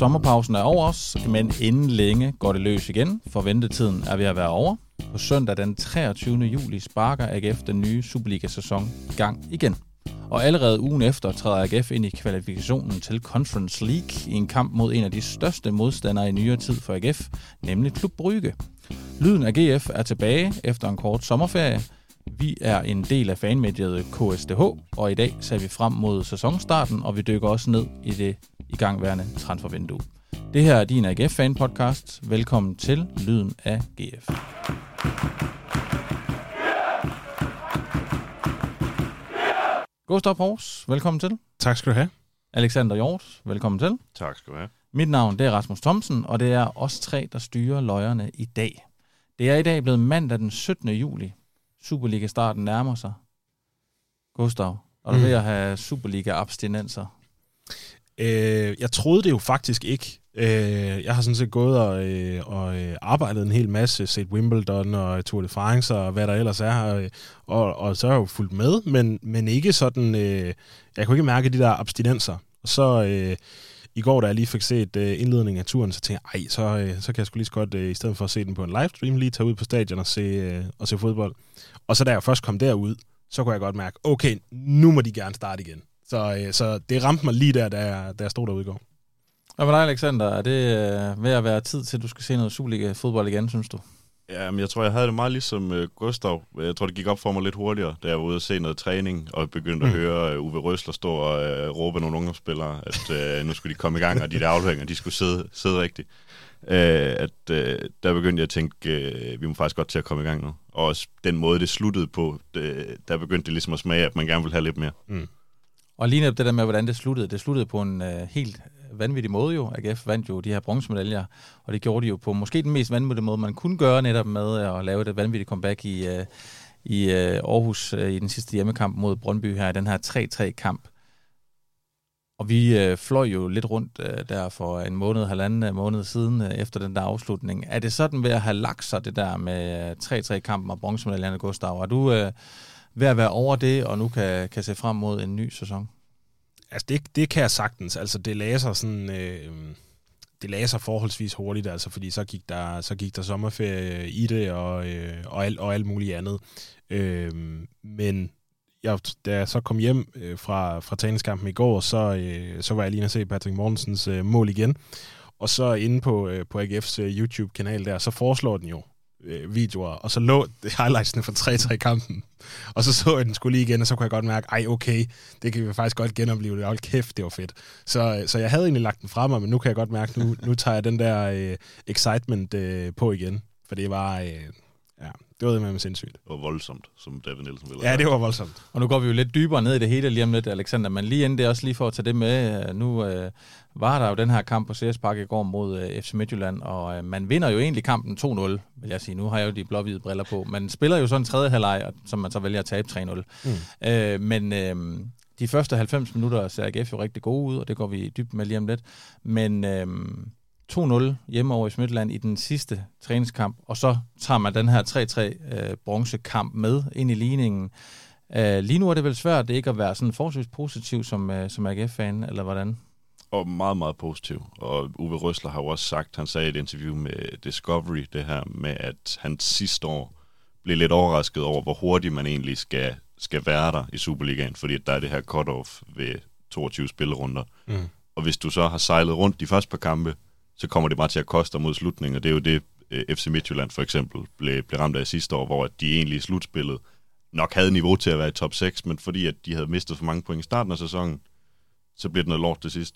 Sommerpausen er over os, men inden længe går det løs igen, for ventetiden er ved at være over. På søndag den 23. juli sparker AGF den nye Superliga-sæson i gang igen. Og allerede ugen efter træder AGF ind i kvalifikationen til Conference League i en kamp mod en af de største modstandere i nyere tid for AGF, nemlig Klub Brygge. Lyden af GF er tilbage efter en kort sommerferie. Vi er en del af fanmediet KSDH, og i dag ser vi frem mod sæsonstarten, og vi dykker også ned i det igangværende transfervindue. Det her er din AGF-fan podcast. Velkommen til Lyden af GF. Gustav Hors, velkommen til. Tak skal du have. Alexander Hjort, velkommen til. Tak skal du have. Mit navn det er Rasmus Thomsen, og det er os tre, der styrer løjerne i dag. Det er i dag blevet mandag den 17. juli. Superliga-starten nærmer sig. Gustav, og du mm. ved at have Superliga-abstinenser? Øh, jeg troede det jo faktisk ikke. Øh, jeg har sådan set gået og, øh, og øh, arbejdet en hel masse, set Wimbledon og Tour de France og hvad der ellers er og, og så har jeg jo fulgt med, men, men ikke sådan, øh, jeg kunne ikke mærke de der abstinenser. Og så øh, i går, da jeg lige fik set øh, indledningen af turen, så tænkte jeg, ej, så, øh, så kan jeg sgu lige så godt, øh, i stedet for at se den på en livestream, lige tage ud på stadion og se, øh, og se fodbold. Og så da jeg først kom derud, så kunne jeg godt mærke, okay, nu må de gerne starte igen. Så, øh, så det ramte mig lige der, da jeg, da jeg stod derude i går. Hvad med dig, Alexander? Er det øh, ved at være tid til, at du skal se noget Superliga-fodbold igen, synes du? Ja, men jeg tror, jeg havde det meget ligesom uh, Gustav. Jeg tror, det gik op for mig lidt hurtigere, da jeg var ude og se noget træning, og begyndte mm. at høre uh, Uwe Røsler stå og uh, råbe nogle ungdomsspillere, at uh, nu skulle de komme i gang, og de der afleveringer, de skulle sidde, sidde rigtigt. Uh, at uh, der begyndte jeg at tænke, uh, vi må faktisk godt til at komme i gang nu. Og også den måde, det sluttede på, det, der begyndte det ligesom at smage, at man gerne vil have lidt mere. Mm. Og lige netop det der med, hvordan det sluttede, det sluttede på en uh, helt vanvittig måde jo. AGF vandt jo de her bronzemedaljer, og det gjorde de jo på måske den mest vanvittige måde, man kunne gøre netop med at lave det vanvittige comeback i, øh, i øh, Aarhus øh, i den sidste hjemmekamp mod Brøndby her, i den her 3-3-kamp. Og vi uh, fløj jo lidt rundt der for en måned, halvanden måned siden, uh, efter den der afslutning. Er det sådan ved at have lagt sig det der med 3-3-kampen og bronzemedaljerne, Gustav? Er du ved at være over det, og nu kan, kan se frem mod en ny sæson? Altså, det, det kan jeg sagtens. Altså, det læser sådan... Øh, det læser forholdsvis hurtigt, altså, fordi så gik der, så gik der sommerferie i det, og, øh, og, alt, og alt muligt andet. Øh, men jeg, da jeg så kom hjem øh, fra, fra træningskampen i går, så, øh, så var jeg lige at se Patrick Mortensens øh, mål igen. Og så inde på, øh, på AGF's øh, YouTube-kanal der, så foreslår den jo øh, videoer, og så lå highlightsene fra 3-3-kampen. Og så så jeg den skulle lige igen, og så kunne jeg godt mærke, ej okay, det kan vi faktisk godt genopleve det. Hold kæft, det var fedt. Så, øh, så jeg havde egentlig lagt den fra mig, men nu kan jeg godt mærke, nu, nu tager jeg den der øh, excitement øh, på igen. For det var, øh, det var det med sindssygt. Det var voldsomt, som David Nielsen ville Ja, det var voldsomt. Og nu går vi jo lidt dybere ned i det hele lige om lidt, Alexander, men lige inden det også lige for at tage det med, øh, nu øh, var der jo den her kamp på CS Park i går mod øh, FC Midtjylland, og øh, man vinder jo egentlig kampen 2-0, vil jeg sige. Nu har jeg jo de blå-hvide briller på. Man spiller jo sådan en tredje halvleg, som man så vælger at tabe 3-0. Mm. Øh, men øh, de første 90 minutter ser AGF jo rigtig gode ud, og det går vi dybt med lige om lidt. Men... Øh, 2-0 hjemme over i Smidtland i den sidste træningskamp, og så tager man den her 3-3 øh, bronzekamp med ind i ligningen. Øh, lige nu er det vel svært det ikke at være sådan forholdsvis positiv som, øh, som AGF-fan, eller hvordan? Og meget, meget positiv. Og Uwe Røsler har jo også sagt, han sagde i et interview med Discovery, det her med, at han sidste år blev lidt overrasket over, hvor hurtigt man egentlig skal, skal være der i Superligaen, fordi der er det her cut-off ved 22 spillerunder. Mm. Og hvis du så har sejlet rundt de første par kampe, så kommer det bare til at koste mod slutningen, og det er jo det, øh, FC Midtjylland for eksempel blev, blev ramt af sidste år, hvor de egentlig i slutspillet nok havde niveau til at være i top 6, men fordi at de havde mistet for mange point i starten af sæsonen, så blev det noget lort til sidst.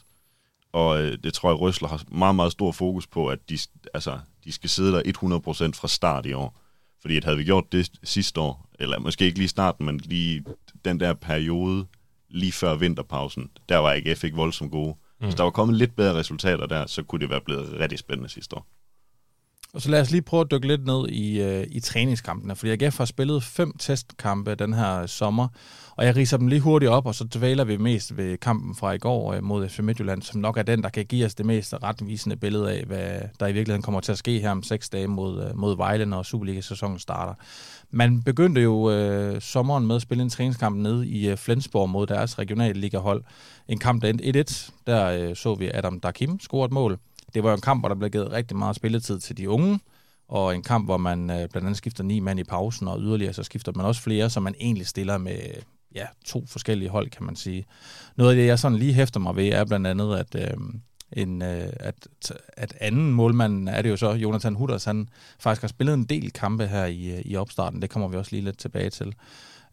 Og øh, det tror jeg, Røsler har meget, meget stor fokus på, at de, altså, de skal sidde der 100% fra start i år. Fordi at havde vi gjort det sidste år, eller måske ikke lige starten, men lige den der periode lige før vinterpausen, der var AGF ikke voldsomt gode. Mm. Hvis der var kommet lidt bedre resultater der, så kunne det være blevet rigtig spændende sidste år. Og så lad os lige prøve at dykke lidt ned i, øh, i træningskampene, fordi AGF har spillet fem testkampe den her sommer, og jeg riser dem lige hurtigt op, og så dvæler vi mest ved kampen fra i går øh, mod FC Midtjylland, som nok er den, der kan give os det mest retvisende billede af, hvad der i virkeligheden kommer til at ske her om seks dage mod, øh, mod Vejle, når Superliga-sæsonen starter. Man begyndte jo øh, sommeren med at spille en træningskamp nede i øh, Flensborg mod deres regionalligahold. En kamp, der endte 1-1. Der øh, så vi Adam Dakim score et mål. Det var jo en kamp, hvor der blev givet rigtig meget spilletid til de unge, og en kamp, hvor man øh, blandt andet skifter ni mand i pausen, og yderligere så skifter man også flere, så man egentlig stiller med ja, to forskellige hold, kan man sige. Noget af det, jeg sådan lige hæfter mig ved, er blandt andet, at, øh, en, øh, at, at anden målmand er det jo så, Jonathan Hutters, han faktisk har spillet en del kampe her i, i opstarten. Det kommer vi også lige lidt tilbage til.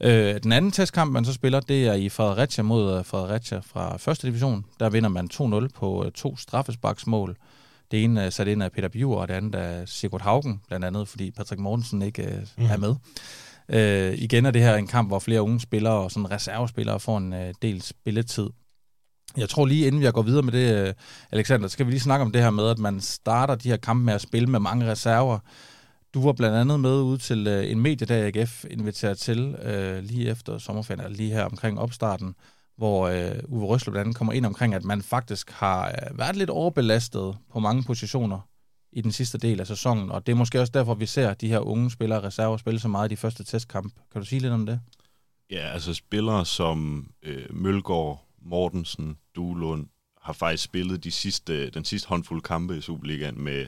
Øh, den anden testkamp, man så spiller, det er i Fredericia mod øh, Fredericia fra første division. Der vinder man 2-0 på øh, to straffesparksmål. Det ene er sat ind af Peter Biur, og det andet er Sigurd Haugen, blandt andet, fordi Patrick Mortensen ikke øh, mm. er med. Øh, igen er det her en kamp, hvor flere unge spillere og sådan reservespillere får en øh, del spilletid. Jeg tror lige inden vi går videre med det, øh, Alexander, så skal vi lige snakke om det her med, at man starter de her kampe med at spille med mange reserver. Du var blandt andet med ud til øh, en mediedag, AGF inviteret til øh, lige efter sommerferien, eller lige her omkring opstarten, hvor øh, Uwe Røsler blandt andet kommer ind omkring, at man faktisk har øh, været lidt overbelastet på mange positioner i den sidste del af sæsonen, og det er måske også derfor, vi ser de her unge spillere reserver spille så meget i de første testkampe. Kan du sige lidt om det? Ja, altså spillere som øh, Mølgaard, Mortensen, Duelund har faktisk spillet de sidste, den sidste håndfulde kampe i Superligaen med,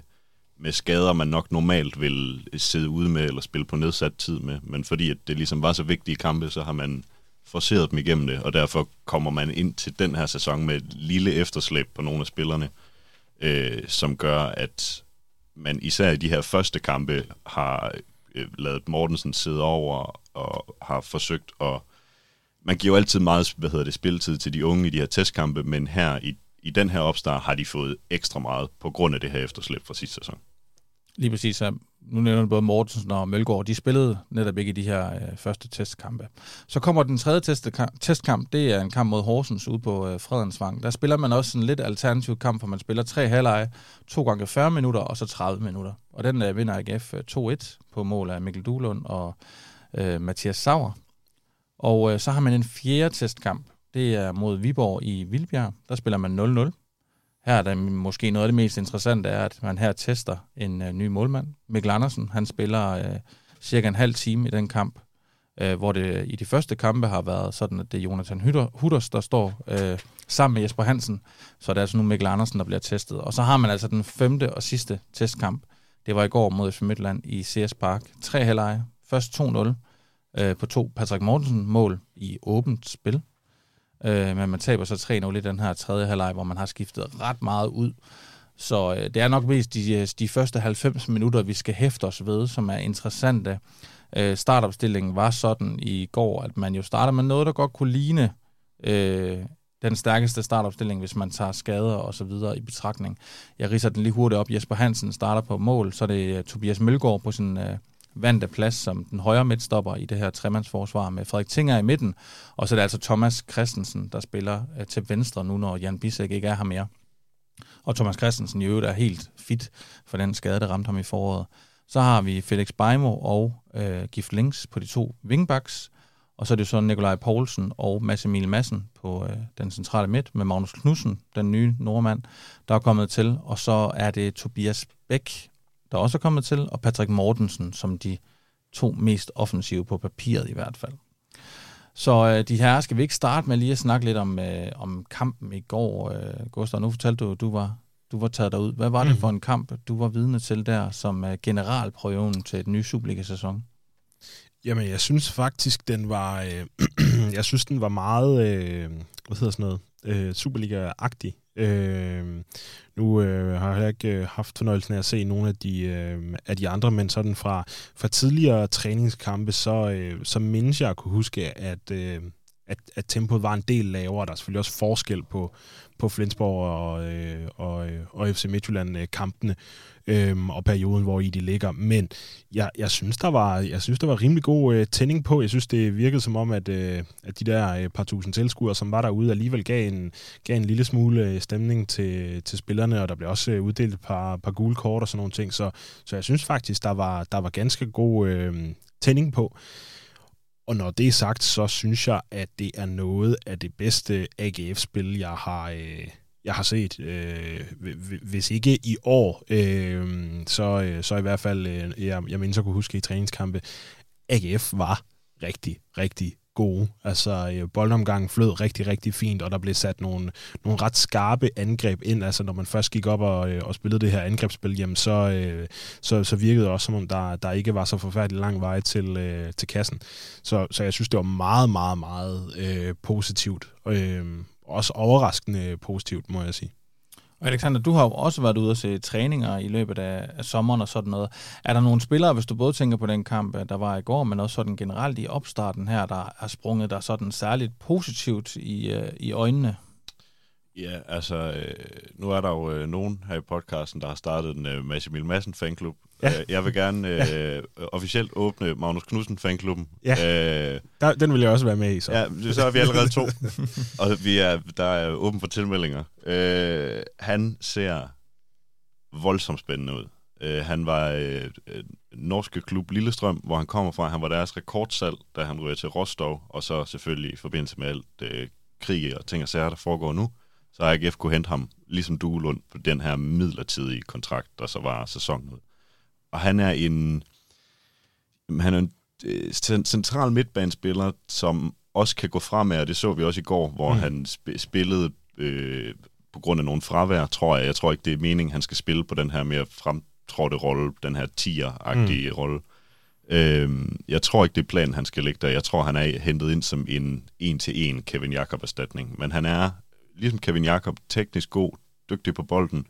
med skader, man nok normalt vil sidde ude med eller spille på nedsat tid med. Men fordi at det ligesom var så vigtige kampe, så har man forceret dem igennem det, og derfor kommer man ind til den her sæson med et lille efterslæb på nogle af spillerne, øh, som gør, at man især i de her første kampe har øh, lavet Mortensen sidde over og har forsøgt at... Man giver jo altid meget hvad hedder det, spilletid til de unge i de her testkampe, men her i, i den her opstart har de fået ekstra meget på grund af det her efterslæb fra sidste sæson. Lige præcis. Så nu nævner du både Mortensen og Mølgaard. De spillede netop ikke i de her øh, første testkampe. Så kommer den tredje testkamp. testkamp. Det er en kamp mod Horsens ude på øh, Fredensvang. Der spiller man også en lidt alternativ kamp, hvor man spiller tre halvleje, to gange 40 minutter og så 30 minutter. Og den øh, vinder AGF 2-1 øh, på mål af Mikkel Duhlund og øh, Mathias Sauer. Og øh, så har man en fjerde testkamp. Det er mod Viborg i Vildbjerg. Der spiller man 0-0. Her er der måske noget af det mest interessante, er, at man her tester en øh, ny målmand. Mikkel Andersen, han spiller øh, cirka en halv time i den kamp, øh, hvor det i de første kampe har været sådan, at det er Jonathan Hutters, der står øh, sammen med Jesper Hansen. Så det er altså nu Mikkel Andersen, der bliver testet. Og så har man altså den femte og sidste testkamp. Det var i går mod FC Midtland i CS Park. Tre halvleje. Først 2-0 øh, på to Patrick Mortensen mål i åbent spil øh, men man taber så 3-0 i den her tredje halvleg, hvor man har skiftet ret meget ud. Så øh, det er nok mest de, øh, de første 90 minutter, vi skal hæfte os ved, som er interessante. Øh, startopstillingen var sådan i går, at man jo starter med noget, der godt kunne ligne øh, den stærkeste startopstilling, hvis man tager skader og så videre i betragtning. Jeg riser den lige hurtigt op. Jesper Hansen starter på mål, så det øh, Tobias Mølgaard på sin øh, vante plads som den højre midtstopper i det her tremandsforsvar med Frederik Tinger i midten, og så er det altså Thomas Christensen, der spiller øh, til venstre nu, når Jan Bissek ikke er her mere. Og Thomas Christensen i øvrigt er helt fit for den skade, der ramte ham i foråret. Så har vi Felix Beimo og øh, Gift Links på de to wingbacks, og så er det så Nikolaj Poulsen og Mads Emil Madsen på øh, den centrale midt med Magnus Knudsen, den nye nordmand, der er kommet til. Og så er det Tobias Bæk der også er kommet til, og Patrick Mortensen som de to mest offensive på papiret i hvert fald. Så øh, de her skal vi ikke starte med lige at snakke lidt om, øh, om kampen i går, øh, Gustav. Nu fortalte du, du var, du var taget derud. Hvad var det mm. for en kamp, du var vidne til der som øh, generalprøven til den nye Superliga-sæson? Jamen, jeg synes faktisk, den var, øh, jeg synes, den var meget, øh, hvad hedder sådan noget, øh, Superliga-agtig. Øh, nu øh, har jeg ikke øh, haft fornøjelsen af at se nogle af de, øh, af de andre, men sådan fra, fra tidligere træningskampe, så, øh, så mindes jeg at kunne huske, at, øh, at, at tempoet var en del lavere. Der er selvfølgelig også forskel på, på Flensborg og, øh, og, øh, og FC Midtjylland-kampene øh, øhm, og perioden, hvor i de ligger. Men jeg, jeg, synes, der var, jeg synes, der var rimelig god øh, tænding på. Jeg synes, det virkede som om, at, øh, at de der øh, par tusind tilskuere, som var derude, alligevel gav en, gav en lille smule øh, stemning til, til spillerne, og der blev også øh, uddelt et par, par gule kort og sådan nogle ting. Så, så jeg synes faktisk, der var, der var ganske god øh, tænding på. Og når det er sagt, så synes jeg, at det er noget af det bedste AGF-spil, jeg har, øh, jeg har set. Øh, hvis ikke i år, øh, så, øh, så i hvert fald, øh, jeg, jeg mindst kunne huske i træningskampe, AGF var rigtig, rigtig gode. Altså, øh, boldomgangen flød rigtig, rigtig fint, og der blev sat nogle, nogle ret skarpe angreb ind. Altså, når man først gik op og, øh, og spillede det her angrebsspil, jamen, så, øh, så, så virkede det også, som om der, der ikke var så forfærdelig lang vej til, til kassen. Så, så jeg synes, det var meget, meget, meget øh, positivt. Øh, også overraskende positivt, må jeg sige. Og Alexander, du har jo også været ude og se træninger i løbet af, af sommeren og sådan noget. Er der nogle spillere, hvis du både tænker på den kamp, øh, der var i går, men også sådan generelt i opstarten her, der er sprunget der sådan særligt positivt i, øh, i øjnene? Ja, altså, øh, nu er der jo nogen her i podcasten, der har startet en Massimil Madsen fanklub. Ja. Øh, jeg vil gerne øh, officielt åbne Magnus Knudsen fanklubben. Ja. Øh, der, den vil jeg også være med i, så. Ja, så er vi allerede to. og vi er, der er åben for tilmeldinger. Øh, han ser voldsomt spændende ud. Øh, han var øh, øh, norske klub Lillestrøm, hvor han kommer fra. Han var deres rekordsalg, da han ryger til Rostov, og så selvfølgelig i forbindelse med alt øh, krig og ting og sager, der foregår nu så AGF kunne hente ham, ligesom Duelund, på den her midlertidige kontrakt, der så var sæsonen ud. Og han er en, han er en øh, central midtbanespiller, som også kan gå fremad, og det så vi også i går, hvor mm. han sp- spillede øh, på grund af nogle fravær, tror jeg. Jeg tror ikke, det er meningen, han skal spille på den her mere fremtrådte rolle, den her tier-agtige mm. rolle. Øhm, jeg tror ikke, det er planen, han skal ligge der. Jeg tror, han er hentet ind som en en-til-en Kevin Jakob-erstatning. Men han er ligesom Kevin Jakob, teknisk god, dygtig på bolden,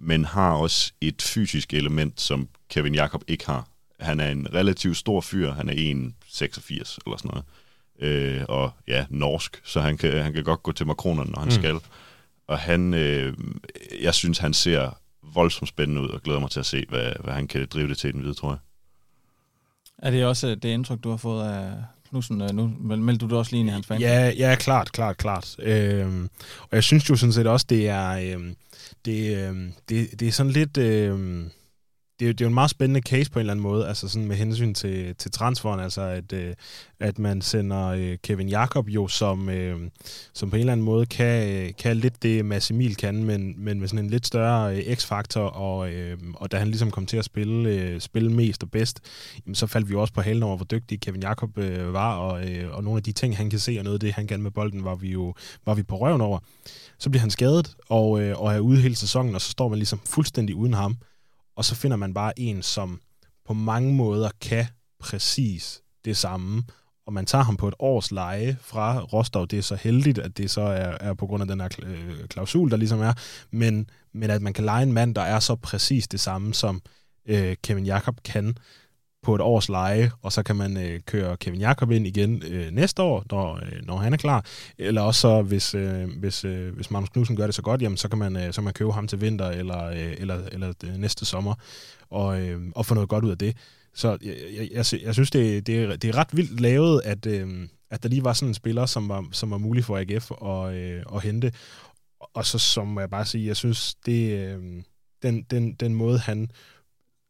men har også et fysisk element, som Kevin Jakob ikke har. Han er en relativt stor fyr, han er 1,86 eller sådan noget. Øh, og ja, norsk, så han kan, han kan godt gå til makronerne, når han mm. skal. Og han, øh, jeg synes, han ser voldsomt spændende ud, og glæder mig til at se, hvad, hvad han kan drive det til den videre, tror jeg. Er det også det indtryk, du har fået af Knudsen? Øh, nu meldte du det også lige ind i hans fan? Ja, ja klart, klart, klart. Øhm, og jeg synes jo sådan set også, det er, øhm, det, øh, det, det er sådan lidt... Øhm, det, er, det er jo en meget spændende case på en eller anden måde, altså sådan med hensyn til, til transferen, altså at, øh, at man sender øh, Kevin Jakob jo, som, øh, som på en eller anden måde kan, øh, kan lidt det Mads Emil kan, men, men med sådan en lidt større øh, x-faktor, og, øh, og da han ligesom kom til at spille, øh, spille mest og bedst, jamen, så faldt vi jo også på halen over, hvor dygtig Kevin Jakob øh, var, og, øh, og nogle af de ting, han kan se, og noget af det, han kan med bolden, var vi jo var vi på røven over. Så bliver han skadet, og, øh, og er ude hele sæsonen, og så står man ligesom fuldstændig uden ham. Og så finder man bare en, som på mange måder kan præcis det samme, og man tager ham på et års leje fra Rostov. Det er så heldigt, at det så er, er på grund af den her øh, klausul, der ligesom er, men, men at man kan lege en mand, der er så præcis det samme, som øh, Kevin Jakob kan, på et års leje, og så kan man øh, køre Kevin Jakob ind igen øh, næste år, når, øh, når han er klar. Eller også så, hvis, øh, hvis, øh, hvis Magnus Knudsen gør det så godt, jamen, så kan man, øh, så kan man købe ham til vinter eller, øh, eller, eller øh, næste sommer, og, øh, og få noget godt ud af det. Så jeg, jeg, jeg, jeg synes, det, det, er, det er ret vildt lavet, at, øh, at der lige var sådan en spiller, som var, som var mulig for AGF at, øh, at hente. Og så som må jeg bare sige, jeg synes, det, øh, den, den, den måde, han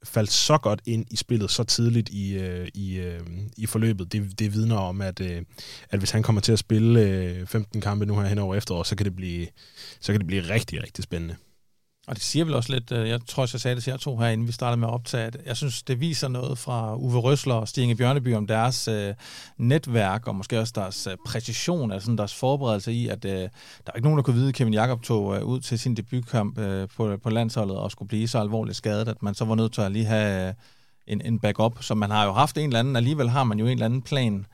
faldt så godt ind i spillet så tidligt i, øh, i, øh, i forløbet, det, det vidner om, at, øh, at hvis han kommer til at spille øh, 15 kampe nu her hen over efteråret, så kan det blive, så kan det blive rigtig, rigtig spændende. Og det siger vel også lidt, øh, jeg tror, jeg sagde det til jer to her, inden vi startede med at optage, at jeg synes, det viser noget fra Uwe Røsler og Stinge Bjørneby om deres øh, netværk, og måske også deres øh, præcision, altså deres forberedelse i, at øh, der er ikke nogen, der kunne vide, at Kevin Jakob tog øh, ud til sin debutkamp øh, på, på landsholdet og skulle blive så alvorligt skadet, at man så var nødt til at lige have øh, en, en backup, så man har jo haft en eller anden, alligevel har man jo en eller anden plan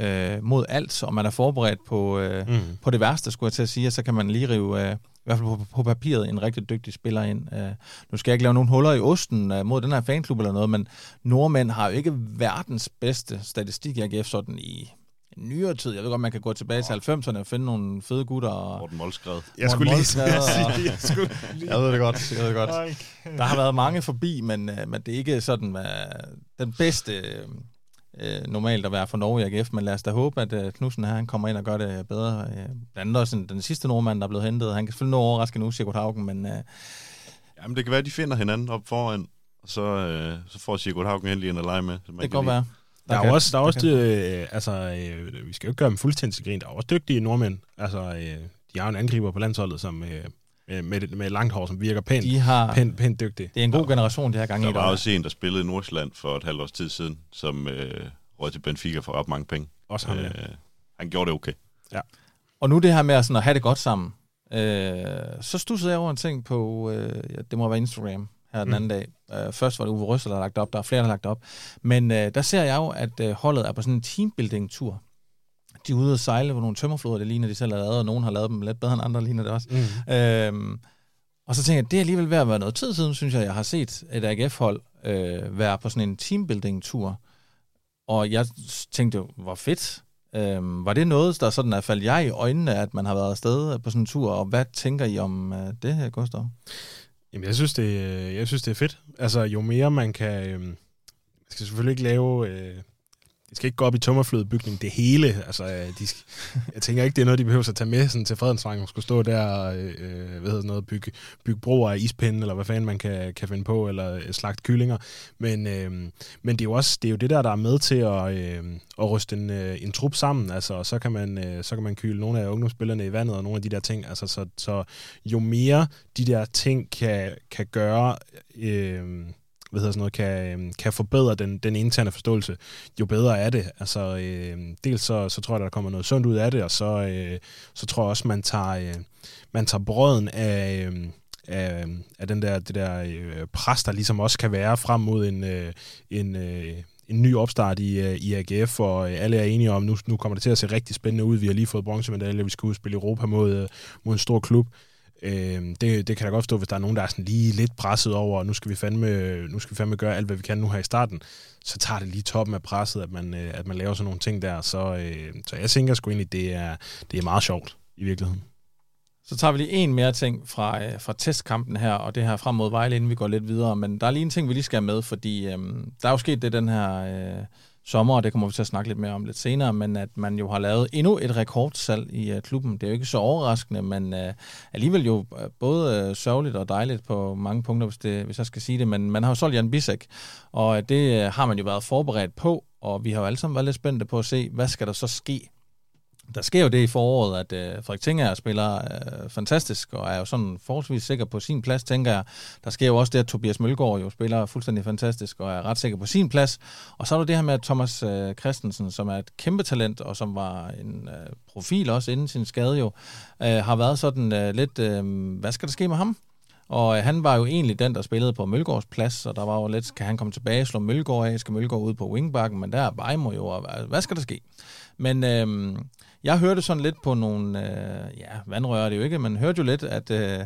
øh, mod alt, og man er forberedt på, øh, mm. på det værste, skulle jeg til at sige, og så kan man lige rive... Øh, i hvert fald på, på papiret, en rigtig dygtig spiller ind. Uh, nu skal jeg ikke lave nogen huller i osten uh, mod den her fanklub eller noget, men nordmænd har jo ikke verdens bedste statistik i AGF sådan i nyere tid. Jeg ved godt, man kan gå tilbage til 90'erne og finde nogle fede gutter. Og, Morten Målskred. Jeg skulle lige sige, jeg skulle lige... jeg ved det godt, jeg ved det godt. Der har været mange forbi, men, øh, men det er ikke sådan øh, den bedste øh, øh, normalt at være for Norge i AGF, men lad os da håbe, at øh, Knudsen her, han kommer ind og gør det bedre. Øh, blandt andet også den, den sidste nordmand, der er blevet hentet. Han kan selvfølgelig nå overraske nu, Sigurd Haugen, men øh, Jamen, det kan være, at de finder hinanden op foran, og så, øh, så får Sigurd Haugen endelig en at lege med. som man det kan godt lide. være. Der er kan- også, der er også øh, altså, øh, vi skal jo ikke gøre dem fuldstændig grin. Der er også dygtige nordmænd. Altså, øh, de har jo en angriber på landsholdet, som øh, med, med, med langt hår, som virker pænt, De har, pænt, pænt dygtig. det er en god generation, de her gange Der i var dag. også en, der spillede i Nordsjælland for et halvt års tid siden, som øh, røg til Benfica for ret mange penge. Også ham, ja. Øh, han gjorde det okay. Og nu det her med at, sådan at have det godt sammen, øh, så stussede jeg over en ting på, øh, ja, det må være Instagram her den Mm. anden dag. Øh, først var det Uwe Røssel, der har lagt op, der er flere, der har lagt op. Men øh, der ser jeg jo, at øh, holdet er på sådan en teambuilding-tur. De er ude at sejle på nogle tømmerfloder, det ligner, de selv har lavet, og nogen har lavet dem lidt bedre end andre, ligner det også. Mm. Øhm, og så tænker jeg, det er alligevel ved at være noget tid siden, synes jeg, jeg har set et AGF-hold øh, være på sådan en teambuilding-tur. Og jeg tænkte hvor fedt. Øhm, var det noget, der sådan er faldt jeg i øjnene, at man har været afsted på sådan en tur, og hvad tænker I om øh, det her, Gustav? Jamen, jeg synes, det, øh, jeg synes, det er fedt. Altså, jo mere man kan... Øh, man skal selvfølgelig ikke lave... Øh, de skal ikke gå op i tømmerflødebygning det hele. Altså, øh, de skal, jeg tænker ikke, det er noget, de behøver at tage med sådan, til Fredensvang og skulle stå der og øh, øh hvad hedder noget, bygge, bygge broer af ispinden, eller hvad fanden man kan, kan finde på, eller slagt slagte kyllinger. Men, øh, men det er jo også det, er jo det der, der er med til at, øh, at ryste en, øh, en trup sammen. Altså, og så kan, man, øh, så kan man kyle nogle af ungdomsspillerne i vandet og nogle af de der ting. Altså, så, så jo mere de der ting kan, kan gøre... Øh, hvad hedder sådan noget, kan, øhm, kan forbedre den, den interne forståelse, jo bedre er det. Altså, øh, dels så, så tror jeg, der kommer noget sundt ud af det, og så, øh, så tror jeg også, man tager, øh, man tager brøden af, øh, af, øhm, af den der, det der øh, pres, der ligesom også kan være frem mod en, øh, en, øh, en ny opstart i, øh, i AGF, og øh, alle er enige om, nu, nu kommer det til at se rigtig spændende ud. Vi har lige fået bronzemedalje, vi skal ud og spille Europa mod, øh, mod en stor klub. Øh, det, det kan da godt stå, hvis der er nogen, der er sådan lige lidt presset over, og nu skal vi fandme, nu skal vi fandme gøre alt, hvad vi kan nu her i starten, så tager det lige toppen af presset, at man, øh, at man laver sådan nogle ting der. Så, øh, så jeg tænker sgu egentlig, det er, det er meget sjovt i virkeligheden. Så tager vi lige en mere ting fra, øh, fra testkampen her, og det her frem mod Vejle, inden vi går lidt videre. Men der er lige en ting, vi lige skal have med, fordi øh, der er jo sket det den her øh, sommer, og det kommer vi til at snakke lidt mere om lidt senere, men at man jo har lavet endnu et rekordsalg i uh, klubben. Det er jo ikke så overraskende, men uh, alligevel jo øh, både uh, sørgeligt og dejligt på mange punkter, hvis, det, hvis jeg skal sige det. Men man har jo solgt Jan Bisek, og det uh, har man jo været forberedt på, og vi har jo alle sammen været lidt spændte på at se, hvad skal der så ske der sker jo det i foråret, at øh, Frederik Tinger spiller øh, fantastisk, og er jo sådan forholdsvis sikker på sin plads, tænker jeg. Der sker jo også det, at Tobias Mølgaard jo spiller fuldstændig fantastisk, og er ret sikker på sin plads. Og så er der det her med, Thomas øh, Christensen, som er et kæmpe talent, og som var en øh, profil også inden sin skade jo, øh, har været sådan øh, lidt, øh, hvad skal der ske med ham? Og øh, han var jo egentlig den, der spillede på Mølgaards plads, og der var jo lidt, kan han komme tilbage og slå Mølgaard af, skal Mølgaard ud på wingbacken, men der er Vejmo jo, og hvad- skal der ske? Men øh, jeg hørte sådan lidt på nogle, øh, ja, vandrør er det jo ikke, men hørte jo lidt, at, øh,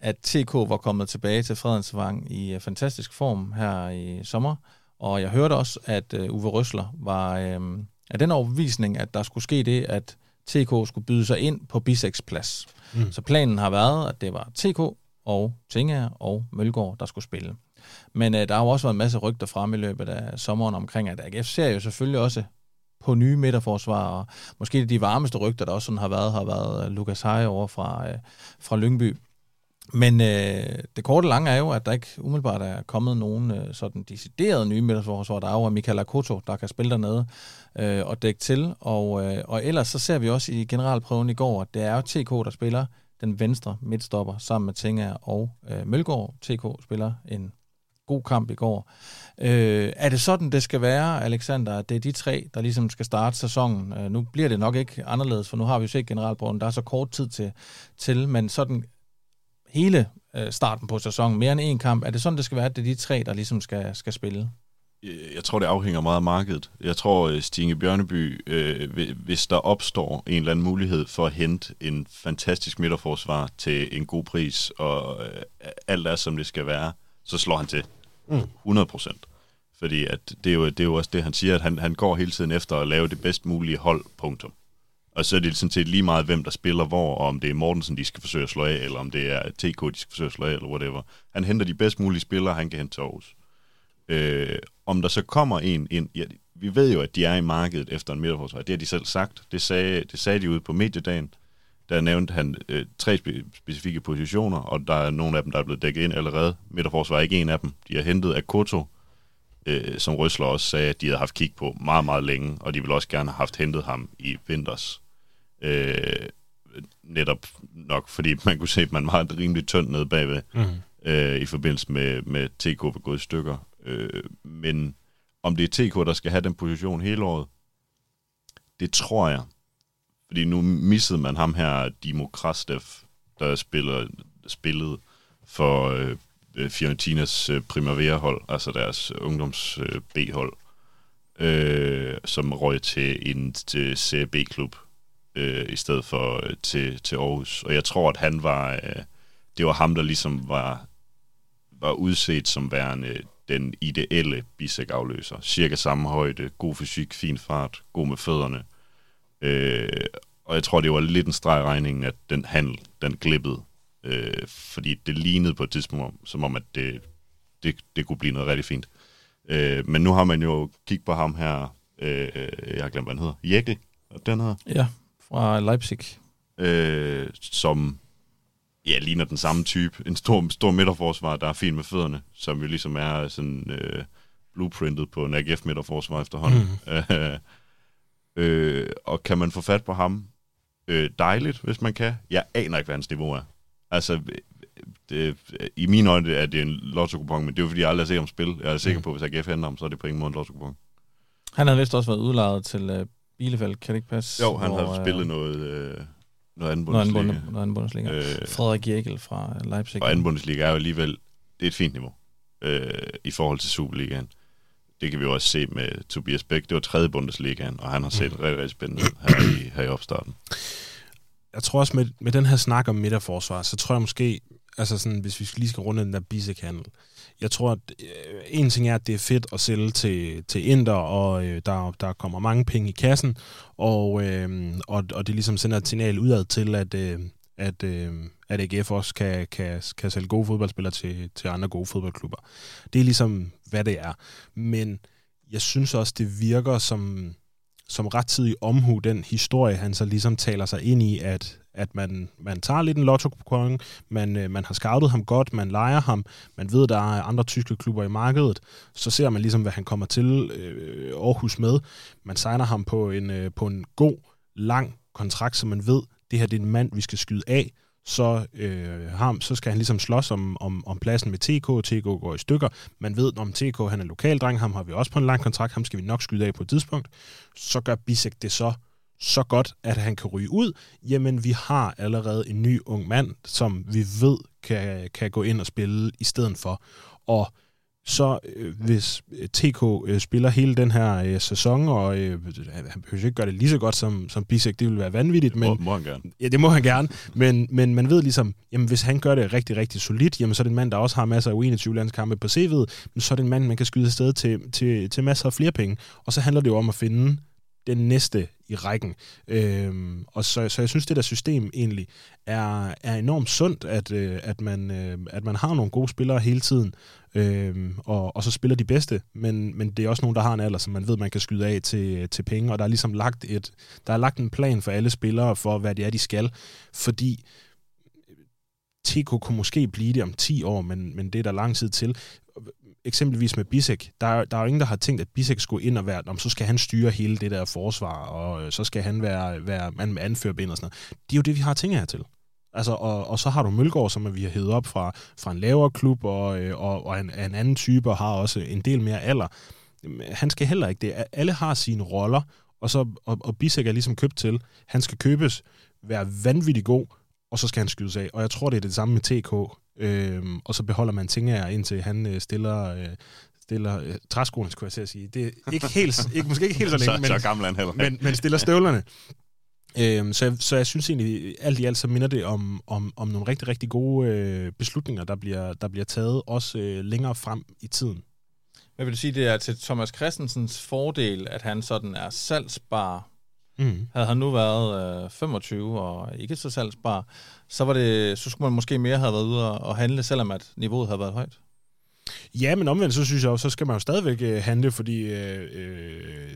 at TK var kommet tilbage til Fredensvang i øh, fantastisk form her i sommer, og jeg hørte også, at øh, Uwe Røsler var øh, af den overbevisning, at der skulle ske det, at TK skulle byde sig ind på Biseks plads. Mm. Så planen har været, at det var TK og Tingager og Mølgaard, der skulle spille. Men øh, der har jo også været en masse rygter frem i løbet af sommeren omkring, at AGF ser jo selvfølgelig også på nye midterforsvar, og måske de varmeste rygter, der også sådan har været, har været øh, Lukas Heje over fra, øh, fra Lyngby. Men øh, det korte lange er jo, at der ikke umiddelbart er kommet nogen øh, sådan deciderede nye midterforsvar. Der er jo Michael Akoto, der kan spille dernede øh, og dække til. Og, øh, og ellers så ser vi også i generalprøven i går, at det er jo TK, der spiller den venstre midtstopper sammen med Tinga og øh, Mølgaard. TK spiller en god kamp i går. Øh, er det sådan, det skal være, Alexander, at det er de tre, der ligesom skal starte sæsonen? Øh, nu bliver det nok ikke anderledes, for nu har vi jo set generalprøven, der er så kort tid til, til men sådan hele øh, starten på sæsonen, mere end en kamp, er det sådan, det skal være, at det er de tre, der ligesom skal, skal spille? Jeg tror, det afhænger meget af markedet. Jeg tror, øh, Stine Bjørneby, øh, hvi- hvis der opstår en eller anden mulighed for at hente en fantastisk midterforsvar til en god pris, og øh, alt er, som det skal være, så slår han til. Mm. 100 procent. Fordi at det, er jo, det er jo også det, han siger, at han, han går hele tiden efter at lave det bedst mulige hold, punktum. Og så er det sådan set lige meget, hvem der spiller hvor, og om det er Mortensen, de skal forsøge at slå af, eller om det er TK, de skal forsøge at slå af, eller whatever. Han henter de bedst mulige spillere, han kan hente til Aarhus. Øh, om der så kommer en ind, ja, vi ved jo, at de er i markedet efter en midterforsvar. Det har de selv sagt. Det sagde, det sagde de ude på mediedagen. Der nævnte han øh, tre spe- specifikke positioner, og der er nogle af dem, der er blevet dækket ind allerede. Midterforsvar er ikke en af dem. De har hentet Akoto, øh, som Røsler også sagde, at de havde haft kig på meget, meget længe, og de ville også gerne have haft hentet ham i vinters. Øh, netop nok, fordi man kunne se, at man var rimelig tynd nede bagved, mm. øh, i forbindelse med, med TK ved gået i stykker. Øh, men om det er TK, der skal have den position hele året, det tror jeg. Fordi nu missede man ham her, Dimo Krastev, der spiller, spillede for øh, Fiorentinas øh, Primavera-hold, altså deres øh, ungdoms øh, B-hold, øh, som røg til en til CB-klub øh, i stedet for øh, til, til Aarhus. Og jeg tror, at han var, øh, det var ham, der ligesom var, var udset som værende den ideelle bisek-afløser. Cirka samme højde, god fysik, fin fart, god med fødderne. Øh, og jeg tror, det var lidt en streg regningen, at den handel, den glippede. Øh, fordi det lignede på et tidspunkt, som om, at det, det, det kunne blive noget rigtig fint. Øh, men nu har man jo kigget på ham her, øh, jeg har glemt, hvad han hedder, Jekyll, den her. Ja, fra Leipzig. Øh, som ja, ligner den samme type. En stor, stor midterforsvar, der er fin med fødderne, som jo ligesom er sådan øh, blueprintet på en AGF midterforsvar efterhånden. Mm. øh, og kan man få fat på ham? Øh, dejligt, hvis man kan. Jeg aner ikke, hvad hans niveau er. Altså, det, i mine øjne er det en lotto men det er jo fordi, jeg aldrig har set ham spille. Jeg er sikker mm. på, at hvis AGF henter ham, så er det på ingen måde en lotto Han havde vist også været udlejet til uh, Bielefeld, kan det ikke passe? Jo, han hvor, har spillet noget... Øh, noget anden Bundesliga. Noget anden, anden Bundesliga. Øh, Frederik Jekyll fra Leipzig. Og anden Bundesliga er jo alligevel, det er et fint niveau øh, i forhold til Superligaen. Det kan vi jo også se med Tobias Bæk. Det var tredje Bundesligaen, og han har set mm. rigtig, rigtig spændende her i, her i opstarten. Jeg tror også med, med den her snak om midterforsvar, så tror jeg måske, altså sådan, hvis vi lige skal runde den der Bisek-handel, jeg tror, at øh, en ting er, at det er fedt at sælge til, til Inter, og øh, der, der kommer mange penge i kassen, og, øh, og, og det ligesom sender et signal udad til, at, øh, at, øh, at AGF også kan, kan, kan sælge gode fodboldspillere til, til andre gode fodboldklubber. Det er ligesom, hvad det er. Men jeg synes også, det virker som, som rettidig omhu, den historie, han så ligesom taler sig ind i, at, at man, man tager lidt en lotto man, øh, man har scoutet ham godt, man leger ham, man ved, der er andre tyske klubber i markedet, så ser man ligesom, hvad han kommer til øh, Aarhus med. Man signer ham på en, øh, på en god, lang kontrakt, så man ved, det her det er en mand, vi skal skyde af, så, øh, ham, så skal han ligesom slås om, om, om pladsen med TK. TK går i stykker. Man ved, om TK han er lokaldreng, ham har vi også på en lang kontrakt, ham skal vi nok skyde af på et tidspunkt. Så gør Bisek det så så godt, at han kan ryge ud, jamen vi har allerede en ny ung mand, som vi ved kan, kan gå ind og spille i stedet for. Og så øh, hvis TK øh, spiller hele den her øh, sæson, og øh, han behøver ikke gøre det lige så godt som, som Bisek, det vil være vanvittigt. Men, må, må han gerne. Ja, det må han gerne. Men, men man ved ligesom, jamen hvis han gør det rigtig, rigtig solidt, jamen så er det en mand, der også har masser af U21-landskampe på CV'et, men så er det en mand, man kan skyde afsted til, til, til masser af flere penge. Og så handler det jo om at finde den næste i rækken. Øhm, og så, så jeg synes, det der system egentlig er, er enormt sundt, at, øh, at, man, øh, at man har nogle gode spillere hele tiden, øh, og, og så spiller de bedste, men, men det er også nogen, der har en alder, som man ved, man kan skyde af til, til penge, og der er ligesom lagt, et, der er lagt en plan for alle spillere for, hvad det er, de skal, fordi TK kunne måske blive det om 10 år, men, men det er der lang tid til eksempelvis med Bisek, der, der er jo ingen, der har tænkt, at Bisek skulle ind og være, om så skal han styre hele det der forsvar, og øh, så skal han være, være mand med anførbind og sådan noget. Det er jo det, vi har ting her til. Altså, og, og så har du Mølgaard, som vi har hævet op fra, fra en lavere klub, og, øh, og, og en, en anden type, og har også en del mere alder. Han skal heller ikke det. Alle har sine roller, og, så, og, og Bisek er ligesom købt til. Han skal købes, være vanvittig god, og så skal han skydes af. Og jeg tror, det er det samme med TK. Øhm, og så beholder man Tinger, indtil han øh, stiller, øh, stiller øh, træskoene, skulle jeg til at sige. Det er ikke helt, ikke, måske ikke helt så længe, så, men, så gammel han heller. men, men stiller støvlerne. Øhm, så, jeg, så jeg synes egentlig, alt i alt, så minder det om, om, om nogle rigtig, rigtig gode øh, beslutninger, der bliver, der bliver taget også øh, længere frem i tiden. Jeg vil sige, det er til Thomas Christensens fordel, at han sådan er salgsbar. Mm. Havde han nu været øh, 25 og ikke så salgsbar, så, var det, så skulle man måske mere have været ude og, handle, selvom at niveauet havde været højt. Ja, men omvendt, så synes jeg så skal man jo stadigvæk øh, handle, fordi øh, øh,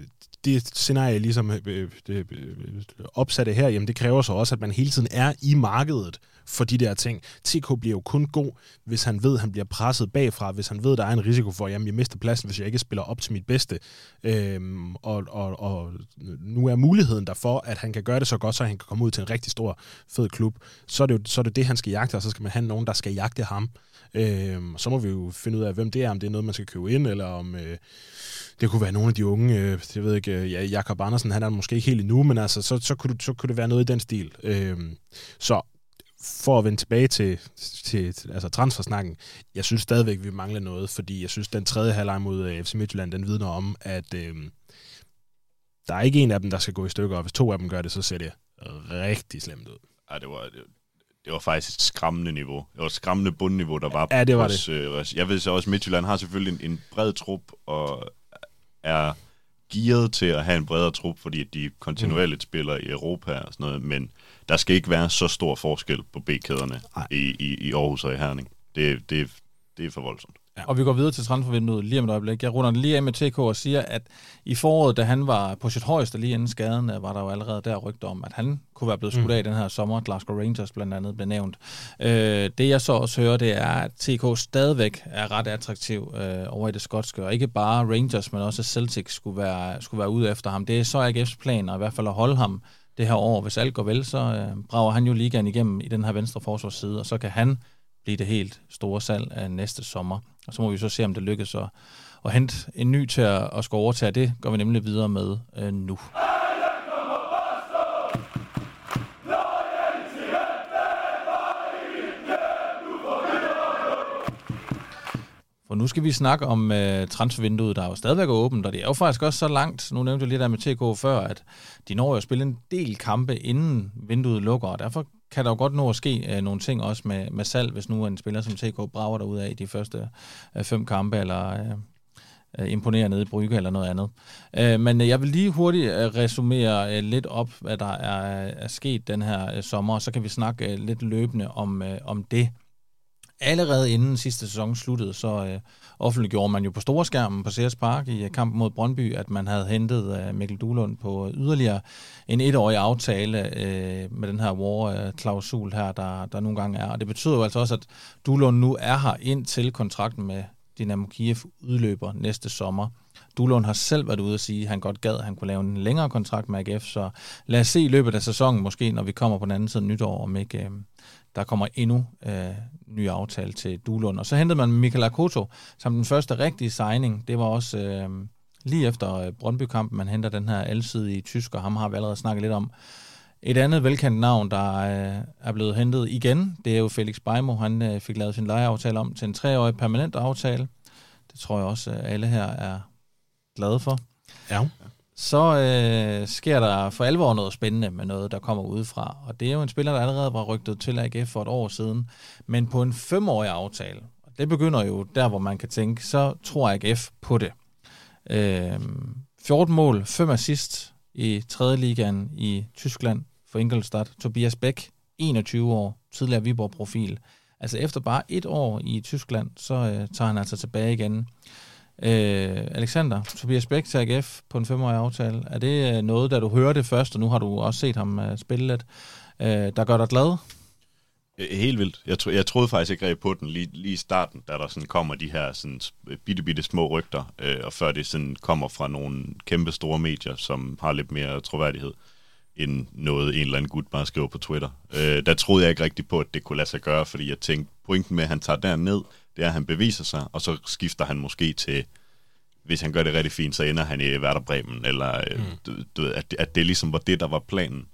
det scenarie, ligesom øh, øh, det, øh, opsatte her, jamen det kræver så også, at man hele tiden er i markedet for de der ting. TK bliver jo kun god, hvis han ved, at han bliver presset bagfra, hvis han ved, at der er en risiko for, at jamen, jeg mister pladsen, hvis jeg ikke spiller op til mit bedste. Øhm, og, og, og nu er muligheden der for, at han kan gøre det så godt, så han kan komme ud til en rigtig stor, fed klub. Så er det jo så er det, det, han skal jagte, og så skal man have nogen, der skal jagte ham. Øhm, så må vi jo finde ud af, hvem det er, om det er noget, man skal købe ind, eller om øh, det kunne være nogle af de unge, øh, jeg ved ikke, øh, ja, Jakob Andersen, han er måske ikke helt endnu, men altså, så, så, kunne, så kunne det være noget i den stil. Øhm, så for at vende tilbage til, til, til altså transfersnakken, jeg synes stadigvæk, vi mangler noget, fordi jeg synes, den tredje halvleg mod øh, FC Midtjylland, den vidner om, at øh, der er ikke en af dem, der skal gå i stykker, og hvis to af dem gør det, så ser det rigtig slemt ud. Ej, det var, det, det var faktisk et skræmmende niveau. Det var et skræmmende bundniveau, der var. Ja, det var hos, det. Øh, jeg ved så også, at Midtjylland har selvfølgelig en, en bred trup, og er gearet til at have en bredere trup, fordi de kontinuerligt mm. spiller i Europa og sådan noget, men der skal ikke være så stor forskel på B-kæderne i, i, i Aarhus og i Herning. Det, det, det er for voldsomt. Ja. Og vi går videre til transfervinduet lige om et øjeblik. Jeg runder lige af med TK og siger, at i foråret, da han var på sit højeste lige inden skaden, var der jo allerede der rygter om, at han kunne være blevet skudt mm. af mm. den her sommer. Glasgow Rangers blandt andet blev nævnt. Øh, det jeg så også hører, det er, at TK stadigvæk er ret attraktiv øh, over i det skotske. Og ikke bare Rangers, men også Celtic skulle være, skulle være ude efter ham. Det er så AGF's planer, i hvert fald at holde ham det her år. Hvis alt går vel, så øh, brager han jo ligaen igennem i den her venstre forsvarsside, og så kan han blive det helt store salg af næste sommer. Og så må vi så se, om det lykkes at, at hente en ny til at, at skulle overtage. Det går vi nemlig videre med øh, nu. For nu skal vi snakke om øh, transfervinduet, der er jo stadigvæk åbent, og det er jo faktisk også så langt, nu nævnte jeg lidt der med TK før, at de når jo at spille en del kampe, inden vinduet lukker, og derfor kan der jo godt nå at ske øh, nogle ting også med, med salg, hvis nu en spiller som TK brager derud af i de første øh, fem kampe, eller øh, øh, imponerer nede i Brygge eller noget andet. Øh, men øh, jeg vil lige hurtigt øh, resumere øh, lidt op, hvad der er, er sket den her øh, sommer, og så kan vi snakke øh, lidt løbende om, øh, om det. Allerede inden sidste sæson sluttede, så øh, offentliggjorde man jo på store skærmen på Sears Park i øh, kampen mod Brøndby, at man havde hentet øh, Mikkel Duhlund på øh, yderligere en etårig aftale øh, med den her war-klausul her, der, der nogle gange er. Og det betyder jo altså også, at Duhlund nu er her ind til kontrakten med Dynamo Kiev udløber næste sommer. Duhlund har selv været ude at sige, at han godt gad, at han kunne lave en længere kontrakt med AGF, så lad os se i løbet af sæsonen, måske når vi kommer på den anden side nytår, om ikke øh, der kommer endnu øh, ny aftale til Dulund. Og så hentede man Michael Akoto som den første rigtige signing. Det var også øh, lige efter øh, Brøndby-kampen, man henter den her alsidige tysker. Ham har vi allerede snakket lidt om. Et andet velkendt navn, der øh, er blevet hentet igen, det er jo Felix Beimo. Han øh, fik lavet sin lejeaftale om til en treårig permanent aftale. Det tror jeg også, øh, alle her er glade for. Ja. Så øh, sker der for alvor noget spændende med noget, der kommer udefra. Og det er jo en spiller, der allerede var rygtet til AGF for et år siden, men på en femårig aftale. Og det begynder jo der, hvor man kan tænke, så tror AGF på det. Øh, 14 mål, 5 assist i 3. ligaen i Tyskland for Ingolstadt. Tobias Bæk, 21 år, tidligere Viborg-profil. Altså efter bare et år i Tyskland, så øh, tager han altså tilbage igen. Øh, Alexander, Tobias Bæk til AGF på en femårig aftale. Er det øh, noget, da du hører det først, og nu har du også set ham uh, spille lidt, øh, der gør dig glad? Helt vildt. Jeg, tro, jeg troede faktisk ikke greb på den lige, lige i starten, da der sådan kommer de her sådan bitte, bitte små rygter, øh, og før det sådan kommer fra nogle kæmpe store medier, som har lidt mere troværdighed end noget en eller anden gut bare skriver på Twitter. Øh, der troede jeg ikke rigtig på, at det kunne lade sig gøre, fordi jeg tænkte, pointen med, at han tager derned, det er, at han beviser sig, og så skifter han måske til, hvis han gør det rigtig fint, så ender han i Werder Bremen, eller øh, mm. du, du ved, at, at det ligesom var det, der var planen.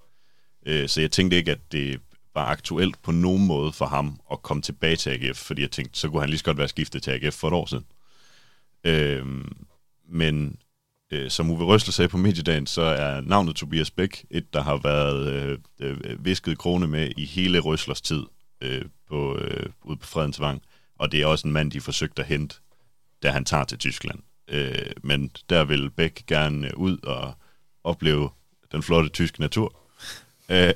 Øh, så jeg tænkte ikke, at det var aktuelt på nogen måde for ham at komme tilbage til AGF, fordi jeg tænkte, så kunne han lige så godt være skiftet til AGF for et år siden. Øh, men øh, som Uwe Røsler sagde på mediedagen, så er navnet Tobias Bæk et, der har været øh, øh, visket krone med i hele Røslers tid øh, på, øh, ude på Fredensvang. Og det er også en mand, de forsøgte at hente, da han tager til Tyskland. Øh, men der vil Bæk gerne ud og opleve den flotte tyske natur. Øh,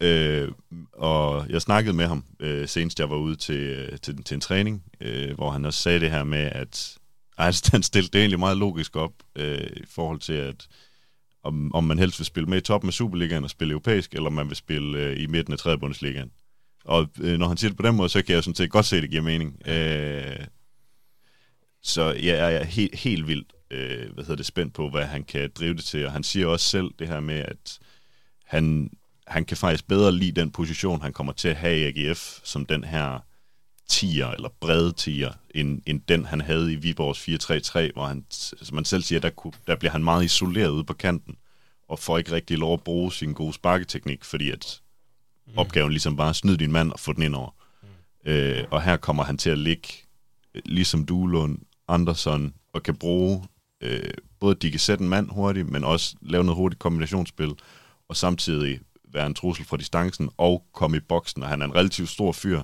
øh, og jeg snakkede med ham, øh, senest jeg var ude til, øh, til, til en træning, øh, hvor han også sagde det her med, at altså, han stillede det egentlig meget logisk op øh, i forhold til, at om, om man helst vil spille med i toppen af Superligaen og spille europæisk, eller om man vil spille øh, i midten af 3. Bundesligaen. Og øh, når han siger det på den måde, så kan jeg sådan set godt se, at det giver mening. Øh, så ja, jeg er helt, helt vildt øh, hvad hedder det, spændt på, hvad han kan drive det til. Og han siger også selv det her med, at han, han kan faktisk bedre lide den position, han kommer til at have i AGF, som den her tier, eller brede tier, end, end den, han havde i Viborgs 4-3-3, hvor han, som man selv siger, der, kunne, der bliver han meget isoleret ude på kanten, og får ikke rigtig lov at bruge sin gode sparketeknik, fordi at mm. opgaven ligesom bare snyde din mand og få den ind over. Mm. Øh, og her kommer han til at ligge, ligesom Duelund, Andersson, og kan bruge, øh, både de kan sætte en mand hurtigt, men også lave noget hurtigt kombinationsspil, og samtidig være en trussel fra distancen, og komme i boksen, og han er en relativt stor fyr,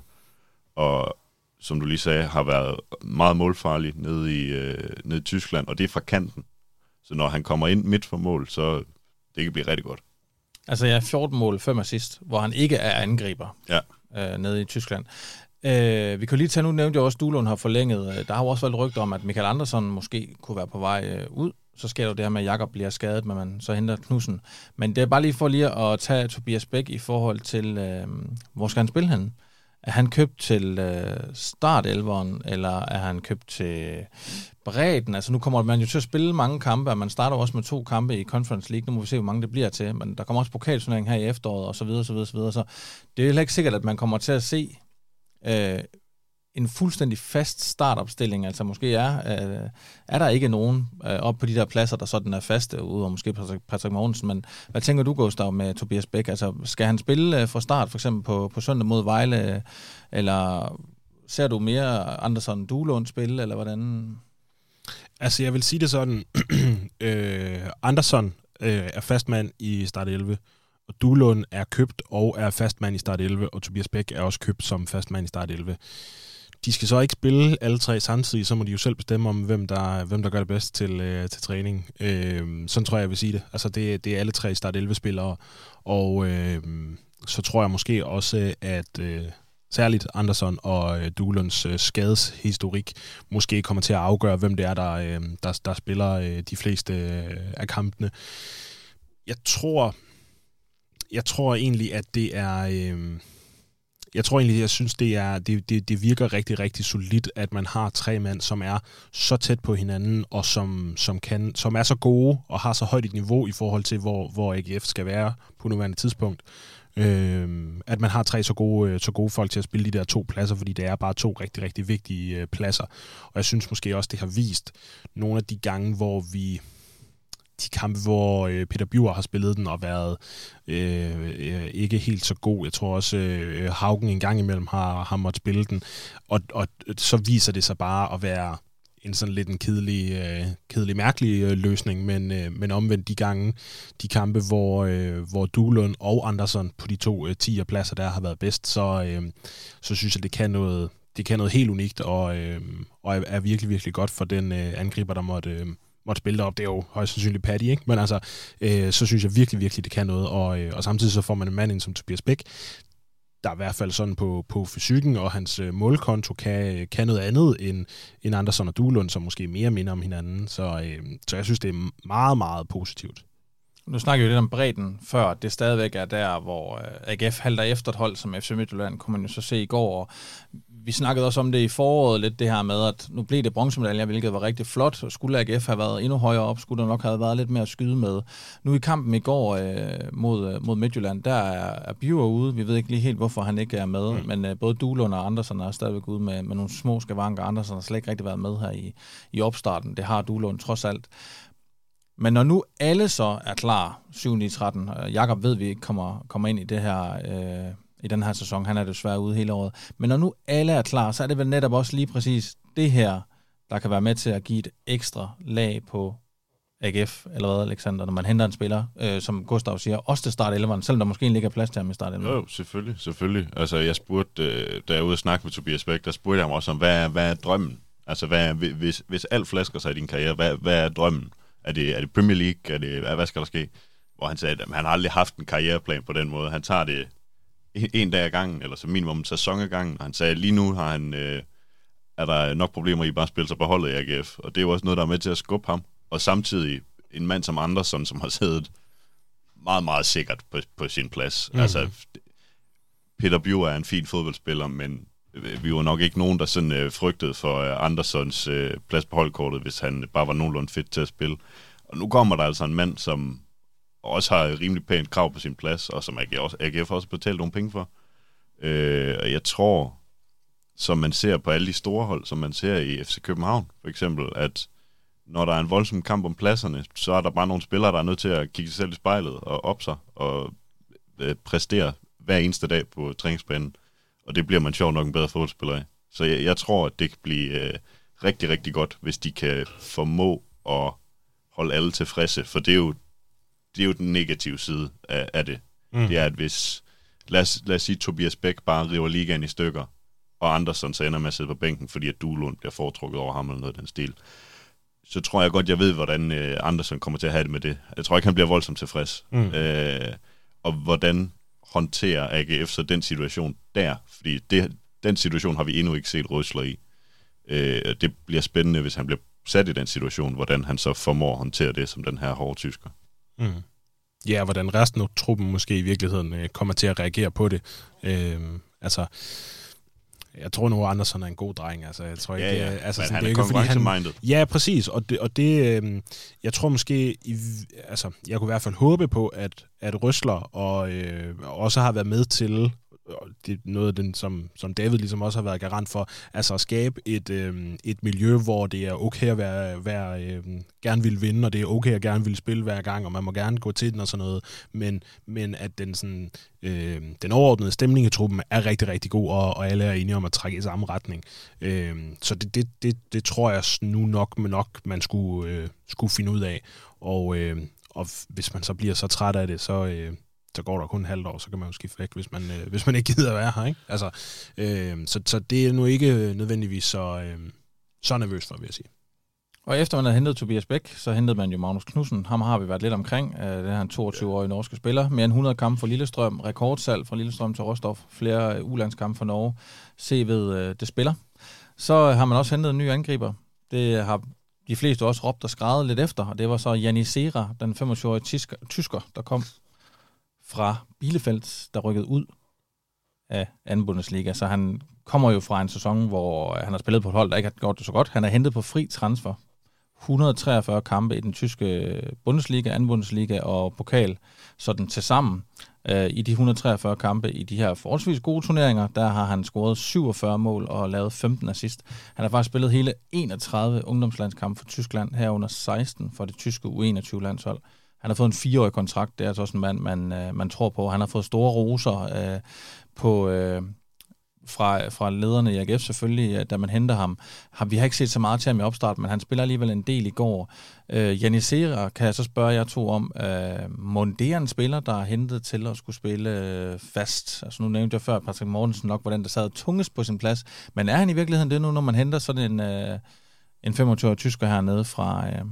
og som du lige sagde, har været meget målfarlig nede i, øh, nede i Tyskland, og det er fra kanten. Så når han kommer ind midt for mål, så det kan blive rigtig godt. Altså ja, 14 mål, 5 assist, hvor han ikke er angriber ja. øh, nede i Tyskland. Øh, vi kan lige tage, nu nævnte jeg også, at Duelund har forlænget. Øh, der har jo også været rygter om, at Michael Andersen måske kunne være på vej øh, ud. Så sker der det her med, at Jakob bliver skadet, men man så henter Knudsen. Men det er bare lige for lige at tage Tobias Bæk i forhold til, øh, hvor skal han spille hen? Er han købt til øh, startelveren, eller er han købt til bredden? Altså nu kommer man jo til at spille mange kampe, og man starter også med to kampe i Conference League. Nu må vi se, hvor mange det bliver til. Men der kommer også pokalturnering her i efteråret, og så videre, så videre, så videre. Så det er heller ikke sikkert, at man kommer til at se øh, en fuldstændig fast startopstilling. Altså måske er, øh, er der ikke nogen øh, op på de der pladser, der sådan er faste, udover måske Patrick, Patrick Mogensen. Men hvad tænker du, Gustav, med Tobias Bæk? Altså skal han spille øh, fra start, for eksempel på, på søndag mod Vejle, eller ser du mere Andersen Duelund spille, eller hvordan? Altså jeg vil sige det sådan, øh, Andersson øh, er fastmand i start 11, og Duelund er købt og er fastmand i start 11, og Tobias Bæk er også købt som fastmand i start 11. De skal så ikke spille alle tre samtidig, så må de jo selv bestemme om, hvem der, hvem der gør det bedst til, øh, til træning. Øh, sådan tror jeg, jeg vil sige det. Altså det, det er alle tre start 11-spillere, og øh, så tror jeg måske også, at øh, særligt Andersson og øh, Dulunds øh, skadeshistorik måske kommer til at afgøre, hvem det er, der, øh, der, der spiller øh, de fleste øh, af kampene. Jeg tror, jeg tror egentlig, at det er... Øh, jeg tror egentlig, jeg synes, det, er, det, det, det virker rigtig, rigtig solidt, at man har tre mænd, som er så tæt på hinanden, og som, som, kan, som er så gode og har så højt et niveau i forhold til, hvor, hvor AGF skal være på nuværende tidspunkt. Øh, at man har tre så gode, øh, så gode folk til at spille de der to pladser, fordi det er bare to rigtig, rigtig vigtige øh, pladser. Og jeg synes måske også, det har vist nogle af de gange, hvor vi de kampe, hvor øh, Peter Bjur har spillet den og været øh, øh, ikke helt så god. Jeg tror også, øh, Haugen en gang imellem har, har måttet spille den. Og, og så viser det sig bare at være en sådan lidt en kedelig, øh, kedelig mærkelig øh, løsning, men, øh, men omvendt de gange, de kampe, hvor, øh, hvor Duelund og Andersen på de to øh, 10 pladser der har været bedst, så, øh, så synes jeg, det kan noget, det kan noget helt unikt, og, øh, og er, er virkelig, virkelig godt for den øh, angriber, der måtte, øh, måtte spille derop. Det er jo højst sandsynligt Paddy, ikke? Men altså, øh, så synes jeg virkelig, virkelig, det kan noget. Og, øh, og samtidig så får man en mand ind som Tobias Bæk, der er i hvert fald sådan på, på fysikken, og hans øh, målkonto kan, kan noget andet end, end Andersen og Duelund, som måske mere minder om hinanden. Så, øh, så jeg synes, det er meget, meget positivt. Nu snakker vi lidt om bredden før. Det stadigvæk er der, hvor øh, AGF halter efter et hold som FC Midtjylland, kunne man jo så se i går. Og vi snakkede også om det i foråret lidt, det her med, at nu blev det bronzemedaljer, hvilket var rigtig flot. Skulle AGF have været endnu højere op, skulle der nok have været lidt mere at skyde med. Nu i kampen i går øh, mod, øh, mod Midtjylland, der er, er Biver ude. Vi ved ikke lige helt, hvorfor han ikke er med, mm. men øh, både Duelund og Andersen er stadigvæk ude med, med nogle små skavanker. Andersen har slet ikke rigtig været med her i, i opstarten. Det har Duelund trods alt. Men når nu alle så er klar, 7-9-13, Jakob ved, vi ikke kommer, kommer ind i det her... Øh, i den her sæson. Han er desværre ude hele året. Men når nu alle er klar, så er det vel netop også lige præcis det her, der kan være med til at give et ekstra lag på AGF, eller hvad, Alexander, når man henter en spiller, øh, som Gustav siger, også til start 11'eren, selvom der måske ikke er plads til ham i start 11'eren. Jo, selvfølgelig, selvfølgelig. Altså, jeg spurgte, øh, da jeg var ude og snakke med Tobias Bæk, der spurgte jeg ham også om, hvad er, hvad er drømmen Altså, hvad, hvis, hvis alt flasker sig i din karriere, hvad, hvad er drømmen? Er det, er det Premier League? Er det, hvad skal der ske? Hvor han sagde, at han har aldrig haft en karriereplan på den måde. Han tager det en dag ad gangen, eller som minimum en sæson ad gangen. Og han sagde, lige nu har han, øh, er der nok problemer i bare at spille sig på holdet i AGF. Og det er jo også noget, der er med til at skubbe ham. Og samtidig en mand som Andersen, som har siddet meget, meget sikkert på, på sin plads. Mm. Altså, Peter Bjur er en fin fodboldspiller, men øh, vi var nok ikke nogen, der sådan øh, frygtede for øh, Andersons øh, plads på holdkortet, hvis han bare var nogenlunde fedt til at spille. Og nu kommer der altså en mand, som også har rimelig pænt krav på sin plads, og som AGF også, AGF også betalt nogle penge for. Øh, og jeg tror, som man ser på alle de store hold, som man ser i FC København, for eksempel, at når der er en voldsom kamp om pladserne, så er der bare nogle spillere, der er nødt til at kigge sig selv i spejlet og op sig og øh, præstere hver eneste dag på træningsbanen. Og det bliver man sjov nok en bedre fodboldspiller af. Så jeg, jeg tror, at det kan blive øh, rigtig, rigtig godt, hvis de kan formå at holde alle tilfredse. For det er jo, det er jo den negative side af, af det. Mm. Det er, at hvis, lad os, lad os sige, Tobias Bæk bare river ligaen i stykker, og Andersen så ender med at sidde på bænken, fordi at Duelund bliver foretrukket over ham eller noget af den stil, så tror jeg godt, jeg ved, hvordan øh, Andersen kommer til at have det med det. Jeg tror ikke, han bliver voldsomt tilfreds. Mm. Øh, og hvordan håndterer AGF så den situation der? Fordi det, den situation har vi endnu ikke set Røsler i. Øh, det bliver spændende, hvis han bliver sat i den situation, hvordan han så formår at håndtere det som den her hårde tysker. Mm. Ja, hvordan resten af truppen måske i virkeligheden øh, kommer til at reagere på det. Øh, altså, jeg tror nu, Andersen er en god dreng. Altså, jeg tror ikke, ja, ja. Øh, altså, Men sådan, han det er, ikke, fordi han, Ja, præcis. Og det, og det øh, jeg tror måske, i, altså, jeg kunne i hvert fald håbe på, at, at Røsler og øh, også har været med til det er noget, den, som, som David ligesom også har været garant for, altså at skabe et, øh, et miljø, hvor det er okay at være, være øh, gerne vil vinde, og det er okay at gerne vil spille hver gang, og man må gerne gå til den og sådan noget, men, men at den, sådan, øh, den overordnede stemning i truppen er rigtig, rigtig god, og, og alle er enige om at trække i samme retning. Øh, så det, det, det, det tror jeg nu nok, men nok man skulle, øh, skulle finde ud af, og, øh, og hvis man så bliver så træt af det, så... Øh, så går der kun en halvt år, så kan man jo skifte væk, hvis man, øh, hvis man ikke gider at være her. Ikke? Altså, øh, så, så det er nu ikke nødvendigvis så, øh, så nervøs for, vil jeg sige. Og efter man havde hentet Tobias Bæk, så hentede man jo Magnus Knudsen. Ham har vi været lidt omkring. Øh, det er en 22-årig norske spiller. Mere end 100 kampe for Lillestrøm. Rekordsalg fra Lillestrøm til Rostov. Flere ulandskampe for Norge. Se ved øh, det spiller. Så har man også hentet en ny angriber. Det har de fleste også råbt og skrevet lidt efter, og det var så Janis Sera, den 25-årige tysker, tysker, der kom fra Bielefeld, der rykkede ud af anden Bundesliga. Så han kommer jo fra en sæson, hvor øh, han har spillet på et hold, der ikke har gjort det så godt. Han er hentet på fri transfer. 143 kampe i den tyske øh, Bundesliga, anden Bundesliga og pokal. Sådan til sammen øh, i de 143 kampe i de her forholdsvis gode turneringer, der har han scoret 47 mål og lavet 15 assist. Han har faktisk spillet hele 31 ungdomslandskampe for Tyskland, herunder 16 for det tyske U21-landshold. Han har fået en fireårig kontrakt. Det er altså også en mand, man, øh, man tror på. Han har fået store roser øh, på, øh, fra, fra lederne i AGF selvfølgelig, øh, da man henter ham. Vi har ikke set så meget til ham i opstart, men han spiller alligevel en del i går. Øh, Janisera kan jeg så spørge jer to om. Øh, må en spiller, der er hentet til at skulle spille øh, fast? Altså nu nævnte jeg før, at Patrick Mortensen nok var den, der sad tungest på sin plads. Men er han i virkeligheden det nu, når man henter sådan en, øh, en 25-årig tysker hernede fra, øh,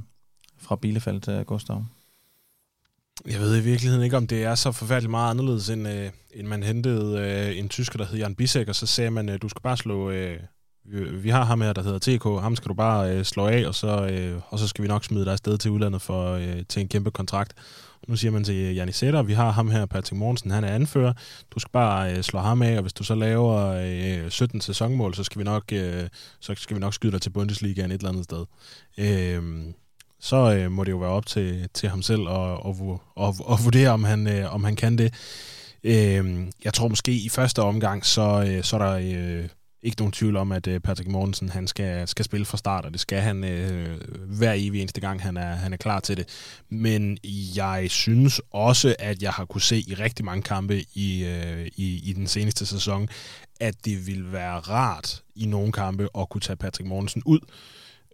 fra Bielefeld, øh, Gustav? Jeg ved i virkeligheden ikke, om det er så forfærdeligt meget anderledes, end, øh, end man hentede øh, en tysker, der hed Jan Bisek, og så sagde man, øh, du skal bare slå... Øh, vi, har ham her, der hedder TK, ham skal du bare øh, slå af, og så, øh, og så skal vi nok smide dig afsted til udlandet for, øh, til en kæmpe kontrakt. Nu siger man til Janis Sætter, vi har ham her, Patrick Mortensen, han er anfører. Du skal bare øh, slå ham af, og hvis du så laver øh, 17 sæsonmål, så skal vi nok, øh, så skal vi nok skyde dig til Bundesligaen et eller andet sted. Øh, så øh, må det jo være op til, til ham selv at, at, at, at vurdere, om han, øh, om han kan det. Øh, jeg tror måske i første omgang, så, øh, så er der øh, ikke nogen tvivl om, at øh, Patrick Mortensen han skal, skal spille fra start, og det skal han øh, hver evig eneste gang, han er, han er klar til det. Men jeg synes også, at jeg har kunne se i rigtig mange kampe i, øh, i, i den seneste sæson, at det vil være rart i nogle kampe at kunne tage Patrick Mortensen ud.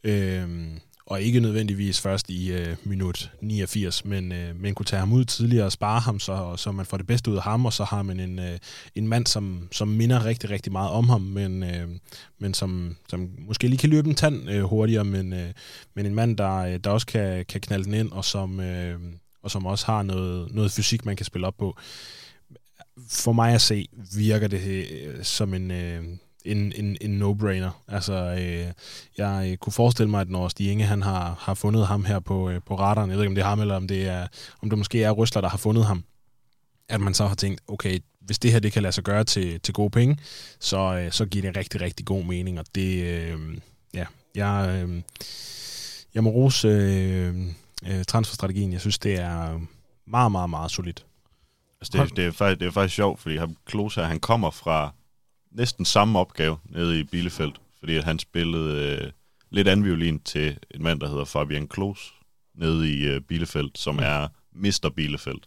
Øh, og ikke nødvendigvis først i øh, minut 89, men, øh, men kunne tage ham ud tidligere og spare ham, så, så man får det bedste ud af ham, og så har man en, øh, en mand, som, som minder rigtig, rigtig meget om ham, men, øh, men som, som måske lige kan løbe en tand øh, hurtigere, men, øh, men en mand, der, øh, der også kan, kan knalde den ind, og som, øh, og som også har noget, noget fysik, man kan spille op på. For mig at se, virker det øh, som en... Øh, en, en, en no-brainer. Altså, øh, jeg øh, kunne forestille mig, at når Stig Inge, han har, har fundet ham her på, øh, på radaren, jeg ved ikke, om det er ham, eller om det, er, om det måske er Røsler, der har fundet ham, at man så har tænkt, okay, hvis det her det kan lade sig gøre til, til gode penge, så, øh, så giver det rigtig, rigtig god mening, og det, øh, ja, jeg, øh, jeg må rose øh, øh, transferstrategien. Jeg synes, det er meget, meget, meget solidt. Altså det, det, er faktisk, det er faktisk sjovt, fordi ham, Klose han kommer fra næsten samme opgave nede i Bielefeld, fordi han spillede øh, lidt anviolin til en mand, der hedder Fabian Klos, nede i øh, Bielefeld, som er Mr. Bielefeld.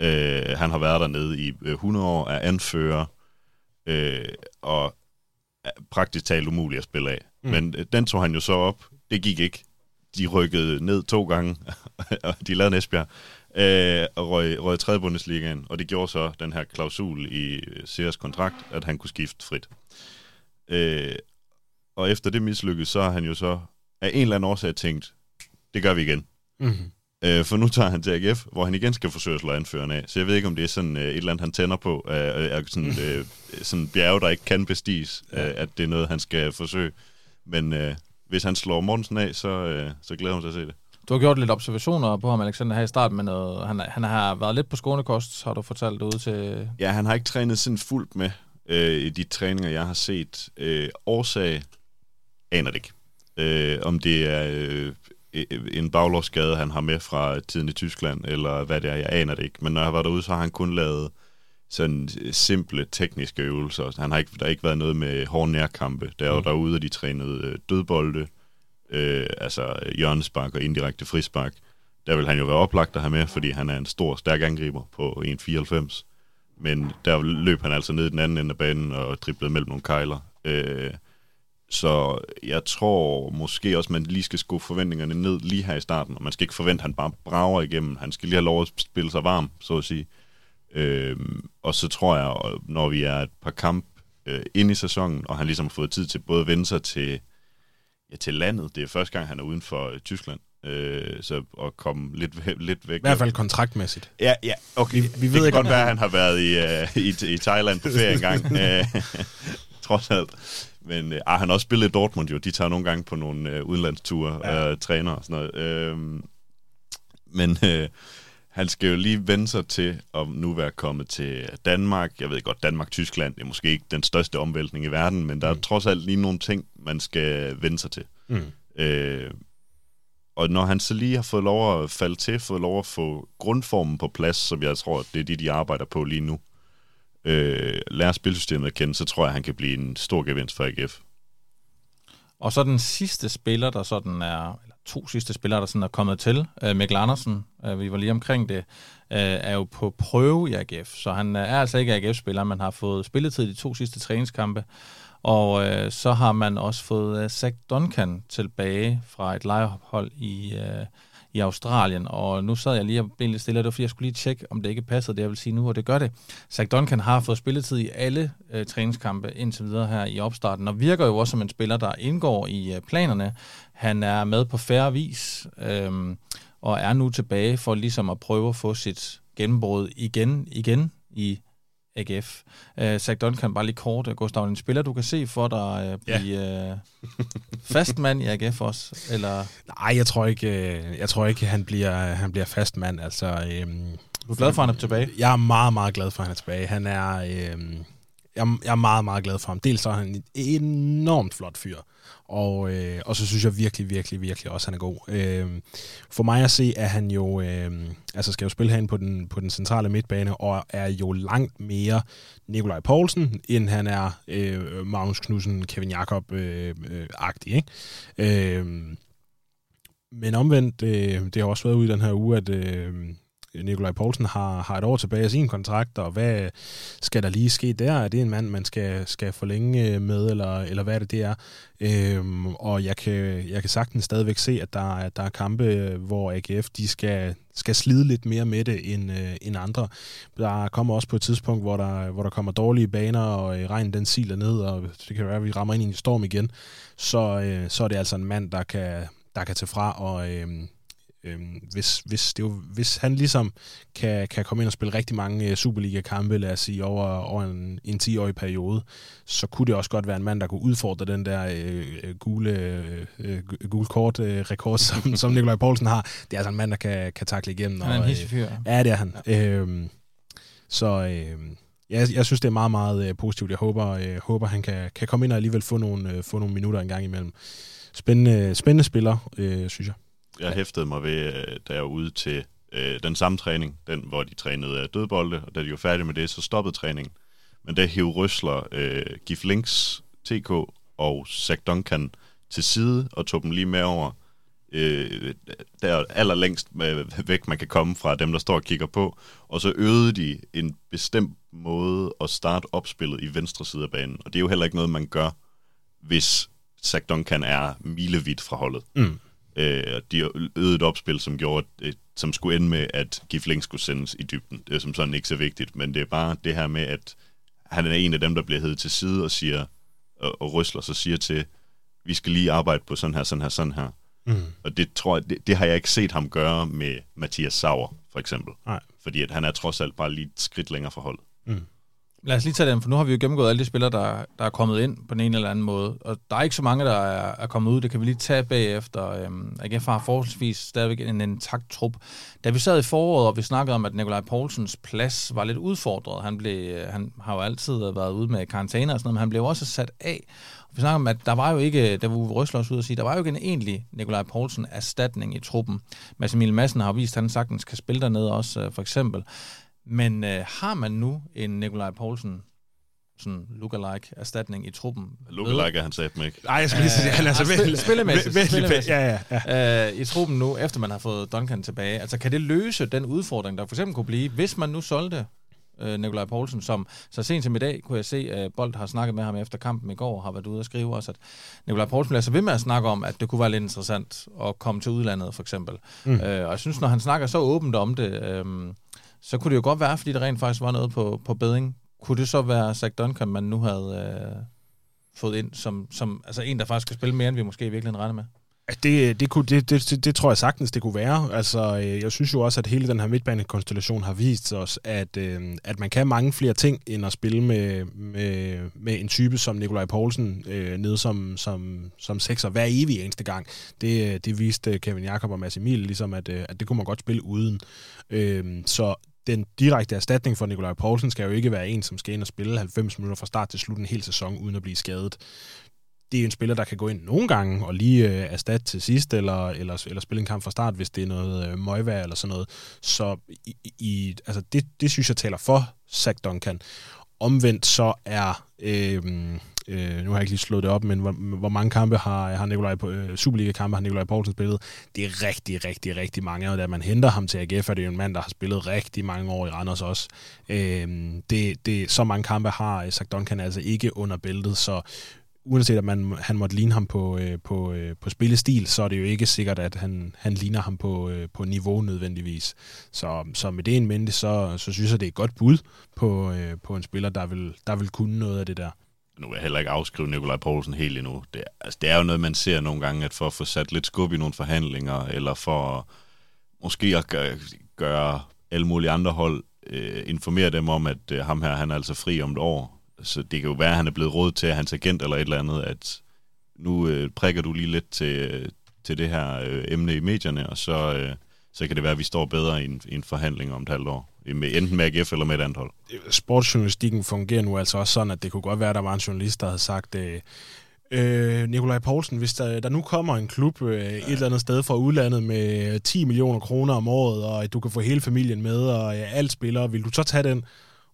Øh, han har været dernede i øh, 100 år, er anfører, øh, og er praktisk talt umulig at spille af. Mm. Men øh, den tog han jo så op. Det gik ikke. De rykkede ned to gange, og de lavede Esbjerg øh, og røg, røg 3. Bundesligaen, og det gjorde så den her klausul i Sears kontrakt, at han kunne skifte frit. Øh, og efter det mislykkedes, så har han jo så af en eller anden årsag tænkt, det gør vi igen. Mm-hmm. Øh, for nu tager han til AGF, hvor han igen skal forsøge at slå anføreren af. Så jeg ved ikke, om det er sådan øh, et eller andet, han tænder på, øh, er sådan, øh, sådan bjerge, der ikke kan bestiges, øh, at det er noget, han skal forsøge. Men øh, hvis han slår Mortensen af, så, øh, så glæder han sig at se det. Du har gjort lidt observationer på ham, Alexander, her i starten, men noget, han, han har været lidt på skånekost, har du fortalt ud til... Ja, han har ikke trænet sådan fuldt med øh, i de træninger, jeg har set. Øh, årsag aner det ikke. Øh, om det er øh, en baglovsskade, han har med fra tiden i Tyskland, eller hvad det er, jeg aner det ikke. Men når jeg været derude, så har han kun lavet sådan simple tekniske øvelser. Han har ikke, der har ikke været noget med hårde nærkampe. Der er jo mm. derude, og de trænede øh, dødbolde, øh, altså hjørnespark og indirekte frispark, der vil han jo være oplagt at have med, fordi han er en stor, stærk angriber på 1,94. Men der løb han altså ned i den anden ende af banen og driblede mellem nogle kejler. Øh, så jeg tror måske også, man lige skal skubbe forventningerne ned lige her i starten, og man skal ikke forvente, at han bare brager igennem. Han skal lige have lov at spille sig varm, så at sige. Øh, og så tror jeg, når vi er et par kamp øh, ind i sæsonen, og han ligesom har fået tid til både at vende sig til ja, til landet. Det er første gang, han er uden for øh, Tyskland. Øh, så at komme lidt, lidt væk. I hvert fald kontraktmæssigt. Ja, ja okay. Vi, vi ved det kan godt være, at han har været i, uh, i, i Thailand på ferie engang. Øh, trods alt. Men uh, han har også spillet i Dortmund jo. De tager nogle gange på nogle uh, udenlandsture ja. og uh, træner og sådan noget. Uh, men uh, han skal jo lige vende sig til at nu være kommet til Danmark. Jeg ved godt, Danmark-Tyskland er måske ikke den største omvæltning i verden, men der mm. er trods alt lige nogle ting, man skal vende sig til. Mm. Øh, og når han så lige har fået lov at falde til, fået lov at få grundformen på plads, som jeg tror, det er det, de arbejder på lige nu, øh, lære spilsystemet at kende, så tror jeg, han kan blive en stor gevinst for AGF. Og så den sidste spiller, der sådan er, to sidste spillere, der sådan er kommet til, uh, Mikkel Andersen, uh, vi var lige omkring det, uh, er jo på prøve i AGF, så han uh, er altså ikke AGF-spiller, men har fået spilletid i de to sidste træningskampe, og uh, så har man også fået uh, Zach Duncan tilbage fra et lejehold i, uh, i Australien, og nu sad jeg lige og blev lidt stille, og det var fordi, jeg skulle lige tjekke, om det ikke passede det, jeg vil sige nu, og det gør det. Zach Duncan har fået spilletid i alle øh, træningskampe indtil videre her i opstarten, og virker jo også som en spiller, der indgår i øh, planerne. Han er med på færre vis, øh, og er nu tilbage for ligesom at prøve at få sit gennembrud igen, igen i AGF. Uh, Zach Duncan, bare lige kort, Gustav, en spiller, du kan se for dig uh, blive ja. uh, fastmand i AGF også? Eller? Nej, jeg tror ikke, jeg tror ikke han, bliver, han bliver fastmand. Altså, øhm, du er glad for, at han er tilbage? Jeg er meget, meget glad for, at han er tilbage. Han er... Øhm, jeg, jeg er meget, meget glad for ham. Dels er han en enormt flot fyr. Og, øh, og så synes jeg virkelig, virkelig, virkelig også, at han er god. Øh, for mig at se, at han jo øh, altså skal jo spille herinde på den, på den centrale midtbane, og er jo langt mere Nikolaj Poulsen, end han er øh, Magnus Knudsen, Kevin Jakob-agtig. Øh, øh, øh, men omvendt, øh, det har også været ude i den her uge, at, øh, Nikolaj Poulsen har, har et år tilbage af sin kontrakt, og hvad skal der lige ske der? Er det en mand, man skal, skal forlænge med, eller, eller hvad er det, det er? Øhm, og jeg kan, jeg kan sagtens stadigvæk se, at der, der er kampe, hvor AGF de skal, skal slide lidt mere med det end, øh, end andre. Der kommer også på et tidspunkt, hvor der, hvor der kommer dårlige baner, og øh, regnen den siler ned, og det kan være, at vi rammer ind i en storm igen. Så, øh, så er det altså en mand, der kan, der kan tage fra, og øh, Øhm, hvis, hvis, det jo, hvis han ligesom kan, kan komme ind og spille rigtig mange uh, Superliga-kampe, lad os sige, over, over en, en 10-årig periode, så kunne det også godt være en mand, der kunne udfordre den der øh, gule, øh, gule kort-rekord, som, som Nikolaj Poulsen har. Det er altså en mand, der kan, kan takle igennem. Han er en og, øh, Ja, det er han. Ja. Øhm, så øh, jeg, jeg synes, det er meget, meget øh, positivt. Jeg håber, øh, håber han kan, kan komme ind og alligevel få nogle, øh, få nogle minutter en gang imellem. Spændende, spændende spiller, øh, synes jeg jeg hæftede mig ved, øh, da jeg var ude til øh, den samme træning, den hvor de trænede dødbolde, og da de var færdige med det, så stoppede træningen. Men der hævde Røsler øh, Gif Links, TK og Zach Duncan til side og tog dem lige med over øh, der allerlængst væk, man kan komme fra dem, der står og kigger på. Og så øvede de en bestemt måde at starte opspillet i venstre side af banen. Og det er jo heller ikke noget, man gør, hvis Zach Duncan er milevidt fra holdet. Mm. Øh, de øvede et opspil, som gjorde, et, som skulle ende med, at Gifling skulle sendes i dybden. Det er som sådan ikke så vigtigt, men det er bare det her med, at han er en af dem, der bliver heddet til side og siger, og, og rysler så siger til, vi skal lige arbejde på sådan her, sådan her, sådan her. Mm. Og det tror jeg, det, det har jeg ikke set ham gøre med Mathias Sauer, for eksempel. Nej. Fordi at han er trods alt bare lige et skridt længere fra holdet. Mm. Lad os lige tage dem, for nu har vi jo gennemgået alle de spillere, der, der er kommet ind på den ene eller anden måde. Og der er ikke så mange, der er, er kommet ud. Det kan vi lige tage bagefter. Øhm, AGF har forholdsvis stadigvæk en intakt trup. Da vi sad i foråret, og vi snakkede om, at Nikolaj Poulsens plads var lidt udfordret. Han, blev, han har jo altid været ude med karantæne og sådan noget, men han blev også sat af. Og vi snakker om, at der var jo ikke, der var Røsler også ud at sige, der var jo ikke en egentlig Nikolaj Poulsen erstatning i truppen. Mads Emil Madsen har vist, at han sagtens kan spille dernede også, øh, for eksempel. Men øh, har man nu en Nikolaj Poulsen sådan lookalike erstatning i truppen. Lookalike er han sat med ikke. Nej, jeg skal lige sige, han er så vældig, spillemæssigt, spillemæssigt, ja, ja, ja. Øh, i truppen nu, efter man har fået Duncan tilbage. Altså, kan det løse den udfordring, der for eksempel kunne blive, hvis man nu solgte øh, Nikolaj Poulsen, som så sent som i dag kunne jeg se, at Bold har snakket med ham efter kampen i går, har været ude og skrive også, at Nikolaj Poulsen bliver så ved med at snakke om, at det kunne være lidt interessant at komme til udlandet, for eksempel. Mm. Øh, og jeg synes, når han snakker så åbent om det, øh, så kunne det jo godt være, fordi der rent faktisk var noget på, på beding. Kunne det så være Zach Duncan, man nu havde øh, fået ind, som, som altså en, der faktisk kan spille mere, end vi måske i virkeligheden regner med? Det, øh, det, kunne, det, det, det, det tror jeg sagtens, det kunne være. Altså, øh, jeg synes jo også, at hele den her midtbanekonstellation har vist os, at, øh, at man kan mange flere ting, end at spille med, med, med en type som Nikolaj Poulsen øh, nede som, som, som sekser hver evig eneste gang. Det, øh, det viste Kevin Jakob og Mads Emil, ligesom at, at det kunne man godt spille uden. Øh, så den direkte erstatning for Nikolaj Poulsen skal jo ikke være en, som skal ind og spille 90 minutter fra start til slut en hel sæson, uden at blive skadet. Det er en spiller, der kan gå ind nogle gange og lige øh, erstatte til sidst, eller, eller, eller spille en kamp fra start, hvis det er noget øh, møgvær eller sådan noget. Så i, i, altså det, det synes jeg taler for Zach Duncan. Omvendt så er øh, Øh, nu har jeg ikke lige slået det op, men hvor, hvor mange kampe har, har Nikolaj, øh, Superliga-kampe har Nikolaj Poulsen spillet? Det er rigtig, rigtig, rigtig mange, og da man henter ham til AGF, er det jo en mand, der har spillet rigtig mange år i Randers også. Øh, det, det, så mange kampe har Zach Duncan altså ikke under bæltet, så uanset at man, han måtte ligne ham på, øh, på, øh, på spillestil, så er det jo ikke sikkert, at han, han ligner ham på, øh, på niveau nødvendigvis. Så, så med det en mente, så, så synes jeg, det er et godt bud på, øh, på en spiller, der vil, der vil kunne noget af det der nu vil jeg heller ikke afskrive Nikolaj Poulsen helt endnu. Det, altså, det er jo noget, man ser nogle gange, at for at få sat lidt skub i nogle forhandlinger, eller for måske at gøre, gøre alle mulige andre hold, øh, informere dem om, at øh, ham her, han er altså fri om et år. Så det kan jo være, at han er blevet råd til hans agent eller et eller andet, at nu øh, prikker du lige lidt til, til det her øh, emne i medierne, og så, øh, så kan det være, at vi står bedre i en, i en forhandling om et halvt år med, enten med AGF eller med et andet hold. Sportsjournalistikken fungerer nu altså også sådan, at det kunne godt være, at der var en journalist, der havde sagt, øh, øh, Nikolaj Poulsen, hvis der, der nu kommer en klub øh, et eller andet sted fra udlandet med 10 millioner kroner om året, og du kan få hele familien med, og ja, alt spiller, vil du så tage den?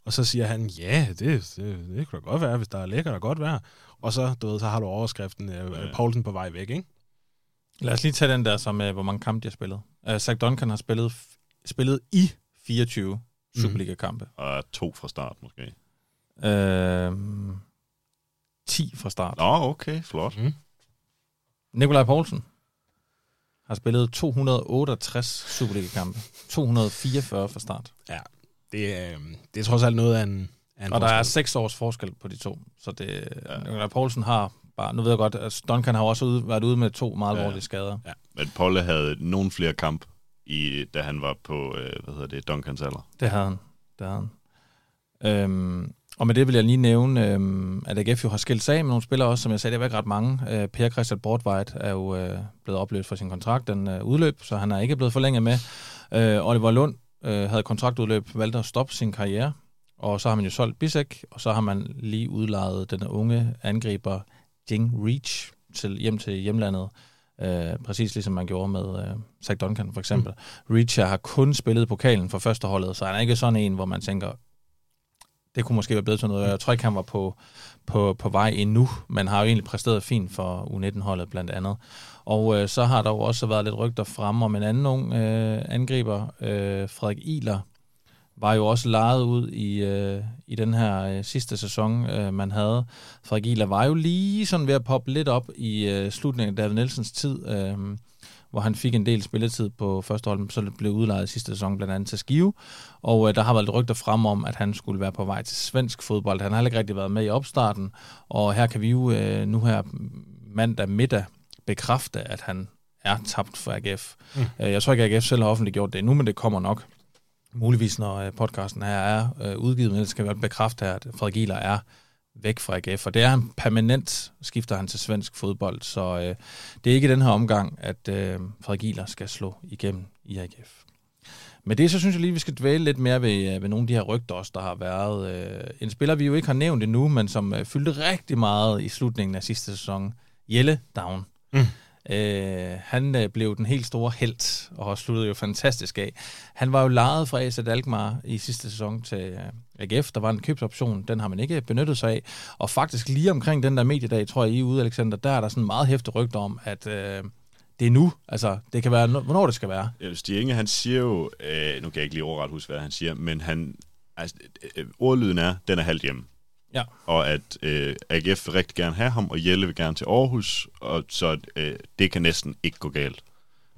Og så siger han, ja, det, det, det kan da godt være, hvis der er lækker, der godt være. Og så, du ved, så har du overskriften, øh, Poulsen på vej væk, ikke? Lad os lige tage den der, som, øh, hvor mange kampe de har spillet. Uh, Zach Duncan har spillet, spillet i 24 Superliga-kampe. Og to fra start måske. Øh, 10 fra start. Nå, okay, flot. Mm. Nikolaj Poulsen har spillet 268 Superliga-kampe. 244 fra start. Ja, det er, øhm, det er trods alt noget af en, af en Og der er forskel. seks års forskel på de to. Så det, ja. Poulsen har bare... Nu ved jeg godt, at Duncan har også ude, været ude med to meget Ja. alvorlige skader. Men Polle havde nogen flere kamp, i, da han var på, øh, hvad hedder det, Duncans alder. Det havde han. Det havde han. Øhm, og med det vil jeg lige nævne, øhm, at AGF jo har skilt sig af med nogle spillere også, som jeg sagde, det var ikke ret mange. Øh, per Christian Bortvejt er jo øh, blevet opløst for sin kontrakt, den øh, udløb, så han er ikke blevet forlænget med. Øh, Oliver Lund øh, havde kontraktudløb, valgte at stoppe sin karriere, og så har man jo solgt Bisek, og så har man lige udlejet den unge angriber Jing Reach til, hjem til hjemlandet. Øh, præcis ligesom man gjorde med øh, Zach Duncan for eksempel. Mm. Reach har kun spillet pokalen for førsteholdet, så han er ikke sådan en, hvor man tænker, det kunne måske være blevet til noget. Jeg tror ikke, han var på, på, på vej endnu, men har jo egentlig præsteret fint for U19-holdet blandt andet. Og øh, så har der jo også været lidt rygter frem om en anden ung øh, angriber, øh, Frederik Iler, var jo også lejet ud i, øh, i den her øh, sidste sæson, øh, man havde. Frederik Iler var jo lige sådan ved at poppe lidt op i øh, slutningen af David Nielsens tid, øh, hvor han fik en del spilletid på første hold, så blev udlejet sidste sæson blandt andet til Skive. Og øh, der har været lidt rygter frem om, at han skulle være på vej til svensk fodbold. Han har heller ikke rigtig været med i opstarten, og her kan vi jo øh, nu her mandag middag bekræfte, at han er tabt for AGF. Mm. Øh, jeg tror ikke, at AGF selv har offentliggjort det endnu, men det kommer nok. Muligvis, når øh, podcasten her er øh, udgivet, men det skal være bekræfte, at Frederik Gieler er væk fra AGF, og det er han permanent, skifter han til svensk fodbold, så øh, det er ikke den her omgang, at øh, Frederik Gieler skal slå igennem i AGF. Med det, så synes jeg lige, vi skal dvæle lidt mere ved, ved nogle af de her rygter også, der har været. Øh, en spiller, vi jo ikke har nævnt endnu, men som øh, fyldte rigtig meget i slutningen af sidste sæson. Jelle Down. Mm. Øh, han øh, blev den helt store held, og sluttede jo fantastisk af. Han var jo lejet fra AZ Alkmaar i sidste sæson til øh, AGF. Der var en købsoption, den har man ikke benyttet sig af. Og faktisk lige omkring den der mediedag, tror jeg, I ude, Alexander, der er der sådan meget hæfte rygter om, at øh, det er nu. Altså, det kan være, hvornår det skal være. Ja, Stienge, han siger jo, øh, nu kan jeg ikke lige overret huske, hvad han siger, men han, altså, øh, ordlyden er, den er halvt hjemme. Ja. Og at øh, AGF vil rigtig gerne have ham, og Jelle vil gerne til Aarhus, og så øh, det kan næsten ikke gå galt.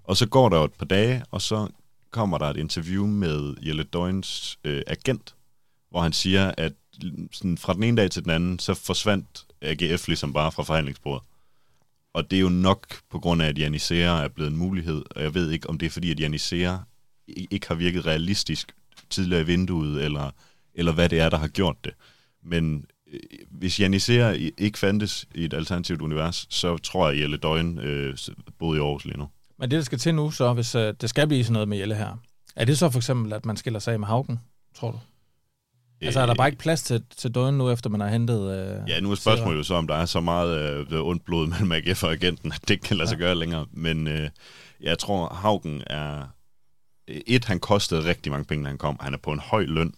Og så går der jo et par dage, og så kommer der et interview med Jelle Døgns øh, agent, hvor han siger, at sådan, fra den ene dag til den anden, så forsvandt AGF ligesom bare fra forhandlingsbordet. Og det er jo nok på grund af, at Janisera er blevet en mulighed, og jeg ved ikke, om det er fordi, at Janisera ikke har virket realistisk tidligere i vinduet, eller, eller hvad det er, der har gjort det. Men øh, hvis Janisera ikke fandtes i et alternativt univers, så tror jeg, at Jelle Døgn øh, boede i Aarhus lige nu. Men det, der skal til nu, så hvis øh, det skal blive sådan noget med Jelle her, er det så for eksempel, at man skiller sig af med Haugen, tror du? Altså er der bare ikke plads til, til døden nu, efter man har hentet... Øh, Ja, nu er spørgsmålet jo så, om der er så meget øh, ondt blod mellem AGF og agenten, at det ikke kan lade sig Ja. gøre længere. Men øh, jeg tror, Haugen er... Et, han kostede rigtig mange penge, da han kom. Han er på en høj løn,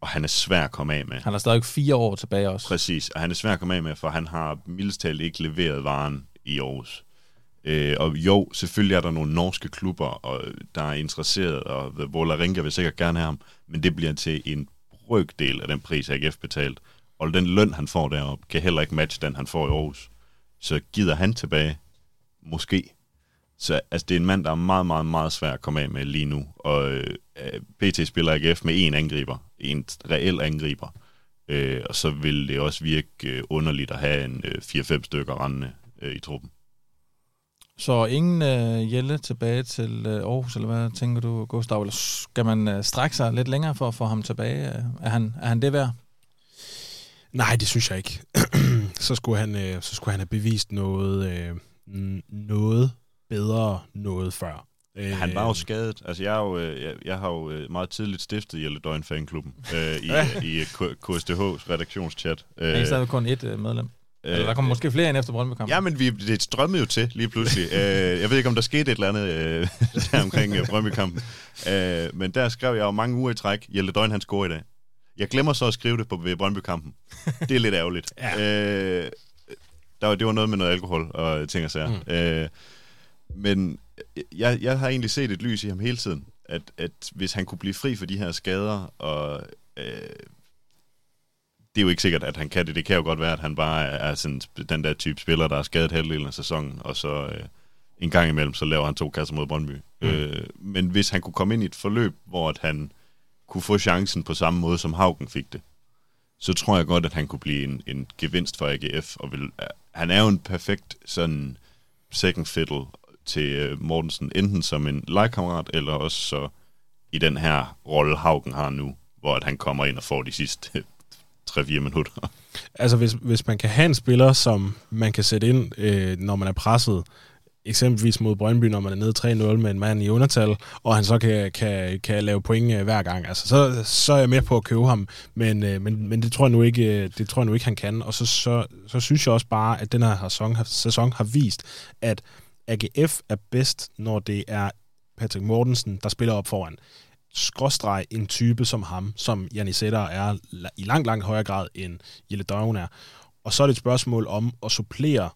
og han er svær at komme af med. Han har stadig fire år tilbage også. Præcis, og han er svær at komme af med, for han har mildest talt ikke leveret varen i Aarhus. Øh, og jo, selvfølgelig er der nogle norske klubber, og der er interesseret, og Volaringa vil sikkert gerne have ham, men det bliver til en brøkdel af den pris, AGF betalt. Og den løn, han får deroppe, kan heller ikke matche den, han får i Aarhus. Så gider han tilbage? Måske. Så altså, det er en mand, der er meget, meget, meget svær at komme af med lige nu. Og øh, PT spiller AGF med en angriber. En reel angriber. Øh, og så vil det også virke øh, underligt at have en øh, 4-5 stykker rendende øh, i truppen. Så ingen øh, Jelle tilbage til øh, Aarhus, eller hvad tænker du, Gustav? Eller skal man øh, strække sig lidt længere for at få ham tilbage? Øh, Er han, er han det værd? Nej, det synes jeg ikke. så, skulle han, øh, så skulle han have bevist noget, øh, noget bedre noget før. Øh, Han var jo skadet. Altså, jeg, er jo, øh, jeg, jeg har jo øh, meget tidligt stiftet Jelle Døgn fanklubben øh, i, i K- KSDH's redaktionschat. Øh, er stadig kun et øh, medlem. Eller der kommer måske flere ind efter brøndby Ja, men vi, det strømmede jo til lige pludselig. øh, jeg ved ikke, om der skete et eller andet øh, der omkring øh, Brøndby-kampen. Øh, men der skrev jeg jo mange uger i træk, Jelle Døgn, han scorer i dag. Jeg glemmer så at skrive det på ved Brøndby-kampen. Det er lidt ærgerligt. Ja. øh, der var, det var noget med noget alkohol og ting og sager. Mm. Øh, men jeg, jeg har egentlig set et lys i ham hele tiden. at, at hvis han kunne blive fri for de her skader, og øh, det er jo ikke sikkert, at han kan det. Det kan jo godt være, at han bare er sådan, den der type spiller, der er skadet halvdelen af sæsonen, og så øh, en gang imellem, så laver han to kasser mod Brøndby. Mm. Øh, men hvis han kunne komme ind i et forløb, hvor at han kunne få chancen på samme måde, som Haugen fik det, så tror jeg godt, at han kunne blive en, en gevinst for AGF. Og vil, han er jo en perfekt sådan second fiddle til øh, Mortensen, enten som en legekammerat, eller også så i den her rolle, Haugen har nu, hvor at han kommer ind og får de sidste øh, 3-4 minutter. Altså, hvis, hvis man kan have en spiller, som man kan sætte ind, øh, når man er presset, eksempelvis mod Brøndby, når man er nede 3-0 med en mand i undertal, og han så kan, kan, kan lave point øh, hver gang. Altså, så, så er jeg med på at købe ham, men, men, men det, tror jeg nu ikke, det tror jeg nu ikke, han kan. Og så, så, så synes jeg også bare, at den her sæson, sæson har vist, at AGF er bedst, når det er Patrick Mortensen, der spiller op foran skråstreg en type som ham, som Janisetta er i langt, langt højere grad end Jelle Døven er. Og så er det et spørgsmål om at supplere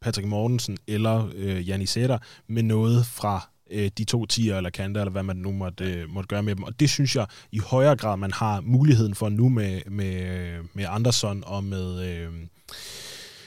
Patrick Mortensen eller øh, Janisetta med noget fra øh, de to tiger eller kanter, eller hvad man nu måtte, øh, måtte gøre med dem. Og det synes jeg i højere grad, man har muligheden for nu med, med, med Andersson og med, øh,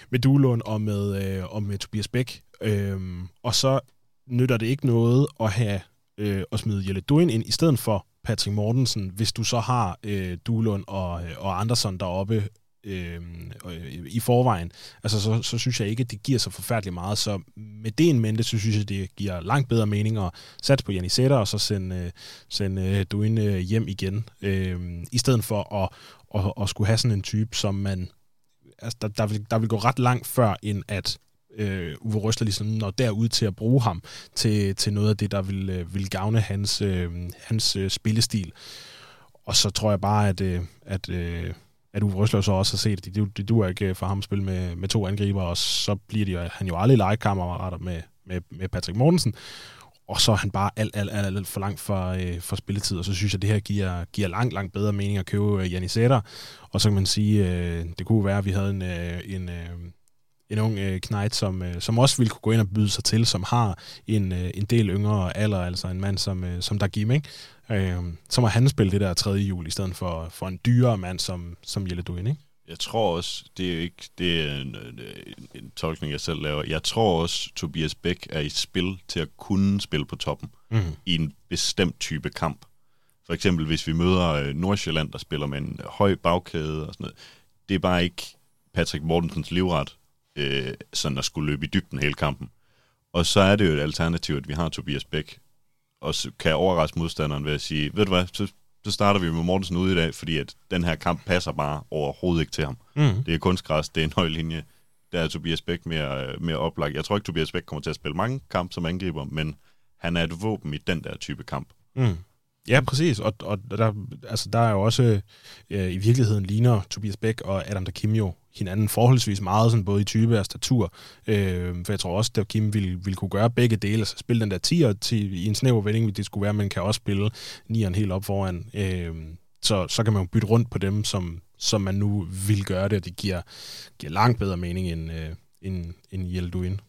med Duelund og med, øh, og med Tobias Bæk. Øhm, og så nytter det ikke noget at have øh, at smide Jelle Duin ind i stedet for Patrick Mortensen, hvis du så har øh, Duelund og, øh, og Andersson deroppe øhm, øh, i forvejen, altså så, så synes jeg ikke, at det giver så forfærdeligt meget. Så med det en mente, så synes jeg, det giver langt bedre mening at satse på Janisetta og så sende, øh, sende øh, Duin øh, hjem igen, øh, i stedet for at, at, at skulle have sådan en type, som man altså der, der, vil, der vil gå ret langt før, end at øh, Uwe Røsler ligesom når derud til at bruge ham til, til noget af det, der vil, øh, vil gavne hans, øh, hans øh, spillestil. Og så tror jeg bare, at, øh, at, øh, at Uwe Røsler så også har set, at det, det, duer ikke for ham at spille med, med to angriber, og så bliver de, han jo aldrig legekammerater med, med, med Patrick Mortensen, og så er han bare alt, alt, alt, alt for langt for, øh, for spilletid, og så synes jeg, at det her giver, giver langt, langt bedre mening at købe øh, Janisetta, og så kan man sige, øh, det kunne være, at vi havde en, øh, en, øh, en ung øh, knægt, som, øh, som også ville kunne gå ind og byde sig til, som har en, øh, en del yngre alder, altså en mand som, øh, som Dagim, ikke? Øh, så må han spille det der tredje jul, i stedet for, for en dyrere mand som, som Jelle Duin, ikke? Jeg tror også, det er ikke det er en, en, en tolkning, jeg selv laver. Jeg tror også, Tobias Bæk er i spil til at kunne spille på toppen mm. i en bestemt type kamp. For eksempel, hvis vi møder øh, Nordsjælland, der spiller med en høj bagkæde og sådan noget. Det er bare ikke Patrick Mortensens livret øh, sådan at skulle løbe i dybden hele kampen. Og så er det jo et alternativ, at vi har Tobias Bæk, og så kan jeg overraske modstanderen ved at sige, ved du hvad, så, så starter vi med Mortensen ud i dag, fordi at den her kamp passer bare overhovedet ikke til ham. Mm. Det er kunstgræs, det er en høj linje. Der er Tobias Bæk mere, mere oplagt. Jeg tror ikke, Tobias Bæk kommer til at spille mange kampe som angriber, men han er et våben i den der type kamp. Mm. Ja, præcis. Og, og der, altså, der er jo også, øh, i virkeligheden ligner Tobias Bæk og Adam Kim jo hinanden forholdsvis meget, sådan både i type og statur. Øh, for jeg tror også, at Kim ville, ville kunne gøre begge dele, altså spille den der 10'er til, i en snæver vending, det skulle være, men kan også spille 9'eren helt op foran. Øh, så, så kan man jo bytte rundt på dem, som, som man nu vil gøre det, og det giver, giver langt bedre mening end, øh, end, end Yelduin.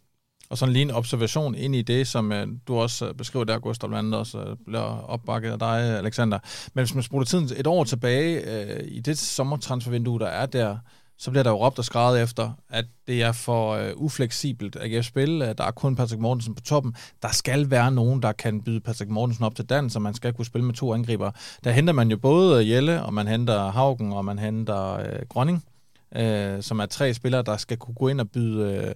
Og sådan lige en observation ind i det, som øh, du også øh, beskriver der, Gustav, blandt andet også uh, bliver opbakket af dig, Alexander. Men hvis man spoler tiden et år tilbage, øh, i det sommertransfervindue, der er der, så bliver der jo råbt og skrevet efter, at det er for øh, ufleksibelt at spil. Der er kun Patrick Mortensen på toppen. Der skal være nogen, der kan byde Patrick Mortensen op til dans, så man skal kunne spille med to angriber. Der henter man jo både Jelle, og man henter Haugen, og man henter øh, Grønning, øh, som er tre spillere, der skal kunne gå ind og byde... Øh,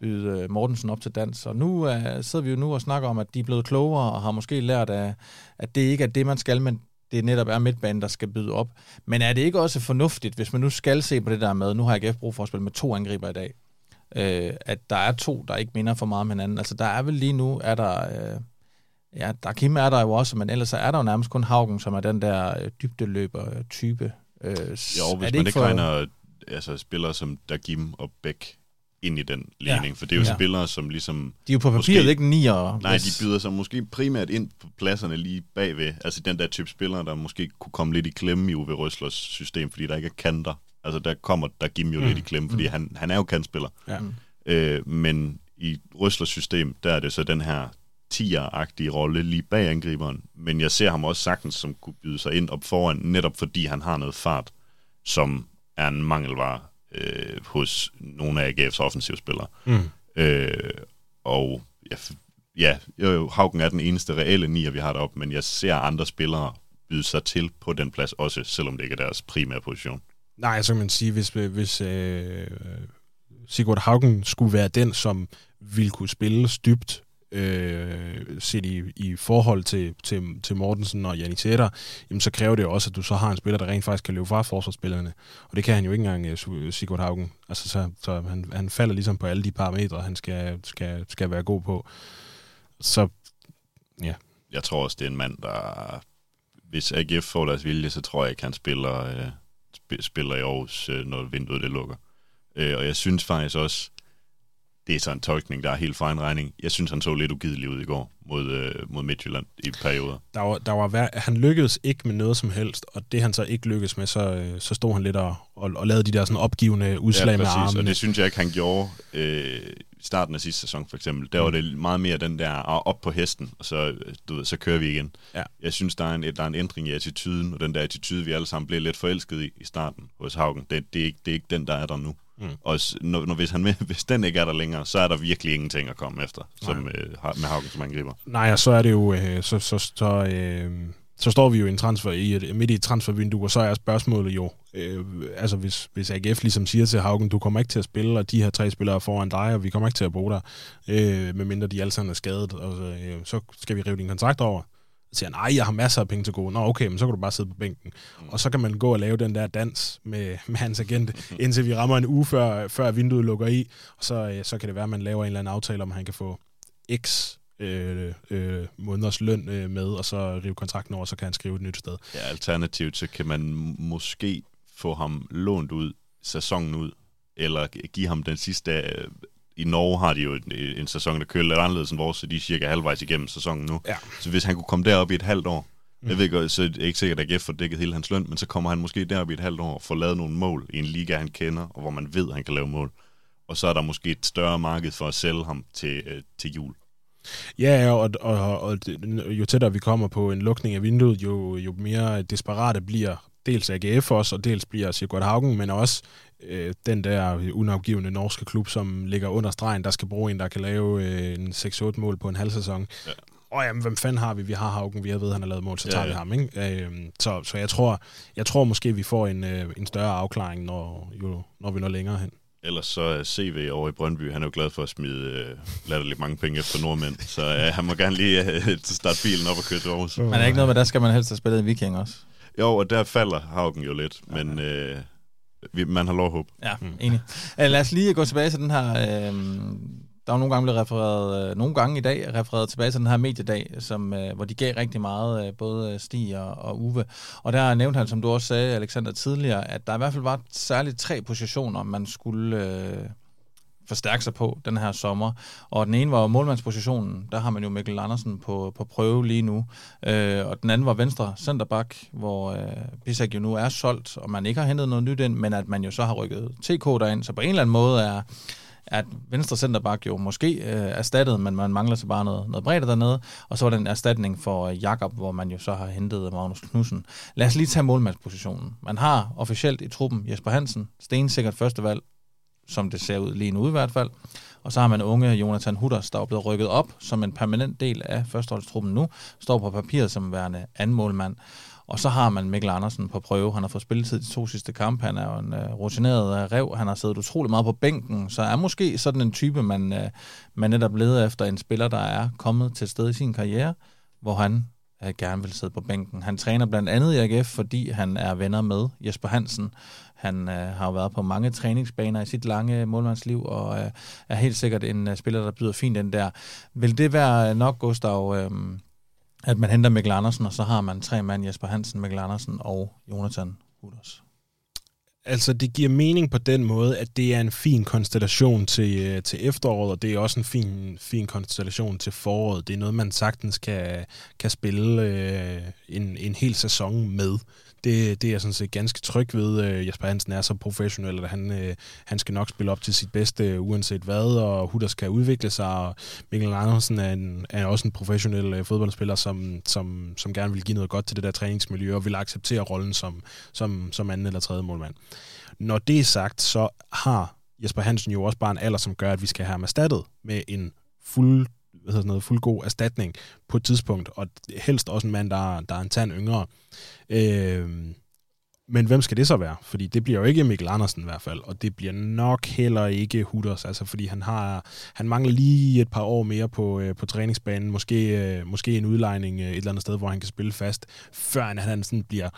byde øh, Mortensen op til dans. Og nu uh, sidder vi jo nu og snakker om, at de er blevet klogere og har måske lært, at, at det ikke er det, man skal, men det netop er midtbanen, der skal byde op. Men er det ikke også fornuftigt, hvis man nu skal se på det der med, nu har jeg brug for at spille med to angriber i dag, øh, at der er to, der ikke minder for meget om hinanden. Altså der er vel lige nu, er der... Øh, Ja, der Kim er der jo også, men ellers er der jo nærmest kun Haugen, som er den der øh, dybdeløber-type. Øh, jo, hvis man ikke, ikke for... regner altså, spillere som Dagim og Bæk ind i den ligning, ja. for det er jo ja. spillere, som ligesom... De er jo på papiret måske, ikke nier. Nej, hvis... de byder sig måske primært ind på pladserne lige bagved. Altså den der type spillere, der måske kunne komme lidt i klemme i Uwe Røslers system, fordi der ikke er kanter. Altså der kommer der Gim jo mm. lidt i klemme, fordi mm. han, han er jo kantspiller. Ja. Øh, men i Røslers system, der er det så den her tier-agtig rolle lige bag angriberen, men jeg ser ham også sagtens som kunne byde sig ind op foran, netop fordi han har noget fart, som er en mangelvare øh, hos nogle af AGF's offensivspillere. Mm. Øh, og ja, ja, jo, Haugen er den eneste reelle nier, vi har deroppe, men jeg ser andre spillere byde sig til på den plads også, selvom det ikke er deres primære position. Nej, så kan man sige, hvis, hvis øh, Sigurd Haugen skulle være den, som ville kunne spille dybt øh, set i, i forhold til, til, til Mortensen og Janik Sætter, jamen så kræver det jo også, at du så har en spiller, der rent faktisk kan løbe fra forsvarsspillerne. Og det kan han jo ikke engang, øh, øh, Sigurd Haugen. Altså, så, så han, han falder ligesom på alle de parametre, han skal, skal, skal være god på. Så, ja. Jeg tror også, det er en mand, der... Hvis AGF får deres vilje, så tror jeg ikke, han spiller, øh, spiller i Aarhus, øh, når vinduet det lukker. Øh, og jeg synes faktisk også, det er så en tolkning, der er helt en regning. Jeg synes, han så lidt ugidelig ud i går mod, øh, mod Midtjylland i perioder. Der var, der var vær- han lykkedes ikke med noget som helst, og det han så ikke lykkedes med, så, øh, så stod han lidt og, og, og lavede de der sådan opgivende udslag ja, præcis, med armene. og det synes jeg ikke, han gjorde øh, starten af sidste sæson for eksempel. Der mm. var det meget mere den der op på hesten, og så, du ved, så kører vi igen. Ja. Jeg synes, der er, en, der er en ændring i attituden, og den der attitude, vi alle sammen blev lidt forelsket i i starten hos Haugen, det, det, er, ikke, det er ikke den, der er der nu. Mm. Og når, når, hvis, han, hvis den ikke er der længere, så er der virkelig ingenting at komme efter som, øh, med Haugen som angriber. Nej, og så er det jo, øh, så, så, så, øh, så står vi jo i en transfer, i et, midt i et transfervindue, og så er spørgsmålet jo, øh, altså hvis, hvis AGF ligesom siger til Haugen, du kommer ikke til at spille, og de her tre spillere er foran dig, og vi kommer ikke til at bruge dig, øh, medmindre de alle sammen er skadet, og øh, så skal vi rive din kontrakt over. Så siger nej, jeg har masser af penge til gode. Nå, okay, men så kan du bare sidde på bænken. Mm. Og så kan man gå og lave den der dans med, med hans agent, mm. indtil vi rammer en uge før, før vinduet lukker i. Og så, øh, så kan det være, at man laver en eller anden aftale om, at han kan få x øh, øh, måneders løn øh, med, og så rive kontrakten over, så kan han skrive et nyt sted. Ja, alternativt så kan man måske få ham lånt ud, sæsonen ud, eller give ham den sidste... I Norge har de jo en, en sæson, der kører lidt anderledes end vores, så de er cirka halvvejs igennem sæsonen nu. Ja. Så hvis han kunne komme derop i et halvt år, mm. jeg ved godt, så er det ikke sikkert, at AGF får dækket hele hans løn, men så kommer han måske derop i et halvt år og får lavet nogle mål i en liga, han kender, og hvor man ved, at han kan lave mål. Og så er der måske et større marked for at sælge ham til, øh, til jul. Ja, og, og, og jo tættere vi kommer på en lukning af vinduet, jo, jo mere desperate bliver dels AGF også, og dels bliver Sigurd Haugen, men også øh, den der unafgivende norske klub, som ligger under stregen, der skal bruge en, der kan lave øh, en 6-8 mål på en halv sæson. Ja. Og jamen, hvem fanden har vi? Vi har Haugen, vi har ved, at han har lavet mål, så tager ja, ja. vi ham. Ikke? Øh, så så jeg, tror, jeg tror måske, vi får en, øh, en større afklaring, når, jo, når vi når længere hen. Ellers så er CV over i Brøndby, han er jo glad for at smide øh, latterligt mange penge efter nordmænd, så øh, han må gerne lige øh, starte bilen op og køre til Aarhus. Men er ikke noget med, der skal man helst have spillet en Viking også? Jo, og der falder Haugen jo lidt, ja. men øh, vi, man har lov at håbe. Ja, mm. enig. Øh, lad os lige gå tilbage til den her øh, der er nogle gange blevet refereret, øh, nogle gange i dag refereret tilbage til den her mediedag, som, øh, hvor de gav rigtig meget, øh, både Stig og, og Uwe. Og der nævnte han, som du også sagde, Alexander, tidligere, at der i hvert fald var særligt tre positioner, man skulle øh, forstærke sig på den her sommer. Og den ene var målmandspositionen, der har man jo Mikkel Andersen på, på prøve lige nu. Øh, og den anden var venstre centerback, hvor øh, Pisak jo nu er solgt, og man ikke har hentet noget nyt ind, men at man jo så har rykket TK derind. Så på en eller anden måde er at venstre centerback jo måske øh, erstattet, men man mangler så bare noget, noget bredt dernede. Og så var den erstatning for øh, Jakob, hvor man jo så har hentet Magnus Knudsen. Lad os lige tage målmandspositionen. Man har officielt i truppen Jesper Hansen, stensikkert førstevalg, som det ser ud lige nu i hvert fald. Og så har man unge Jonathan Hutters, der er blevet rykket op som en permanent del af førsteholdstruppen nu, står på papiret som værende anden målmand. Og så har man Mikkel Andersen på prøve. Han har fået spilletid de to sidste kampe. Han er jo en uh, rutineret uh, rev. Han har siddet utrolig meget på bænken. Så er måske sådan en type, man, uh, man netop leder efter en spiller, der er kommet til et sted i sin karriere, hvor han uh, gerne vil sidde på bænken. Han træner blandt andet i AGF, fordi han er venner med Jesper Hansen. Han øh, har jo været på mange træningsbaner i sit lange målmandsliv, og øh, er helt sikkert en øh, spiller, der byder fint den der. Vil det være nok, Gustav, øh, at man henter Mikkel Andersen, og så har man tre mand, Jesper Hansen, Mikkel Andersen og Jonathan Hutters. Altså, det giver mening på den måde, at det er en fin konstellation til, øh, til efteråret, og det er også en fin, fin konstellation til foråret. Det er noget, man sagtens kan, kan spille øh, en, en en hel sæson med. Det, det er jeg sådan set ganske tryg ved. Øh, Jesper Hansen er så professionel, at han, øh, han skal nok spille op til sit bedste, øh, uanset hvad, og Hudders kan udvikle sig, og Mikkel Andersen er, en, er også en professionel fodboldspiller, som, som, som gerne vil give noget godt til det der træningsmiljø, og vil acceptere rollen som, som, som anden eller tredje målmand. Når det er sagt, så har Jesper Hansen jo også bare en alder, som gør, at vi skal have ham erstattet med en fuld hvad hedder sådan noget, fuld god erstatning på et tidspunkt, og helst også en mand, der, der er en tand yngre. Øh, men hvem skal det så være? Fordi det bliver jo ikke Mikkel Andersen i hvert fald, og det bliver nok heller ikke Hutters, altså fordi han har han mangler lige et par år mere på, øh, på træningsbanen, måske, øh, måske en udlejning øh, et eller andet sted, hvor han kan spille fast, før han, han sådan bliver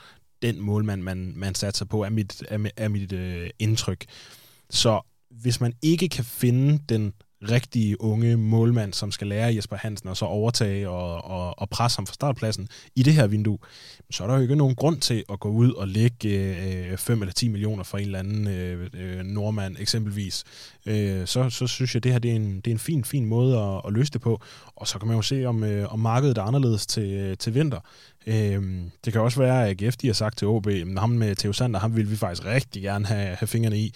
den målmand, man, man satser på, er mit, er, er mit øh, indtryk. Så hvis man ikke kan finde den rigtige unge målmand, som skal lære Jesper Hansen og så overtage og, og, og presse ham fra startpladsen i det her vindue, så er der jo ikke nogen grund til at gå ud og lægge øh, 5 eller 10 millioner for en eller anden øh, øh, nordmand eksempelvis. Øh, så, så synes jeg, det her det er, en, det er en fin, fin måde at, at løse det på. Og så kan man jo se, om, øh, om markedet er anderledes til, øh, til vinter. Øh, det kan også være, at AGF de har sagt til OB, at ham med Theo Sander, ham vil vi faktisk rigtig gerne have, have fingrene i.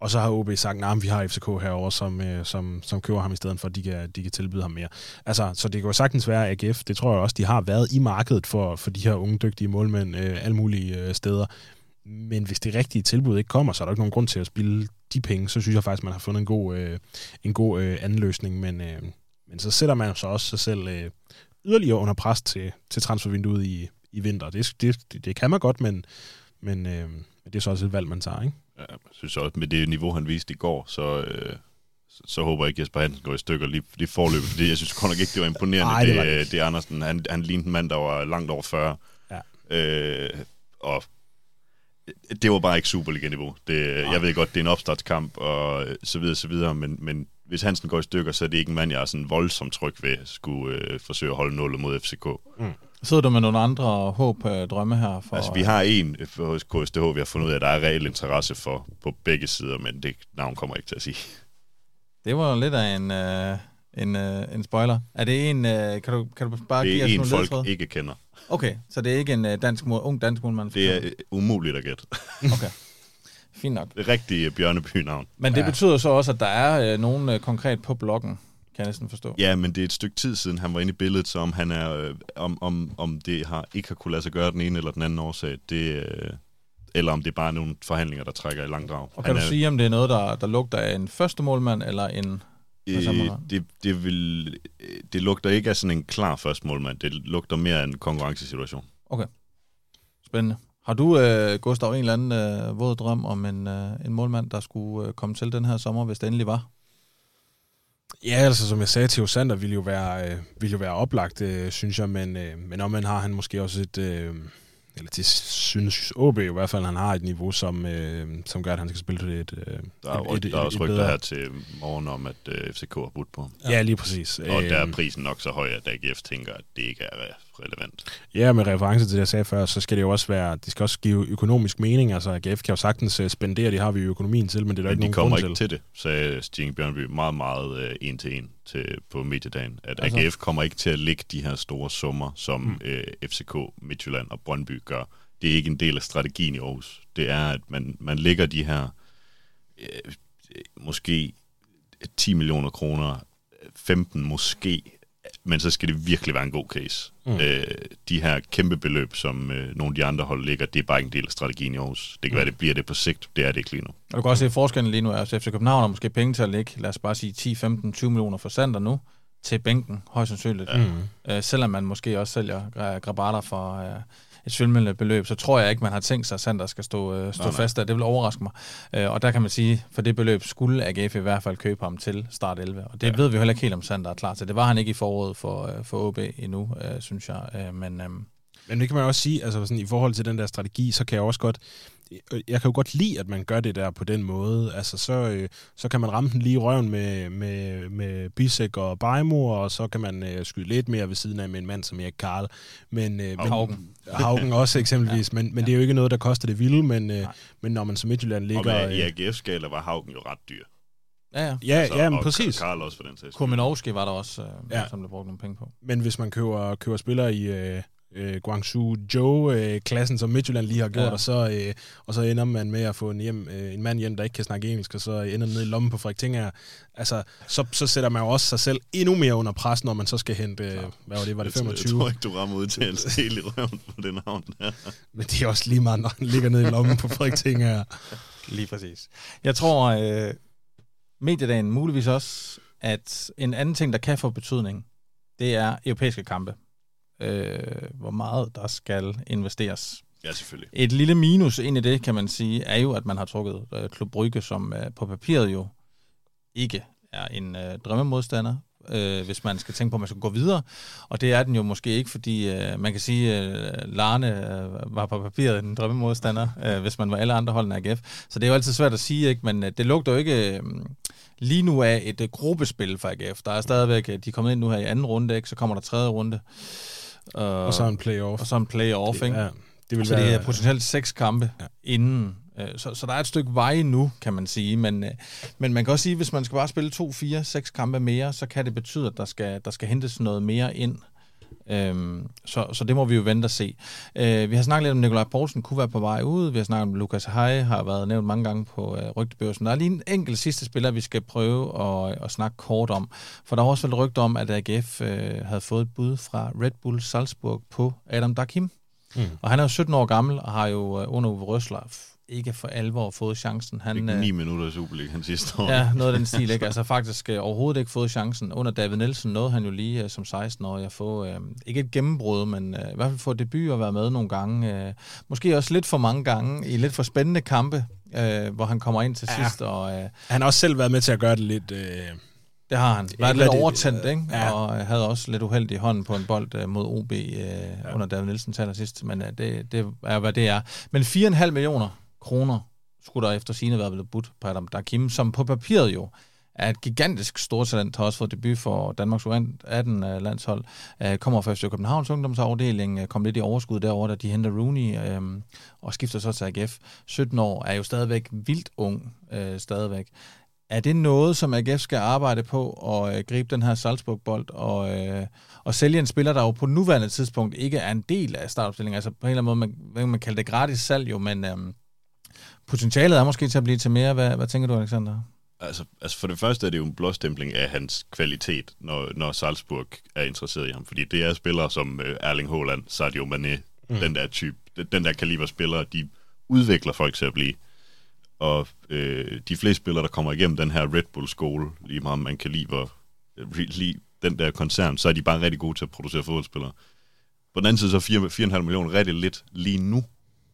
Og så har OB sagt, at vi har FCK herover som, øh, som, som køber ham i stedet for, at de kan, de kan tilbyde ham mere. Altså, så det kan jo sagtens være, at AGF, det tror jeg også, de har været i markedet for, for de her unge, dygtige målmænd øh, alle mulige øh, steder. Men hvis det rigtige tilbud ikke kommer, så er der ikke nogen grund til at spille de penge. Så synes jeg faktisk, man har fundet en god, øh, en god øh, anden løsning. Men, øh, men så sætter man så også sig selv øh, yderligere under pres til, til transfervinduet i, i vinter. Det, det, det kan man godt, men, men øh, det er så også et valg, man tager, ikke? Ja, jeg synes også, med det niveau, han viste i går, så, øh, så, så håber jeg ikke, Jesper Hansen går i stykker lige, lige forløbet, fordi jeg synes godt nok ikke, det var imponerende, Ej, det, det, det, det Andersen. Han, han lignede en mand, der var langt over 40. Ja. Øh, og det var bare ikke Superliga-niveau. Det, jeg ved godt, det er en opstartskamp, og så videre, så videre, men, men hvis Hansen går i stykker, så er det ikke en mand, jeg er sådan voldsomt tryg ved, skulle øh, forsøge at holde nullet mod FCK. Mm. Sidder du med nogle andre håb øh, drømme her? For, altså, vi har en hos KSDH, vi har fundet ud af, at der er reel interesse for på begge sider, men det navn kommer ikke til at sige. Det var lidt af en, øh, en, øh, en spoiler. Er det en, øh, kan, du, kan du bare det give os en, nogle folk ledtråd? ikke kender. Okay, så det er ikke en øh, dansk ung dansk målmand? Det er øh, umuligt at gætte. Okay, fint nok. Det rigtige Bjørneby-navn. Men det ja. betyder så også, at der er øh, nogen øh, konkret på bloggen, kan jeg næsten forstå. Ja, men det er et stykke tid siden, han var inde i billedet, så om, han er, øh, om, om, om det har, ikke har kunne lade sig gøre den ene eller den anden årsag, det, øh, eller om det er bare nogle forhandlinger, der trækker i langdrag. Og kan han du er, sige, om det er noget, der, der lugter af en første målmand, eller en... øh, det, det, vil, øh, det lugter ikke af sådan en klar første målmand, det lugter mere af en konkurrencesituation. Spændende. Har du, øh, Gustav, en eller anden øh, våd drøm om en, øh, en målmand, der skulle øh, komme til den her sommer, hvis det endelig var? Ja, altså som jeg sagde, Theo Sander ville jo være, øh, ville jo være oplagt, øh, synes jeg, men, øh, men om man har han måske også et, øh, eller det synes OB i hvert fald, han har et niveau, som, øh, som gør, at han skal spille til et, øh, Der er, et, et, der er også rygter her til morgen om, at øh, FCK har budt på ham. Ja, ja lige præcis. Og der er Øhm, prisen nok så høj, at AGF tænker, at det ikke er re- relevant. Ja, med reference til det, jeg sagde før, så skal det jo også være, det skal også give økonomisk mening. Altså, AGF kan jo sagtens øh, spendere, det har vi jo økonomien til, men det er der Men ikke de nogen kommer ikke til. til det, sagde Stine Bjørnby meget, meget øh, en til en til, på mediedagen. At Altså- AGF kommer ikke til at lægge de her store summer, som mm. øh, FCK, Midtjylland og Brøndby gør. Det er ikke en del af strategien i Aarhus. Det er, at man, man lægger de her øh, måske 10 millioner kroner, 15 måske, men så skal det virkelig være en god case. Mm. Øh, de her kæmpe beløb, som øh, nogle af de andre hold ligger, det er bare ikke en del af strategien i Aarhus. Det kan Mm. være, det bliver det på sigt. Det er det ikke lige nu. Og du kan også se forskellen lige nu. Altså, FC København har måske penge til at lægge, lad os bare sige 10, 15, 20 millioner for Sander nu, til bænken, højst sandsynligt. Mm. Øh, selvom man måske også sælger øh, Grabata for øh, et svimlende beløb, så tror jeg ikke, man har tænkt sig, at Sander skal stå, øh, stå Nej, fast der. Det vil overraske mig. Øh, og der kan man sige, for det beløb skulle AGF i hvert fald købe ham til start 11. Og det ja. Ved vi heller ikke helt, om Sander er klar til. Det var han ikke i foråret for, øh, for OB endnu, øh, synes jeg. Øh, men øh, Men det kan man også sige, altså sådan, i forhold til den der strategi, så kan jeg også godt, jeg kan jo godt lide, at man gør det der på den måde. Altså, så, øh, så kan man ramme den lige i røven med, med, med Bisek og Bajmo, og så kan man øh, skyde lidt mere ved siden af med en mand som Erik Karl. Men, øh, men, Haugen. Haugen også eksempelvis, ja. men, men det er jo ikke noget, der koster det vilde, men, øh, men når man som Midtjylland Og ligger... med, i øh, AGF-skala var Haugen jo ret dyr. ja, ja. Ja, Altså, ja, men og præcis. Karl også for den sags skyld. Kuminovski var der også, øh, Ja. ja. som blev brugt nogle penge på. Men hvis man køber, køber spillere i, øh, øh, Guangzhou Joe-klassen, som Midtjylland lige har gjort, ja. og, så, øh, og så ender man med at få en, hjem, øh, en mand hjem, der ikke kan snakke engelsk, og så ender ned i lommen på Frederik Tinger. Altså, så, så sætter man jo også sig selv endnu mere under pres, når man så skal hente, øh, hvad var det, var det 25? Jeg tror ikke, du rammer udtalelse helt i røven på den navn her. Men det er også lige meget, når han ligger ned i lommen på Frederik Tinger. Lige præcis. Jeg tror, øh, mediedagen muligvis også, at en anden ting, der kan få betydning, det er europæiske kampe øh, hvor meget der skal investeres. Ja, selvfølgelig. Et lille minus ind i det, kan man sige, er jo, at man har trukket øh, Klub Brygge, som øh, på papiret jo ikke er en øh, drømmemodstander, øh, hvis man skal tænke på, at man skal gå videre. Og det er den jo måske ikke, fordi øh, man kan sige, at øh, Larne øh, var på papiret en drømmemodstander, øh, hvis man var alle andre hold end AGF. Så det er jo altid svært at sige, ikke? men øh, det lugter jo ikke øh, lige nu af et øh, gruppespil for AGF. Der er stadigvæk, øh, de er kommet ind nu her i anden runde, ikke? så kommer der tredje runde. Og så en playoff. Og så en playoff, ikke? Ja, det vil så være, det er potentielt seks kampe ja. inden. Øh, så, så der er et stykke vej nu, kan man sige. Men, øh, men man kan også sige, at hvis man skal bare spille to, fire, seks kampe mere, så kan det betyde, at der skal, der skal hentes noget mere ind. Øhm, så, så det må vi jo vente og se. Øh, vi har snakket lidt om, Nikolaj Poulsen kunne være på vej ud. Vi har snakket om, Lukas Hej har været nævnt mange gange på øh, rygtebørsen. Der er lige en enkelt sidste spiller, vi skal prøve at, at snakke kort om. For der har også været rygter om, at AGF øh, havde fået et bud fra Red Bull Salzburg på Adam Dakim. Mm. Og han er jo 17 år gammel og har jo øh, under Uwe Røsler ikke for alvor fået chancen. Han, ikke 9 øh, minutter i Superligaen sidste år. Ja, noget af den stil. Ikke? Altså faktisk øh, overhovedet ikke fået chancen. Under David Nielsen nåede han jo lige uh, som 16-årig at få, uh, ikke et gennembrud, men uh, i hvert fald få debut og være med nogle gange. Uh, måske også lidt for mange gange i lidt for spændende kampe, uh, hvor han kommer ind til ja. sidst. Og, uh, han har også selv været med til at gøre det lidt... Uh det har han. Var lidt overtændt, ikke? Ja. Og havde også lidt uheldig i hånden på en bold uh, mod OB uh, ja. under David Nielsen taler sidst. Men uh, det, det er, hvad det er. Men 4,5 millioner kroner skulle der efter sine være blevet budt på Adam Dakim, som på papiret jo er et gigantisk stortalent, har også fået debut for Danmarks U18-landshold, øh, kommer fra FC Københavns ungdomsafdeling, øh, kom lidt i overskud derovre, da de henter Rooney, uh, og skifter så til AGF. 17 år, er jo stadigvæk vildt ung, stadigvæk. Er det noget, som AGF skal arbejde på, at gribe den her Salzburg-bold og, og sælge en spiller, der jo på nuværende tidspunkt ikke er en del af startopstillingen? Altså på en eller anden måde, man, man kalder det gratis salg jo, men um, potentialet er måske til at blive til mere. Hvad, hvad tænker du, Alexander? Altså, altså for det første er det jo en blåstempling af hans kvalitet, når, når Salzburg er interesseret i ham. Fordi det er spillere som uh, Erling Haaland, Sadio Mane, mm. den der type, den der kaliber spillere, de udvikler folk til at blive. Og øh, de fleste spillere, der kommer igennem den her Red Bull-skole, lige meget man kan lide, hvor, lige den der koncern, så er de bare rigtig gode til at producere fodboldspillere. På den anden side så er 4,5 millioner rigtig lidt lige nu.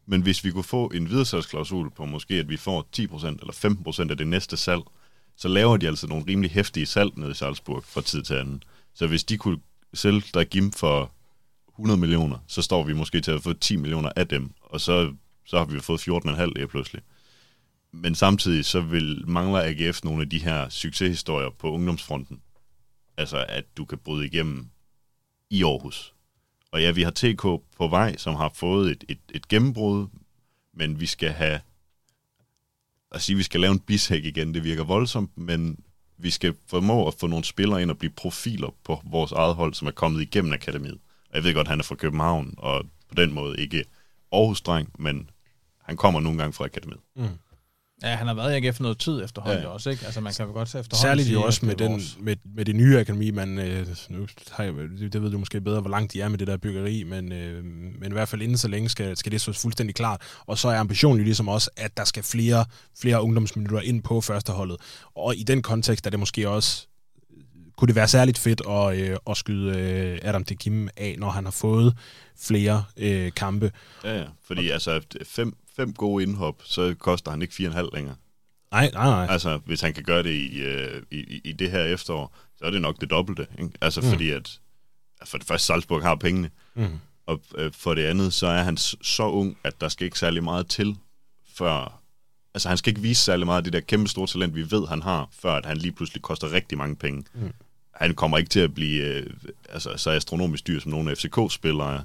Men hvis vi kunne få en videresalgsklausul på måske, at vi får 10% eller 15% af det næste salg, så laver de altså nogle rimelig hæftige salg nede i Salzburg fra tid til anden. Så hvis de kunne sælge der Gim for 100 millioner, så står vi måske til at få 10 millioner af dem, og så, så har vi fået 14,5 lige pludselig. Men samtidig så vil mangler AGF nogle af de her succeshistorier på ungdomsfronten. Altså at du kan bryde igennem i Aarhus. Og ja, vi har TK på vej, som har fået et, et, et gennembrud, men vi skal have... At sige, vi skal lave en bishæk igen, det virker voldsomt, men vi skal formå at få nogle spillere ind og blive profiler på vores eget hold, som er kommet igennem akademiet. Og jeg ved godt, at han er fra København, og på den måde ikke Aarhus-dreng, men han kommer nogle gange fra akademiet. Mm. Ja, han har været i AGF noget tid efterhånden ja. også, ikke? Altså man kan jo godt se efterhånden Særligt jo også med, den, med, med det nye akademi, man, øh, nu har jeg, det ved du måske bedre, hvor langt de er med det der byggeri, men, øh, men i hvert fald inden så længe skal, skal det så fuldstændig klart. Og så er ambitionen jo ligesom også, at der skal flere, flere ungdomsminutter ind på førsteholdet. Og i den kontekst er det måske også kunne det være særligt fedt at, øh, at skyde øh, Adam de Kim af, når han har fået flere øh, kampe. Ja, ja, fordi altså fem, fem gode indhop, så koster han ikke 4,5 længere. Nej, nej, nej. Altså, hvis han kan gøre det i, øh, i, i det her efterår, så er det nok det dobbelte. Ikke? Altså, mm. fordi at for det første, Salzburg har pengene, mm. og øh, for det andet, så er han så ung, at der skal ikke særlig meget til, før... Altså, han skal ikke vise særlig meget af det der kæmpe store talent, vi ved, han har, før at han lige pludselig koster rigtig mange penge. Mm. Han kommer ikke til at blive øh, altså, så astronomisk dyr, som nogle af FCK-spillere er.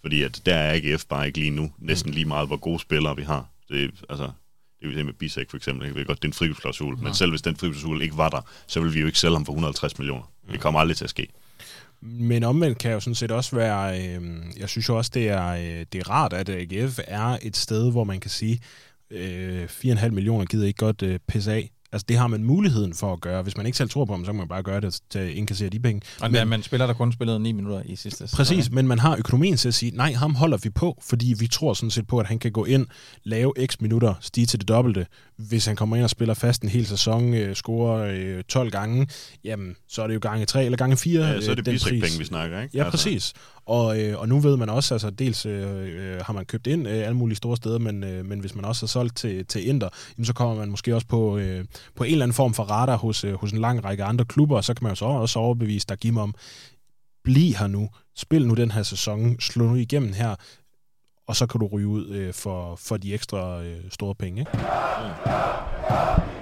Fordi at der er AGF bare ikke lige nu næsten mm. lige meget, hvor gode spillere vi har. Det, altså, det vil sige med Bisek for eksempel. Jeg ved godt, det er en frikøbsklausul, ja. men selv hvis den frikøbsklausul ikke var der, så ville vi jo ikke sælge ham for 150 millioner. Det kommer aldrig til at ske. Men omvendt kan jo sådan set også være, øh, jeg synes jo også, det er, øh, det er rart, at AGF er et sted, hvor man kan sige, øh, 4,5 millioner gider ikke godt øh, pisse af. Altså, det har man muligheden for at gøre. Hvis man ikke selv tror på dem, så kan man bare gøre det til at indkassere de penge. Og men, man spiller der kun spillet 9 minutter i sidste Præcis, men man har økonomien til at sige, nej, ham holder vi på, fordi vi tror sådan set på, at han kan gå ind, lave x minutter, stige til det dobbelte. Hvis han kommer ind og spiller fast en hel sæson, øh, scorer øh, 12 gange, jamen, så er det jo gange 3 eller gange 4. Ja, så er det øh, penge, vi snakker, ikke? Ja, altså. præcis. Og, øh, og nu ved man også, altså dels øh, øh, har man købt ind øh, alle mulige store steder, men, øh, men hvis man også har solgt til, til Inter, jamen, så kommer man måske også på, øh, på en eller anden form for radar hos, øh, hos en lang række andre klubber, og så kan man jo så også overbevise der Dagim om, bliv her nu, spil nu den her sæson, slå nu igennem her, og så kan du ryge ud øh, for, for de ekstra øh, store penge. Ikke? Mm.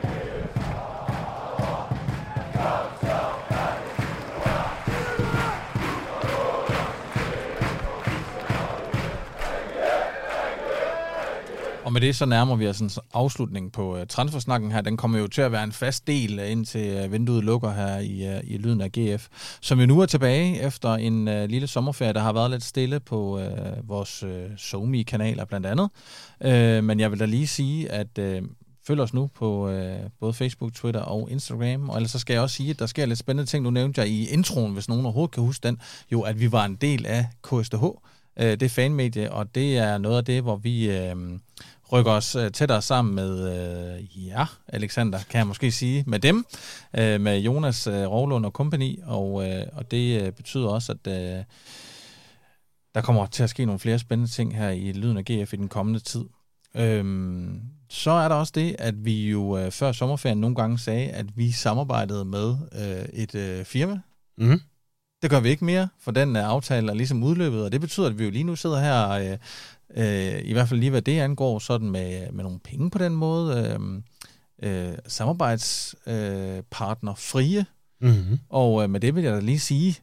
Og med det så nærmer vi os en afslutning på uh, transfersnakken her. Den kommer jo til at være en fast del, øh, indtil uh, øh, vinduet lukker her i, uh, i lyden af GF. Som jo nu er tilbage efter en uh, lille sommerferie, der har været lidt stille på uh, vores uh, SoMe-kanaler blandt andet. Uh, men jeg vil da lige sige, at uh, følg os nu på uh, både Facebook, Twitter og Instagram. Og ellers så skal jeg også sige, at der sker lidt spændende ting. Nu nævnte jeg i introen, hvis nogen overhovedet kan huske den, jo at vi var en del af KSDH, det er fanmedie, og det er noget af det, hvor vi øh, rykker os øh, tættere sammen med, øh, ja, Alexander, kan jeg måske sige, med dem, øh, med Jonas øh, Rovlund og company, og, øh, og det øh, betyder også, at øh, der kommer til at ske nogle flere spændende ting her i Lyden af GF i den kommende tid. Øhm, så er der også det, at vi jo øh, før sommerferien nogle gange sagde, at vi samarbejdede med øh, et øh, firma. Mm-hmm. Det gør vi ikke mere, for den øh, aftale er ligesom udløbet, og det betyder, at vi jo lige nu sidder her øh, Øh, I hvert fald lige hvad det angår, sådan med, med nogle penge på den måde. Øh, øh, samarbejdspartner øh, frie. Mm-hmm. Og øh, med det vil jeg da lige sige,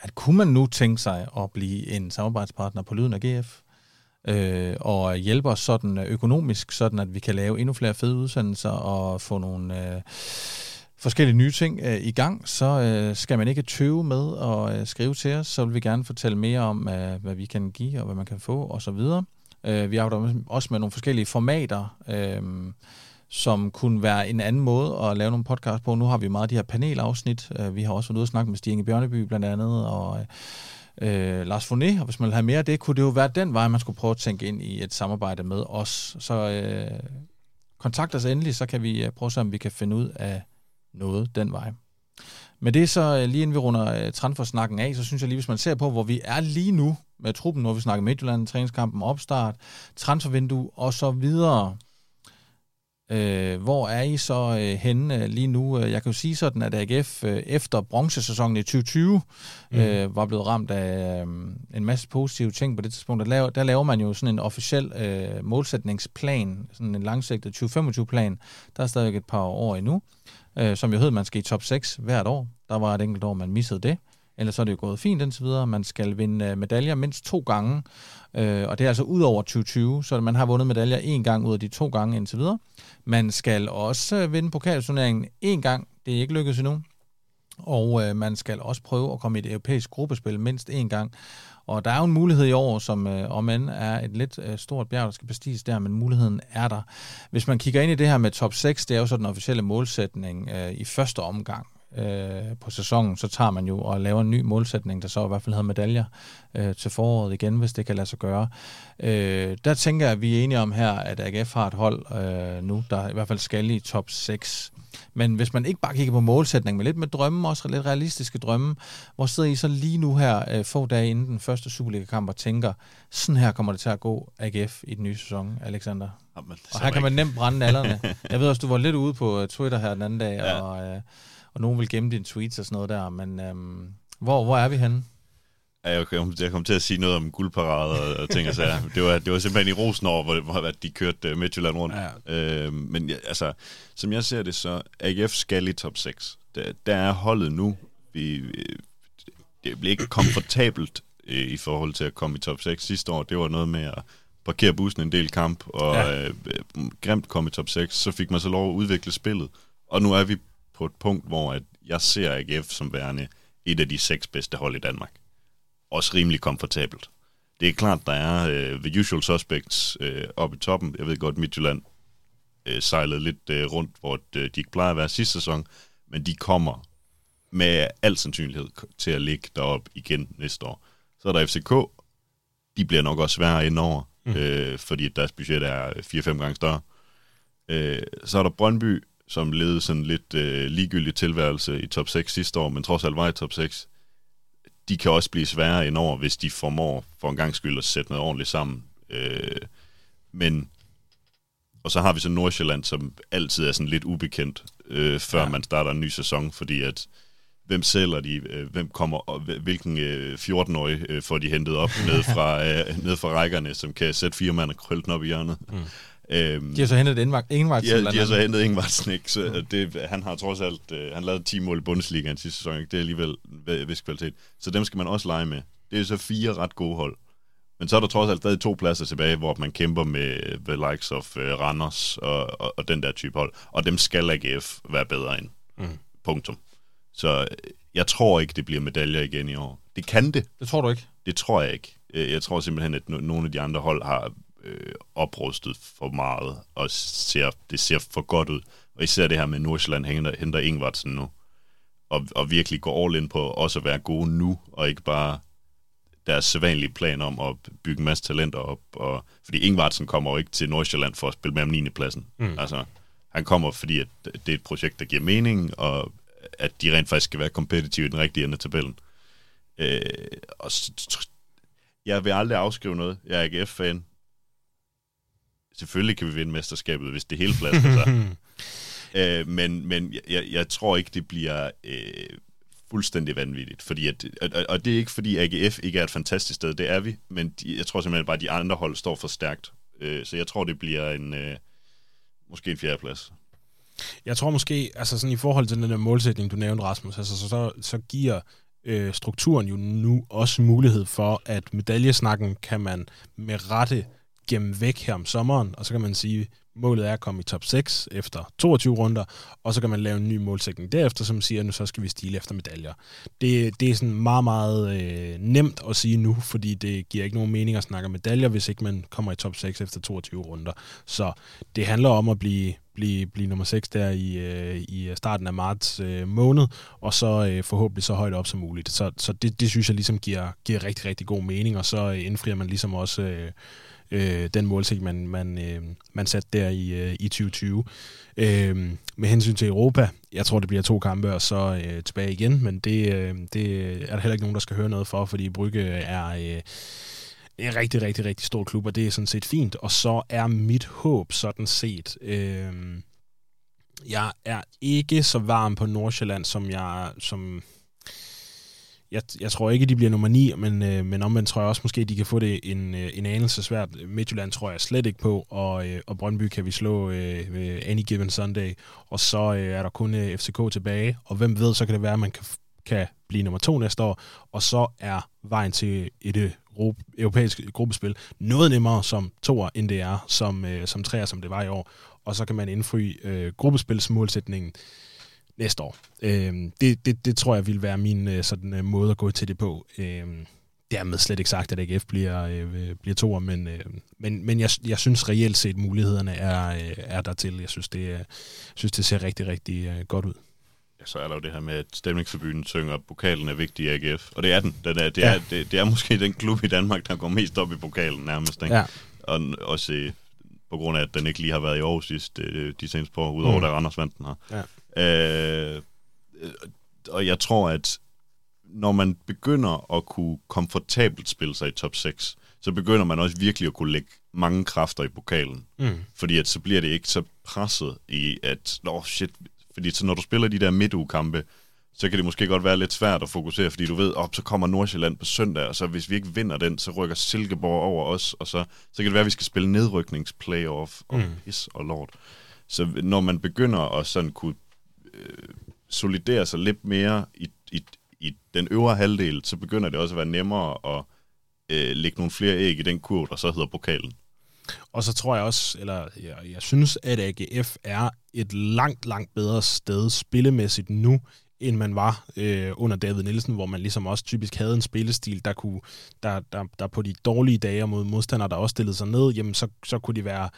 at kunne man nu tænke sig at blive en samarbejdspartner på Lyden af GF, øh, og hjælpe os sådan økonomisk, sådan at vi kan lave endnu flere fede udsendelser og få nogle... Øh, forskellige nye ting øh, i gang, så øh, skal man ikke tøve med at øh, skrive til os. Så vil vi gerne fortælle mere om, øh, hvad vi kan give og hvad man kan få osv. Øh, vi arbejder også med nogle forskellige formater, øh, som kunne være en anden måde at lave nogle podcast på. Nu har vi meget af de her panelafsnit. Øh, vi har også været ude og snakke med Stig Bjørneby blandt andet, og øh, øh Lars Foné, og hvis man vil have mere af det, kunne det jo være den vej, man skulle prøve at tænke ind i et samarbejde med os. Så øh, kontakt os endelig, så kan vi øh, prøve at se, om vi kan finde ud af noget den vej. Med det så, øh, lige inden vi runder øh, transfersnakken af, så synes jeg lige, hvis man ser på, hvor vi er lige nu med truppen, har vi snakket Midtjylland, træningskampen, opstart, transfervindue og så videre. Øh, hvor er I så øh, henne øh, lige nu? Jeg kan jo sige sådan, at AGF øh, efter bronzesæsonen i 2020 mm. øh, var blevet ramt af øh, en masse positive ting på det tidspunkt. Der laver, der laver man jo sådan en officiel øh, målsætningsplan, sådan en langsigtet 2025-plan. Der er stadig et par år endnu øh, som jo hed, at man skal i top 6 hvert år. Der var et enkelt år, man missede det. Ellers så er det jo gået fint indtil videre. Man skal vinde øh, medaljer mindst to gange, øh, og det er altså ud over 2020, så man har vundet medaljer en gang ud af de to gange indtil videre. Man skal også øh, vinde pokalturneringen en gang. Det er ikke lykkedes endnu. Og øh, man skal også prøve at komme i et europæisk gruppespil mindst en gang. Og der er jo en mulighed i år, som øh, om end er et lidt øh, stort bjerg, der skal bestiges der, men muligheden er der. Hvis man kigger ind i det her med top 6, det er jo så den officielle målsætning øh, i første omgang øh, på sæsonen, så tager man jo og laver en ny målsætning, der så i hvert fald hedder medaljer øh, til foråret igen, hvis det kan lade sig gøre. Øh, der tænker jeg, at vi er enige om her, at AGF har et hold øh, nu, der i hvert fald skal i top 6. Men hvis man ikke bare kigger på målsætningen, men lidt med drømme, også lidt realistiske drømme, hvor sidder I så lige nu her, øh, få dage inden den første Superliga-kamp, og tænker, sådan her kommer det til at gå AGF i den nye sæson, Alexander? Jamen, og her kan man nemt brænde allerne. Jeg ved også, du var lidt ude på øh, Twitter her den anden dag, ja. og, øh, og nogen vil gemme dine tweets og sådan noget der, men øh, hvor, hvor er vi henne? jeg kom, jeg kom til at sige noget om guldparade og ting og sager. Det var, det var simpelthen i rosen over, hvor, hvor de kørte uh, Midtjylland rundt. Ja. Øh, men ja, altså, som jeg ser det, så AGF skal i top 6. Der, der er holdet nu. Vi, det bliver ikke komfortabelt uh, i forhold til at komme i top 6 sidste år. Det var noget med at parkere bussen en del kamp, og ja. uh, grimt komme i top 6. Så fik man så lov at udvikle spillet. Og nu er vi på et punkt, hvor at jeg ser AGF som værende et af de seks bedste hold i Danmark. Også rimelig komfortabelt. Det er klart, der er øh, The Usual Suspects øh, oppe i toppen. Jeg ved godt, Midtjylland øh, sejlede lidt øh, rundt, hvor øh, de ikke plejer at være sidste sæson, men de kommer med al sandsynlighed til at ligge deroppe igen næste år. Så er der FCK. De bliver nok også sværere indover, mm. øh, fordi deres budget er 4-5 gange større. Øh, så er der Brøndby, som levede sådan lidt øh, ligegyldig tilværelse i top 6 sidste år, men trods alt var i top 6. De kan også blive sværere indover, hvis de formår for en gang skyld at sætte noget ordentligt sammen. Øh, men og så har vi så Nordsjælland, som altid er sådan lidt ubekendt, øh, før ja. man starter en ny sæson, fordi at hvem sælger de, øh, hvem kommer, og hvilken øh, 14-årig øh, får de hentet op ned fra, øh, ned fra rækkerne, som kan sætte fire mand og krølle den op i hjørnet. Mm. Øhm, de har så hentet Ingvartsen. Ja, de har så hentet Ingvartsen, ikke? Så mm. det, han har trods alt, øh, han lavede 10 mål i Bundesligaen sidste sæson, ikke? Det er alligevel vis kvalitet. Så dem skal man også lege med. Det er så fire ret gode hold. Men så er der trods alt stadig to pladser tilbage, hvor man kæmper med the likes of uh, Randers og, og, og den der type hold. Og dem skal AGF være bedre end. Mm. Punktum. Så øh, jeg tror ikke, det bliver medaljer igen i år. Det kan det. Det tror du ikke? Det tror jeg ikke. Øh, jeg tror simpelthen, at nogle af de andre hold har øh, oprustet for meget, og ser, det ser for godt ud. Og især det her med Nordsjælland henter, henter Ingvartsen nu, og, og virkelig går all in på også at være gode nu, og ikke bare deres sædvanlige plan om at bygge en masse talenter op. Og, fordi Ingvartsen kommer jo ikke til Nordsjælland for at spille med om 9. pladsen. Mm. Altså, han kommer, fordi at det er et projekt, der giver mening, og at de rent faktisk skal være kompetitive i den rigtige ende af tabellen. Øh, og jeg vil aldrig afskrive noget. Jeg er AGF-fan. Selvfølgelig kan vi vinde mesterskabet, hvis det hele pladser sig. øh, men men jeg, jeg tror ikke, det bliver øh, fuldstændig vanvittigt. Fordi at, og, og det er ikke, fordi AGF ikke er et fantastisk sted. Det er vi. Men de, jeg tror simpelthen bare, at de andre hold står for stærkt. Øh, så jeg tror, det bliver en... Øh, måske en fjerdeplads. Jeg tror måske, altså sådan i forhold til den der målsætning, du nævnte, Rasmus, altså så, så, så giver øh, strukturen jo nu også mulighed for, at medaljesnakken kan man med rette gemme væk her om sommeren, og så kan man sige, målet er at komme i top 6 efter 22 runder, og så kan man lave en ny målsætning derefter, som siger, at nu så skal vi stile efter medaljer. Det, det er sådan meget, meget øh, nemt at sige nu, fordi det giver ikke nogen mening at snakke om medaljer, hvis ikke man kommer i top 6 efter 22 runder. Så det handler om at blive, blive, blive nummer 6 der i, øh, i starten af marts øh, måned, og så øh, forhåbentlig så højt op som muligt. Så, så det, det synes jeg ligesom giver, giver rigtig, rigtig god mening, og så øh, indfrier man ligesom også... Øh, øh, den målsætning, man, man, øh, man satte der i, øh, i 2020. Øh, med hensyn til Europa, jeg tror, det bliver to kampe, og så øh, tilbage igen, men det, øh, det er der heller ikke nogen, der skal høre noget for, fordi Brygge er... Øh, en rigtig, rigtig, rigtig stor klub, og det er sådan set fint. Og så er mit håb sådan set... Øh, jeg er ikke så varm på Nordsjælland, som jeg... Som, jeg, jeg tror ikke, de bliver nummer 9, men, øh, men omvendt tror jeg også måske, de kan få det en, øh, en anelse svært. Midtjylland tror jeg slet ikke på, og, øh, og Brøndby kan vi slå øh, any given Sunday, og så øh, er der kun øh, FCK tilbage, og hvem ved, så kan det være, at man kan, kan blive nummer 2 næste år, og så er vejen til et øh, europæisk gruppespil noget nemmere som toer, end det er som, øh, som træer, som det var i år, og så kan man indfri øh, gruppespilsmålsætningen næste år. Øh, det, det, det tror jeg vil være min øh, sådan, øh, måde at gå til det på. Øh, dermed slet ikke sagt, at AGF bliver, øh, bliver toer, men, øh, men, men jeg, jeg synes reelt set, mulighederne er, øh, er der til. Jeg synes, det, jeg synes, det ser rigtig, rigtig øh, godt ud. Ja, så er der jo det her med, at stemningsforbyen synger, at pokalen er vigtig i AGF. Og det er den. den er, det, er, ja. det, det er måske den klub i Danmark, der går mest op i pokalen nærmest. Ikke? Ja. Og også på grund af, at den ikke lige har været i Aarhus sidst, de, seneste par år, udover mm. da Randers vandt den her. Ja. Øh, og jeg tror, at når man begynder at kunne komfortabelt spille sig i top 6, så begynder man også virkelig at kunne lægge mange kræfter i pokalen. Mm. Fordi at så bliver det ikke så presset i, at, oh shit, fordi så når du spiller de der midtugekampe, så kan det måske godt være lidt svært at fokusere, fordi du ved, op oh, så kommer Nordsjælland på søndag, og så hvis vi ikke vinder den, så rykker Silkeborg over os, og så, så kan det være, at vi skal spille nedrykningsplayoff og mm. pis og lort. Så når man begynder at sådan kunne soliderer solidere sig lidt mere i, i, i den øvre halvdel, så begynder det også at være nemmere at øh, lægge nogle flere æg i den kurv, der så hedder pokalen. Og så tror jeg også, eller jeg, jeg synes, at AGF er et langt, langt bedre sted spillemæssigt nu, end man var øh, under David Nielsen, hvor man ligesom også typisk havde en spillestil, der kunne, der, der, der på de dårlige dage mod modstandere, der også stillede sig ned, jamen så, så kunne de være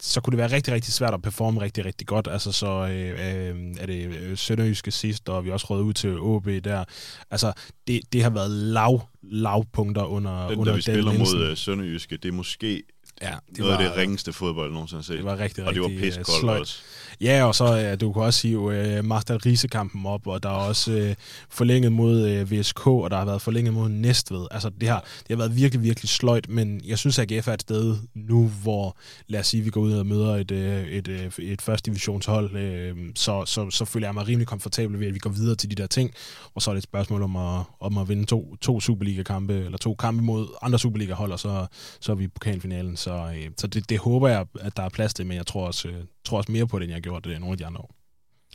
så kunne det være rigtig, rigtig svært at performe rigtig, rigtig godt. Altså, så øh, øh, er det øh, Sønderjyske sidst, og vi også røget ud til OB der. Altså, det, det har været lav, lavpunkter under, Den, under der vi spiller Nielsen. mod uh, Sønderjyske, det er måske Ja, det noget var, af det ringeste fodbold, nogensinde set. Det var rigtig, og det var rigtig, øh, sløjt. også. Ja, og så ja, du kan også sige uh, Marstal Riese-kampen op, og der er også uh, forlænget mod uh, VSK, og der har været forlænget mod Næstved. Altså det har, det har været virkelig, virkelig sløjt, men jeg synes, at AGF er et sted nu, hvor lad os sige, vi går ud og møder et, et, et, et første divisionshold, uh, så, så, så føler jeg mig rimelig komfortabel ved, at vi går videre til de der ting, og så er det et spørgsmål om at, om at vinde to, to Superliga-kampe, eller to kampe mod andre Superliga-hold, og så, så er vi i pokalfinalen. Så, uh, så det, det håber jeg, at der er plads til, men jeg tror også, uh, tror også mere på det, end jeg har gjort det nogle af de andre år.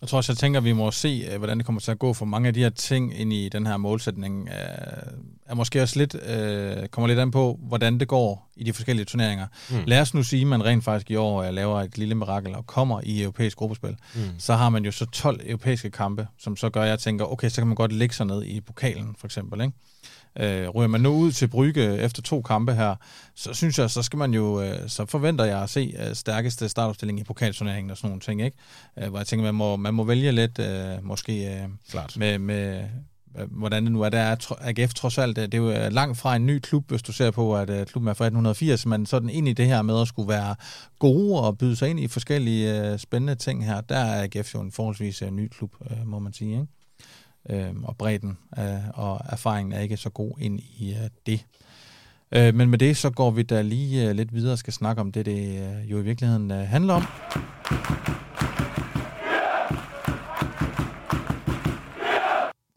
Jeg tror også, jeg tænker, at vi må se, øh, hvordan det kommer til at gå for mange af de her ting ind i den her målsætning. Er måske også lidt, kommer lidt an på, hvordan det går i de forskellige turneringer. Mm. Lad os nu sige, at man rent faktisk i år laver et lille mirakel og kommer i europæisk gruppespil. Mm. Så har man jo så 12 europæiske kampe, som så gør, at jeg tænker, okay, så kan man godt lægge sig ned i pokalen, for eksempel, ikke? Øh, ryger man nu ud til Brygge efter to kampe her, så synes jeg, så skal man jo, øh, så forventer jeg at se øh, stærkeste startopstilling i pokalturneringen og sådan nogle ting, ikke? Øh, hvor jeg tænker, man må, man må vælge lidt, øh, måske øh, Klart. med, med hvordan det nu er. Der er AGF trods alt, det er jo langt fra en ny klub, hvis du ser på, at klubben er fra 1880, men sådan ind i det her med at skulle være gode og byde sig ind i forskellige spændende ting her, der er AGF jo en forholdsvis ny klub, må man sige, ikke? Øh, og bredden øh, og erfaringen er ikke så god ind i øh, det. Øh, men med det, så går vi da lige øh, lidt videre og skal snakke om det, det øh, jo i virkeligheden øh, handler om.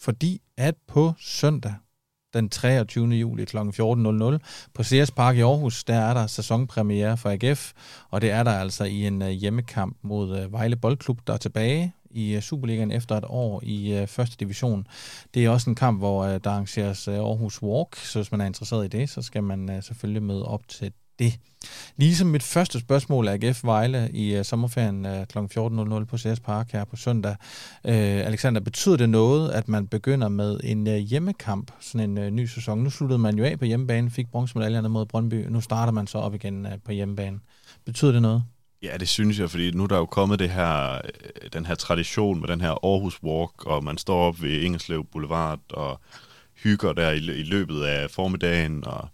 Fordi at på søndag, den 23. juli kl. 14.00 på CS Park i Aarhus, der er der sæsonpremiere for AGF, og det er der altså i en øh, hjemmekamp mod øh, Vejle Boldklub, der er tilbage i øh, Superligaen efter et år i øh, første division. Det er også en kamp, hvor øh, der arrangeres Aarhus Walk, så hvis man er interesseret i det, så skal man selvfølgelig møde op til det. Ligesom mit første spørgsmål er AGF Vejle i uh, sommerferien uh, kl. 14.00 på CS Park her på søndag. Uh, Alexander, betyder det noget, at man begynder med en uh, hjemmekamp, sådan en uh, ny sæson? Nu sluttede man jo af på hjemmebane, fik bronzemedaljerne mod Brøndby, nu starter man så op igen uh, på hjemmebane. Betyder det noget? Ja, det synes jeg, fordi nu er der jo kommet det her, øh, den her tradition med den her Aarhus Walk, og man står op ved Ingerslev Boulevard og hygger der i, i løbet af formiddagen, og,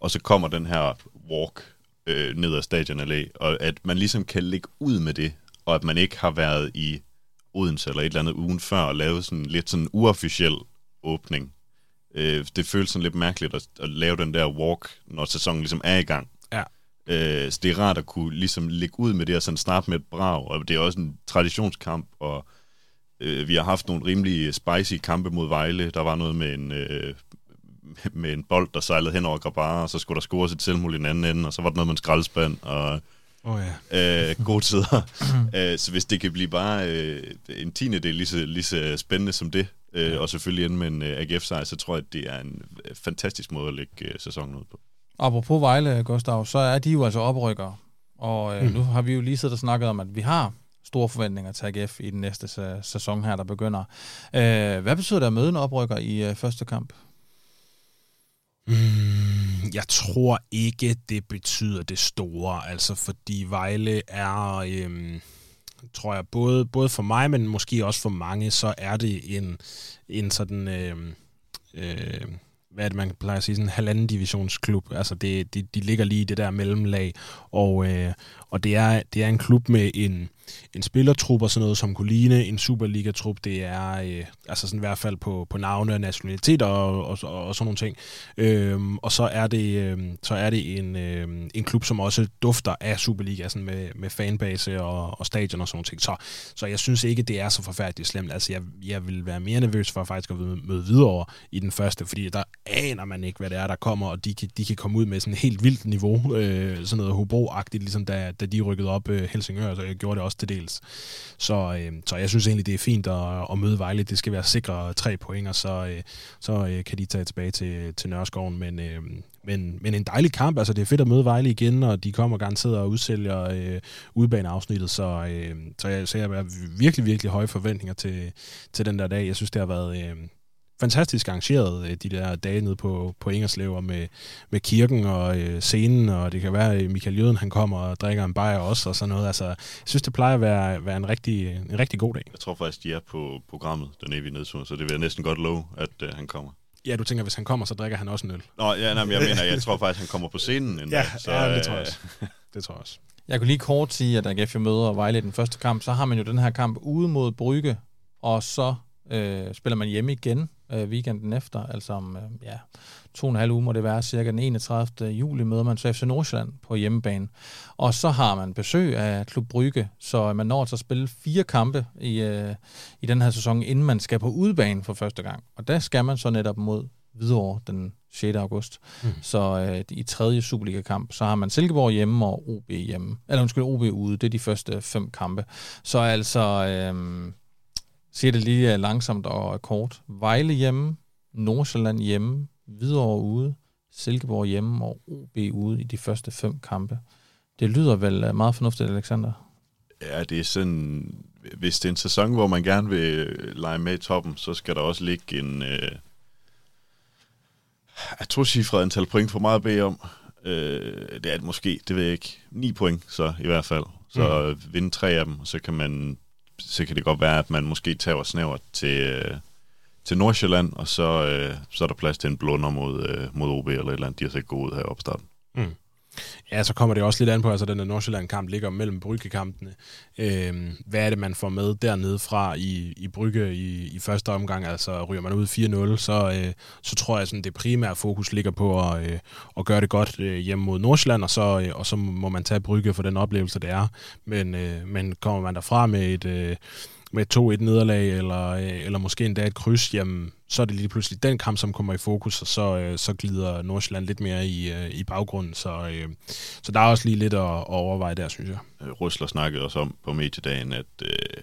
og så kommer den her walk øh, ned ad Stadion Allé, og at man ligesom kan ligge ud med det, og at man ikke har været i Odense eller et eller andet ugen før og lavet sådan lidt sådan uofficiel åbning. Øh, det føles sådan lidt mærkeligt at, at lave den der walk, når sæsonen ligesom er i gang. Øh, så det er rart at kunne ligesom lægge ud med det og sådan starte med et brag, og det er også en traditionskamp, og øh, vi har haft nogle rimelig spicy kampe mod Vejle. Der var noget med en, øh, med en bold, der sejlede hen over Grabara, og så skulle der scores et selvmål i den anden ende, og så var der noget med en skraldespand, og oh, ja. øh, gode tider. øh, så hvis det kan blive bare øh, en tiende del lige så, lige så spændende som det, øh, og selvfølgelig ende med en øh, AGF-sejr, så tror jeg, at det er en fantastisk måde at lægge øh, sæsonen ud på. Apropos Vejle, Gustav, så er de jo altså oprykker. Og øh, mm. nu har vi jo lige siddet og snakket om, at vi har store forventninger til AGF i den næste sæson her, der begynder. Øh, hvad betyder det at møde en oprykker i øh, første kamp? Mm, jeg tror ikke, det betyder det store, altså fordi Vejle er, øhm, tror jeg, både, både for mig, men måske også for mange, så er det en, en sådan... Øhm, øh, hvad er det, man plejer at sige, sådan en halvanden divisionsklub. Altså, det, de, de ligger lige i det der mellemlag, og, øh, og det, er, det er en klub med en, en spillertrup og sådan noget, som kunne ligne en Superliga-trup. Det er øh, altså sådan i hvert fald på, på navne og nationalitet og, og, og, og sådan nogle ting. Øhm, og så er det, øh, så er det en, øh, en klub, som også dufter af Superliga sådan med, med fanbase og, og stadion og sådan nogle ting. Så, så jeg synes ikke, det er så forfærdeligt slemt. Altså, jeg, jeg vil være mere nervøs for faktisk at møde videre i den første, fordi der aner man ikke, hvad det er, der kommer, og de kan, de kan komme ud med sådan et helt vildt niveau, øh, sådan noget Hobro-agtigt, ligesom da, da de rykkede op øh, Helsingør, så jeg gjorde det også til dels. Så, øh, så jeg synes egentlig, det er fint at, at møde Vejle. Det skal være sikre tre point, og så, øh, så øh, kan de tage tilbage til, til Nørreskoven. Men, øh, men, men en dejlig kamp. Altså, det er fedt at møde Vejle igen, og de kommer garanteret og udsælger øh, udbaneafsnittet. Så, øh, så, jeg, så virkelig, virkelig høje forventninger til, til den der dag. Jeg synes, det har været... Øh, fantastisk arrangeret øh, de der dage nede på, på Ingerslev med, med kirken og øh, scenen, og det kan være, at Michael Jøden han kommer og drikker en bajer også og sådan noget. Altså, jeg synes, det plejer at være, være en, rigtig, en rigtig god dag. Jeg tror faktisk, de er på programmet, den evige nedtur, så det vil jeg næsten godt love, at øh, han kommer. Ja, du tænker, hvis han kommer, så drikker han også en øl. Nå, ja, nej, men jeg mener, jeg tror faktisk, han kommer på scenen en ja, dag. Så, ja, det tror jeg også. Det tror jeg også. Jeg kunne lige kort sige, at AGF møder Vejle i den første kamp, så har man jo den her kamp ude mod Brygge, og så øh, spiller man hjemme igen øh, weekenden efter, altså om øh, ja, to og en halv uge må det være, cirka den 31. juli møder man så FC Nordsjælland på hjemmebane. Og så har man besøg af Klub Brygge, så man når til at spille fire kampe i, øh, i den her sæson, inden man skal på udebane for første gang. Og der skal man så netop mod Hvidovre den 6. august. Mm. Så øh, i tredje Superliga-kamp, så har man Silkeborg hjemme og OB hjemme. Eller undskyld, OB ude. Det er de første fem kampe. Så altså, øh, siger det lige langsomt og kort. Vejle hjemme, Nordsjælland hjemme, Hvidovre ude, Silkeborg hjemme og OB ude i de første fem kampe. Det lyder vel meget fornuftigt, Alexander? Ja, det er sådan... Hvis det er en sæson, hvor man gerne vil lege med i toppen, så skal der også ligge en... Øh, jeg tror, cifret antal point for meget at bede om. Øh, det er det måske, det ved jeg ikke. 9 point så i hvert fald. Så mm. vinde tre af dem, og så kan man så kan det godt være, at man måske tager snævert til, øh, til Nordsjælland, og så, øh, så er der plads til en blunder mod, øh, mod OB eller et eller andet. De har set gode ud her opstarten. Mm. Ja, så kommer det også lidt an på, altså den der Nordsjælland-kamp ligger mellem Brygge-kampene. Øhm, hvad er det, man får med dernede fra i, i Brygge i, i første omgang? Altså ryger man ud 4-0, så, øh, så tror jeg, at det primære fokus ligger på at, øh, at gøre det godt øh, hjemme mod Nordsjælland, og så, øh, og så må man tage Brygge for den oplevelse, det er. Men, øh, men kommer man derfra med et... Øh, med 2-1 nederlag, eller, øh, eller måske endda et kryds, jamen, så er det lige pludselig den kamp, som kommer i fokus, og så, øh, så glider Nordsjælland lidt mere i, øh, i baggrunden. Så, så der er også lige lidt at, at overveje der, synes jeg. Røsler snakkede også om på mediedagen, at øh,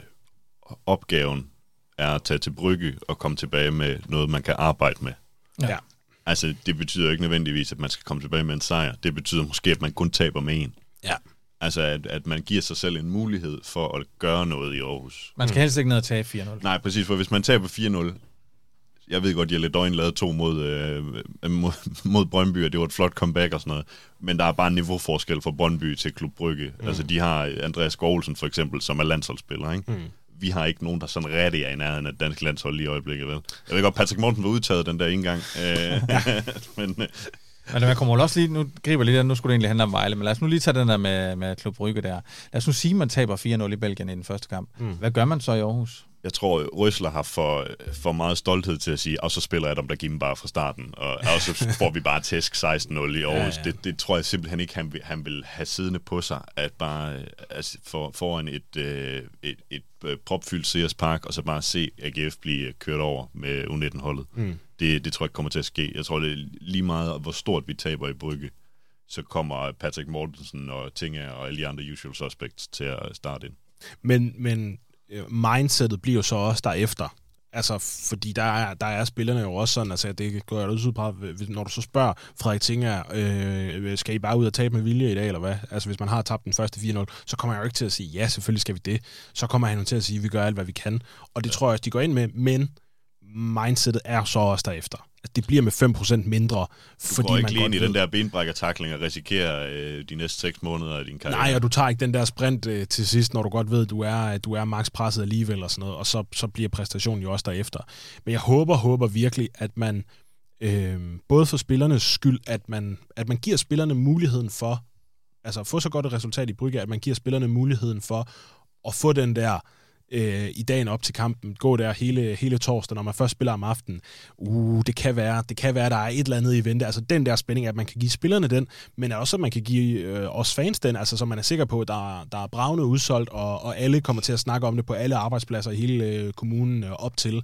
opgaven er at tage til Brygge og komme tilbage med noget, man kan arbejde med. Ja. Altså, det betyder ikke nødvendigvis, at man skal komme tilbage med en sejr. Det betyder måske, at man kun taber med en. Ja. Altså, at, at man giver sig selv en mulighed for at gøre noget i Aarhus. Man skal helst ikke ned og tage 4-0. Nej, præcis, for hvis man taber 4-0, jeg ved godt, Jelle Døgn lavede to mod, øh, mod, mod Brøndby, og det var et flot comeback og sådan noget. Men der er bare en niveauforskel fra Brøndby til Klub Brygge. Mm. Altså, de har Andreas Skålsen for eksempel, som er landsholdsspiller, ikke? Mm. Vi har ikke nogen, der sådan rigtig er i nærheden af dansk landshold lige i øjeblikket, vel? Jeg ved godt, Patrick Morten var udtaget den der en gang. Øh, men, men man kommer også lige, nu griber lige nu skulle det egentlig handle om Vejle, men lad os nu lige tage den der med, med Klub Brygge der. Lad os nu sige, at man taber 4-0 i Belgien i den første kamp. Mm. Hvad gør man så i Aarhus? jeg tror, Røsler har for, for meget stolthed til at sige, og så spiller jeg dem der giver bare fra starten, og, og så får vi bare tæsk 16-0 i Aarhus. Ja, ja. Det, det tror jeg simpelthen ikke, han vil, han vil have siddende på sig, at bare altså, for, foran et, øh, et, et, et propfyldt Sears Park, og så bare se AGF blive kørt over med U19-holdet. Mm. Det, det tror jeg ikke kommer til at ske. Jeg tror, det er lige meget, hvor stort vi taber i Brygge, så kommer Patrick Mortensen og Tinge og alle de andre usual suspects til at starte ind. Men, men Øh, mindsetet bliver jo så også derefter. Altså, fordi der er, der er spillerne jo også sådan, altså det går jeg ud på, når du så spørger Frederik Tinger, øh, skal I bare ud og tabe med vilje i dag, eller hvad? Altså, hvis man har tabt den første 4-0, så kommer jeg jo ikke til at sige, ja, selvfølgelig skal vi det. Så kommer han jo til at sige, vi gør alt, hvad vi kan. Og det ja. tror jeg også, de går ind med, men mindsetet er så også derefter at det bliver med 5% mindre. Du fordi går ikke man lige ind i den der benbrækker-takling og risikerer øh, de næste 6 måneder af din karriere. Nej, og du tager ikke den der sprint øh, til sidst, når du godt ved, at du er, at du er max presset alligevel og sådan noget, og så, så bliver præstationen jo også derefter. Men jeg håber, håber virkelig, at man øh, både for spillernes skyld, at man, at man giver spillerne muligheden for, altså at få så godt et resultat i Brygge, at man giver spillerne muligheden for at få den der øh, i dagen op til kampen, gå der hele, hele torsdag, når man først spiller om aftenen. Uh, det kan være, det kan være, der er et eller andet i vente. Altså den der spænding, at man kan give spillerne den, men også at man kan give øh, os fans den, altså så man er sikker på, at der, der er bravende udsolgt, og, og alle kommer til at snakke om det på alle arbejdspladser i hele øh, kommunen øh, op til.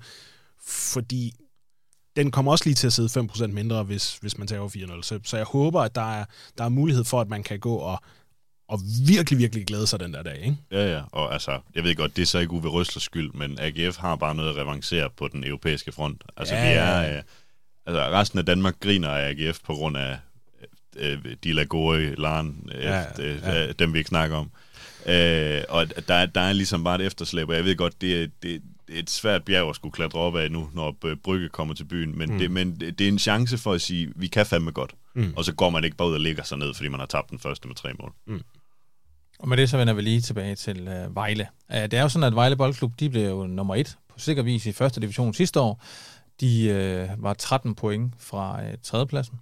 Fordi den kommer også lige til at sidde 5% mindre, hvis, hvis man tager 4-0. Så, så jeg håber, at der er, der er mulighed for, at man kan gå og og virkelig, virkelig glæde sig den der dag, ikke? Ja, ja, og altså, jeg ved godt, det er så ikke Uwe Røslers skyld, men AGF har bare noget at revancere på den europæiske front. Altså, Ja, vi er, øh, altså, resten af Danmark griner af AGF på grund af øh, de Lagore, Laren, øh, Ja, øh, ja. øh, dem vi ikke snakker om. Øh, og der, er- der er ligesom bare et efterslæb, og jeg ved godt, det er, det, det er et svært bjerg at skulle klatre op af nu, når øh, Brygge kommer til byen, men, mm. det, men det, er en chance for at sige, vi kan fandme godt. Mm. Og så går man ikke bare ud og ligger sig ned, fordi man har tabt den første med tre mål. Og med det så vender vi lige tilbage til øh, Vejle. Øh, det er jo sådan, at Vejle Boldklub, de blev jo nummer et på sikker vis i første division sidste år. De øh, var 13 point fra øh, tredjepladsen.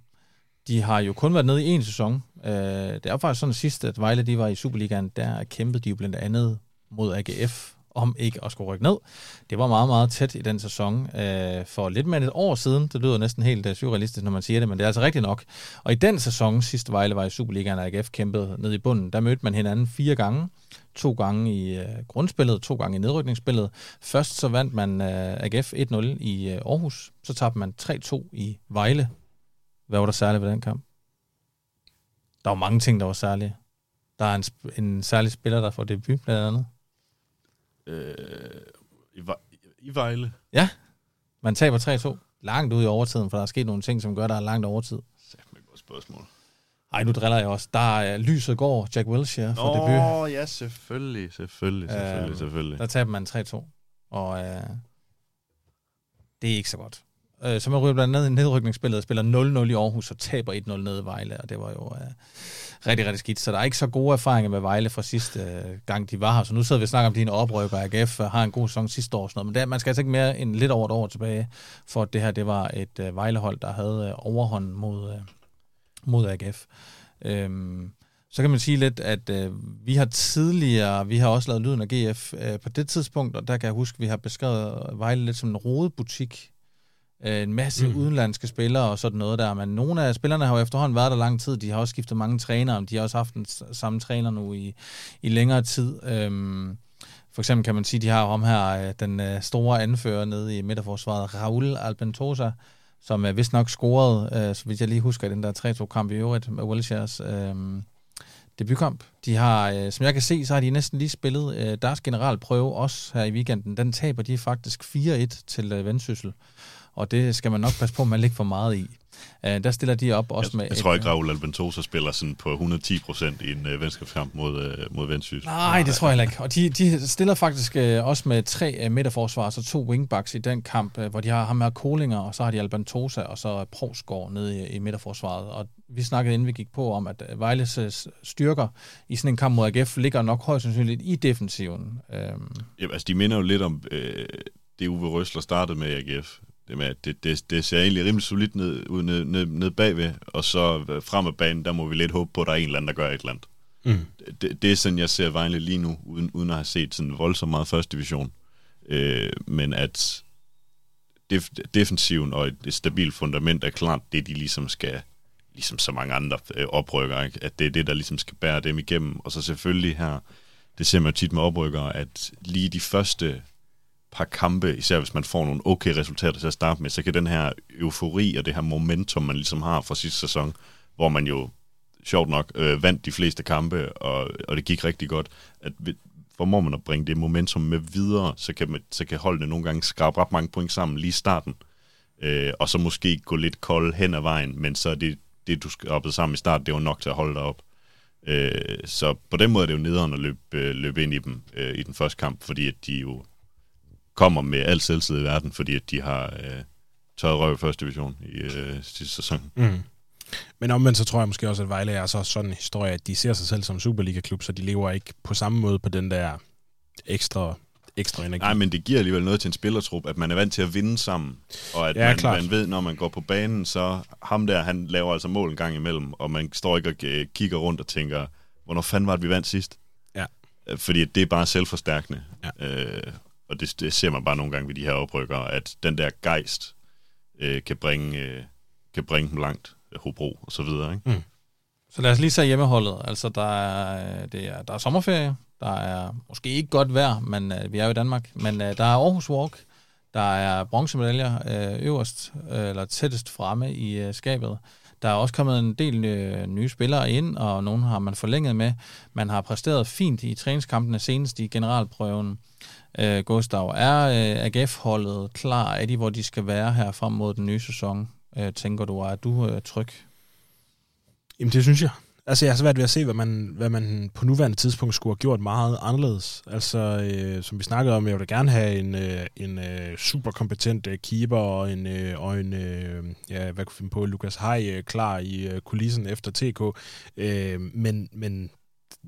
De har jo kun været nede i en sæson. Øh, det er jo faktisk sådan sidst, at Vejle de var i Superligaen, der kæmpede de jo blandt andet mod AGF om ikke at skulle rykke ned. Det var meget, meget tæt i den sæson øh, for lidt mere end et år siden. Det lyder næsten helt øh, surrealistisk, når man siger det, men det er altså rigtigt nok. Og i den sæson, sidste Vejle var i Superligaen, og AGF kæmpede ned i bunden, der mødte man hinanden fire gange. To gange i øh, grundspillet, to gange i nedrykningsspillet. Først så vandt man øh, AGF 1-0 i øh, Aarhus, så tabte man 3-2 i Vejle. Hvad var der særligt ved den kamp? Der var mange ting, der var særlige. Der er en, en særlig spiller, der får debut, blandt andet. Øh, i, I Vejle? Ja, man taber 3-2 langt ud i overtiden, for der er sket nogle ting, som gør, der er langt overtid. Sæt med et godt spørgsmål. Ej, nu driller jeg også. Der er lyset går, Jack Wilshere for debut. Åh, ja, selvfølgelig, selvfølgelig, selvfølgelig, Øhm, selvfølgelig. Der taber man 3-2, og øh, det er ikke så godt. Øh, så man ryger blandt andet i nedrykningsspillet og spiller 0-0 i Aarhus og taber 1-0 nede i Vejle, og det var jo øh, rigtig, rigtig skidt. Så der er ikke så gode erfaringer med Vejle fra sidste øh, gang, de var her. Så nu sidder vi og snakker om, at dine oprykker AGF øh, har en god sæson sidste år. og Sådan noget. Men det, man skal altså ikke mere end lidt over et år tilbage, for at det her det var et øh, Vejlehold, der havde øh, overhånd mod, øh, mod AGF. Øhm, så kan man sige lidt, at øh, vi har tidligere, vi har også lavet lyden af GF øh, på det tidspunkt, og der kan jeg huske, at vi har beskrevet Vejle lidt som en rodebutik. Øh, en masse mm. udenlandske spillere og sådan noget der, men nogle af spillerne har jo efterhånden været der lang tid, de har også skiftet mange trænere, de har også haft den samme træner nu i, i længere tid. Øhm, for eksempel kan man sige, de har om her øh, den øh, store anfører nede i midterforsvaret, Raul Albentosa, som øh, vist nok scorede, øh, så vidt jeg lige husker, den der 3-2-kamp i øvrigt med Wilshares øh, debutkamp. De har, øh, som jeg kan se, så har de næsten lige spillet øh, deres generalprøve også her i weekenden. Den taber de faktisk 4-1 til øh, Vendsyssel, og det skal man nok passe på, at man ligger for meget i. Øh, der stiller de op også jeg, med... jeg tror ikke, øh, Raul Albentosa spiller sådan på 110 procent i en øh, venskabskamp mod, øh, mod Vendsyssel. Nej, det tror jeg ikke. Og de, de stiller faktisk øh, også med tre øh, midterforsvar, så to wingbacks i den kamp, øh, hvor de har ham her Kolinger, og så har de Albantosa, og så Provsgaard nede i, i midterforsvaret. Og vi snakkede, inden vi gik på, om, at øh, Vejles øh, styrker i sådan en kamp mod AGF ligger nok højst sandsynligt i defensiven. Øhm, Ja, altså, de minder jo lidt om øh, det, Uwe Røsler startede med i AGF. Det, med, det, det, det ser egentlig rimelig solidt ned, ud, ned, ned, ned bagved, og så øh, frem af banen, der må vi lidt håbe på, at der er en eller anden, der gør et eller andet. Mm. Det, det er sådan, jeg ser Vejle lige nu, uden, uden at have set sådan voldsomt meget første division. Øh, men at def, defensiven og et, et stabilt fundament er klart det, de ligesom skal, ligesom så mange andre øh, oprykker, ikke? at det er det, der ligesom skal bære dem igennem. Og så selvfølgelig her, det ser man jo tit med oprykkere, at lige de første par kampe, især hvis man får nogle okay resultater til at starte med, så kan den her eufori og det her momentum, man ligesom har fra sidste sæson, hvor man jo sjovt nok øh, vandt de fleste kampe, og, og det gik rigtig godt, at formår man at bringe det momentum med videre, så kan, man, så kan holdene nogle gange skrabe ret mange point sammen lige i starten, øh, og så måske gå lidt kold hen ad vejen, men så er det, det du skrabede sammen i starten, det var nok til at holde dig op. Øh, så på den måde er det jo nederen at løbe, øh, løbe ind i dem øh, i den første kamp, fordi at de jo kommer med al selvtid i verden, fordi at de har øh, tørret røv i første division i øh, sidste sæson. Mm. Men omvendt så tror jeg måske også, at Vejle er så sådan en historie, at de ser sig selv som Superliga-klub, så de lever ikke på samme måde på den der ekstra, ekstra energi. Nej, men det giver alligevel noget til en spillertrup, at man er vant til at vinde sammen, og at Ja, man, klart. man ved, når man går på banen, så ham der, han laver altså mål en gang imellem, og man står ikke og øh, kigger rundt og tænker, hvornår fanden var det, vi vandt sidst? Ja. Øh, Fordi det er bare selvforstærkende. Ja. Øh, og det, det ser man bare nogle gange ved de her oprykker, at den der gejst øh, kan, bringe, øh, kan bringe dem langt, øh, Hobro og så videre. Ikke? Mm. Så lad os lige se hjemmeholdet. Altså, der er, det er, der er sommerferie. Der er måske ikke godt vejr, men øh, vi er jo i Danmark. Men øh, der er Aarhus Walk. Der er bronzemedaljer øh, øverst, øh, eller tættest fremme i øh, skabet. Der er også kommet en del øh, nye spillere ind, og nogle har man forlænget med. Man har præsteret fint i træningskampene senest i generalprøven. Øh, Gustav, er øh, AGF-holdet klar? Er de, hvor de skal være her frem mod den nye sæson? Øh, tænker du, er du øh, tryg? Jamen det synes jeg. Altså, jeg har svært ved at se, hvad man, hvad man på nuværende tidspunkt skulle have gjort meget anderledes. Altså, øh, som vi snakkede om, jeg ville gerne have en, øh, en øh, super kompetent øh, keeper og en, øh, og en øh, ja, hvad kunne finde på, Lukas Hej øh, klar i øh, kulissen efter TK. Øh, men, men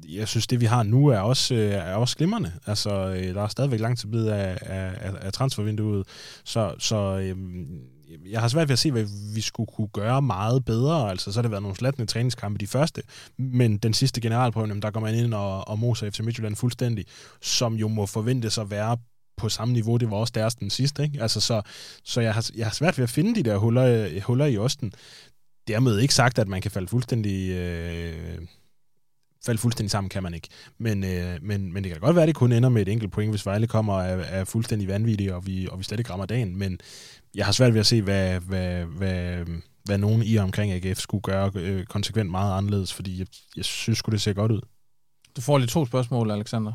jeg synes, det vi har nu er også, øh, er også glimrende. Altså, øh, der er stadigvæk lang tid af, af, af transfervinduet, så, så øhm, jeg har svært ved at se, hvad vi skulle kunne gøre meget bedre. Altså, så har det været nogle slatne træningskampe de første, men den sidste generalprøve, der går man ind og, og moser FC Midtjylland fuldstændig, som jo må forventes at være på samme niveau, det var også deres den sidste. Ikke? Altså, så så jeg, har, jeg har svært ved at finde de der huller, øh, huller i osten. Dermed ikke sagt, at man kan falde fuldstændig... Øh, falde fuldstændig sammen kan man ikke. Men, øh, men, men det kan godt være, at det kun ender med et enkelt point, hvis Vejle kommer og er, er fuldstændig vanvittige, og vi, og vi slet ikke rammer dagen. Men jeg har svært ved at se, hvad, hvad, hvad, hvad nogen i omkring AGF skulle gøre øh, konsekvent meget anderledes, fordi jeg, jeg synes det ser godt ud. Du får lige to spørgsmål, Alexander.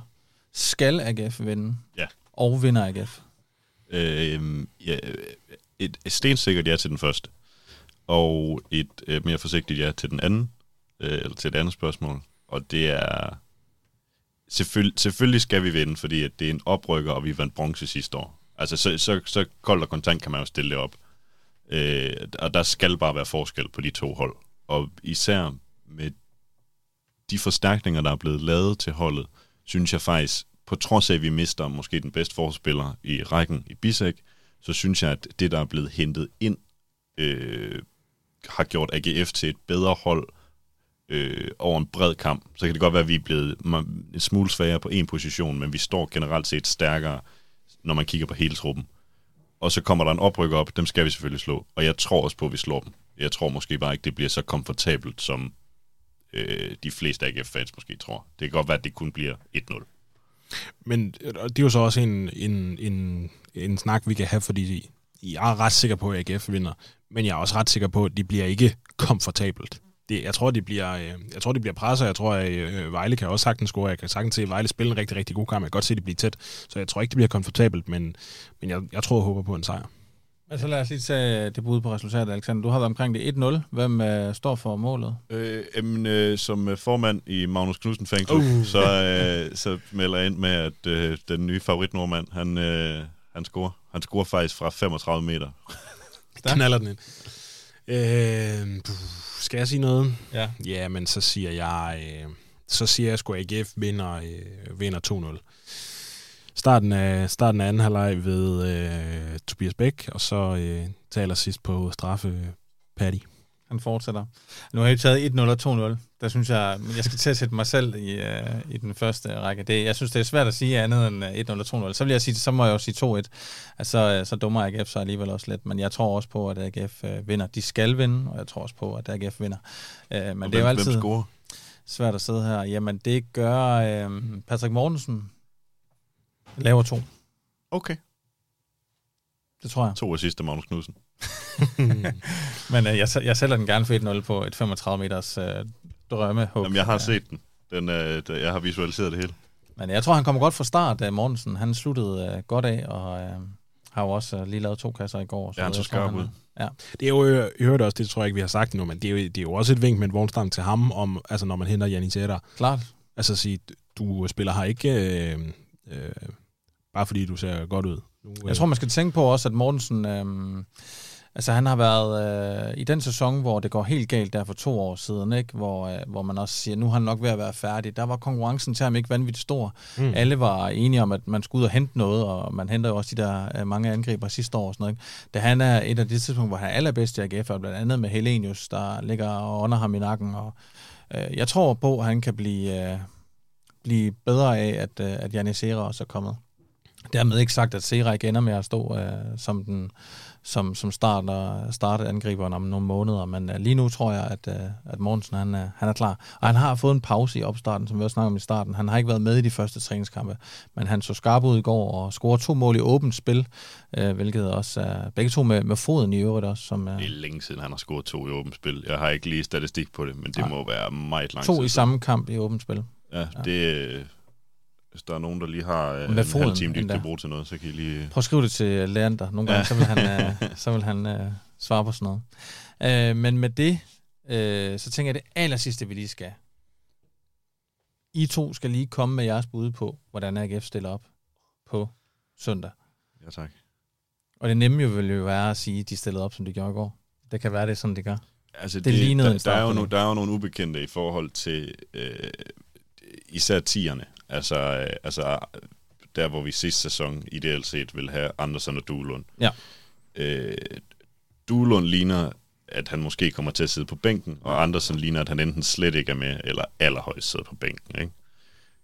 Skal AGF vinde? Ja. Og vinder AGF? Øh, ja, et, et stensikkert ja til den første, og et øh, mere forsigtigt ja til den anden, øh, eller til det andet spørgsmål. Og det er... Selvfølgelig, selvfølgelig skal vi vinde, fordi at det er en oprykker, og vi vandt bronze sidste år. Altså, så, så, så koldt og kontant kan man jo stille det op. Øh, og der skal bare være forskel på de to hold. Og især med de forstærkninger, der er blevet lavet til holdet, synes jeg faktisk, på trods af, at vi mister måske den bedste forspiller i rækken i Bisek, så synes jeg, at det, der er blevet hentet ind, øh, har gjort AGF til et bedre hold øh, over en bred kamp. Så kan det godt være, at vi er blevet en smule svagere på en position, men vi står generelt set stærkere når man kigger på hele truppen. Og så kommer der en oprykker op, dem skal vi selvfølgelig slå. Og jeg tror også på, at vi slår dem. Jeg tror måske bare ikke, det bliver så komfortabelt, som øh, de fleste AGF-fans måske tror. Det kan godt være, at det kun bliver 1-0. Men det er jo så også en, en, en, en snak, vi kan have, fordi jeg er ret sikker på, at AGF vinder. Men jeg er også ret sikker på, at det bliver ikke komfortabelt det, jeg tror, det bliver, øh, jeg tror, det bliver presset. Jeg tror, at øh, Vejle kan også sagtens score. Jeg kan sagtens se, at Vejle spiller en rigtig, rigtig god kamp. Jeg kan godt se, at det bliver tæt. Så jeg tror ikke, det bliver komfortabelt, men, men jeg, jeg tror og håber på en sejr. Altså lad os lige tage det bud på resultatet, Alexander. Du har været omkring det 1-0. Hvem øh, står for målet? Øh, jamen, øh, som formand i Magnus Knudsen Fængsel, uh. så, øh, så melder jeg ind med, at øh, den nye favorit nordmand, han, øh, han scorer. Han scorer faktisk fra 35 meter. Knaller den ind. Øh, skal jeg sige noget? Ja. Ja, men så siger jeg, øh, så siger jeg sgu, at AGF vinder, øh, vinder 2-0. Starten af, starten af anden halvleg ved øh, Tobias Bæk, og så øh, taler sidst på straffe Patty han fortsætter. Nu har jeg taget 1-0 og 2-0. Der synes jeg, jeg skal til at sætte mig selv i, uh, i den første række. Det, jeg synes, det er svært at sige andet end 1-0 og 2-0. Så vil jeg sige, så må jeg jo sige 2-1. Altså, så dummer AGF så alligevel også lidt. Men jeg tror også på, at AGF uh, vinder. De skal vinde, og jeg tror også på, at AGF vinder. Uh, men og det er jo altid hvem scorer? svært at sidde her. Jamen, det gør uh, Patrick Mortensen. Laver to. Okay. Det tror jeg. To af sidste Magnus Knudsen. Men øh, jeg, jeg sælger den gerne for 1-0 på et 35 meters øh, drømme. Jamen, jeg har set den. den øh, jeg har visualiseret det hele. Men jeg tror, han kommer godt fra start, uh, Mortensen. Han sluttede uh, godt af, og uh, har jo også uh, lige lavet to kasser i går. Så ja, han så skarp ud. Ja. Det er jo, jeg hørte også, det tror jeg ikke, vi har sagt endnu, men det er jo, det er jo også et vink med en vognstang til ham, om, altså når man henter Janis Etter. Klart. Altså at sige, du spiller her ikke, øh, øh, bare fordi du ser godt ud. Nu, jeg tror, man skal tænke på også, at Mortensen... Øh, Altså han har været øh, i den sæson, hvor det går helt galt der for to år siden, ikke? Hvor, øh, hvor man også siger, nu har han nok ved at være færdig. Der var konkurrencen til ham ikke vanvittigt stor. Mm. Alle var enige om, at man skulle ud og hente noget, og man henter jo også de der øh, mange angriber sidste år. Og sådan noget, ikke? Da han er et af de tidspunkter, hvor han er allerbedst i AGF, blandt andet med Helenius, der ligger under ham i nakken. Og, øh, jeg tror på, at han kan blive, øh, blive bedre af, at, øh, at Janis også er kommet. Dermed ikke sagt, at Serik ender med at stå øh, som den som, som starter, starter angriberen om nogle måneder, men uh, lige nu tror jeg, at, uh, at Mortensen han, uh, han er klar. Og han har fået en pause i opstarten, som vi også snakkede om i starten. Han har ikke været med i de første træningskampe, men han så skarp ud i går og scorede to mål i åbent spil, uh, hvilket også er uh, begge to med, med foden i øvrigt også. Som, uh, det er længe siden, han har scoret to i åbent spil. Jeg har ikke lige statistik på det, men det nej. må være meget lang To i samme kamp i åbent spil. Ja, ja. det hvis der er nogen, der lige har øh, en halv time, de kan bruge til noget, så kan I lige... Prøv at skrive det til Leander. Nogle gange, ja. så vil han, øh, så vil han øh, svare på sådan noget. Øh, men med det, øh, så tænker jeg, det aller sidste, vi lige skal. I to skal lige komme med jeres bud på, hvordan AGF stiller op på søndag. Ja, tak. Og det nemme jo vil jo være at sige, at de stillede op, som de gjorde i går. Det kan være, det er sådan, de gør. Altså, det, det lignede der, der, er jo no, der er jo nogle ubekendte i forhold til øh, især tierne. Altså, øh, altså der, hvor vi sidste sæson ideelt set vil have Andersen og Duelund. Ja. Øh, Duelund ligner, at han måske kommer til at sidde på bænken, og Andersen ligner, at han enten slet ikke er med, eller allerhøjst sidder på bænken. Ikke?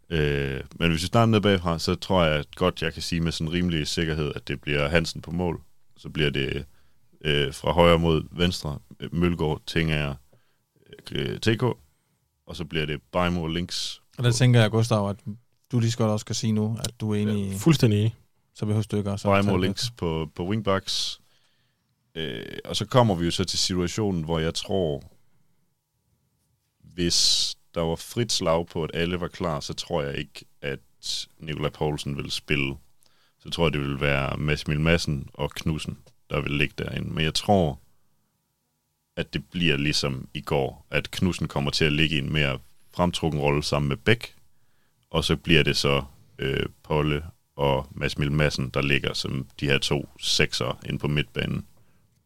Øh, men hvis vi starter ned bagfra, så tror jeg at godt, jeg kan sige med sådan rimelig sikkerhed, at det bliver Hansen på mål. Så bliver det øh, fra højre mod venstre, Mølgaard, Tingager, øh, TK, og så bliver det Bajmo links og der tænker jeg, Gustav, at du lige så godt også skal sige nu, at du er enig ja, Fuldstændig enig. Så behøver du ikke også... Bajmo links på, på wingbacks. Øh, og så kommer vi jo så til situationen, hvor jeg tror, hvis der var frit slag på, at alle var klar, så tror jeg ikke, at Nikolaj Poulsen vil spille. Så tror jeg, det vil være Masmil Madsen og Knudsen, der vil ligge derinde. Men jeg tror, at det bliver ligesom i går, at Knudsen kommer til at ligge i en mere fremtrukken rolle sammen med Bæk, og så bliver det så øh, Polle og Mads Madsen, der ligger som de her to sekser ind på midtbanen,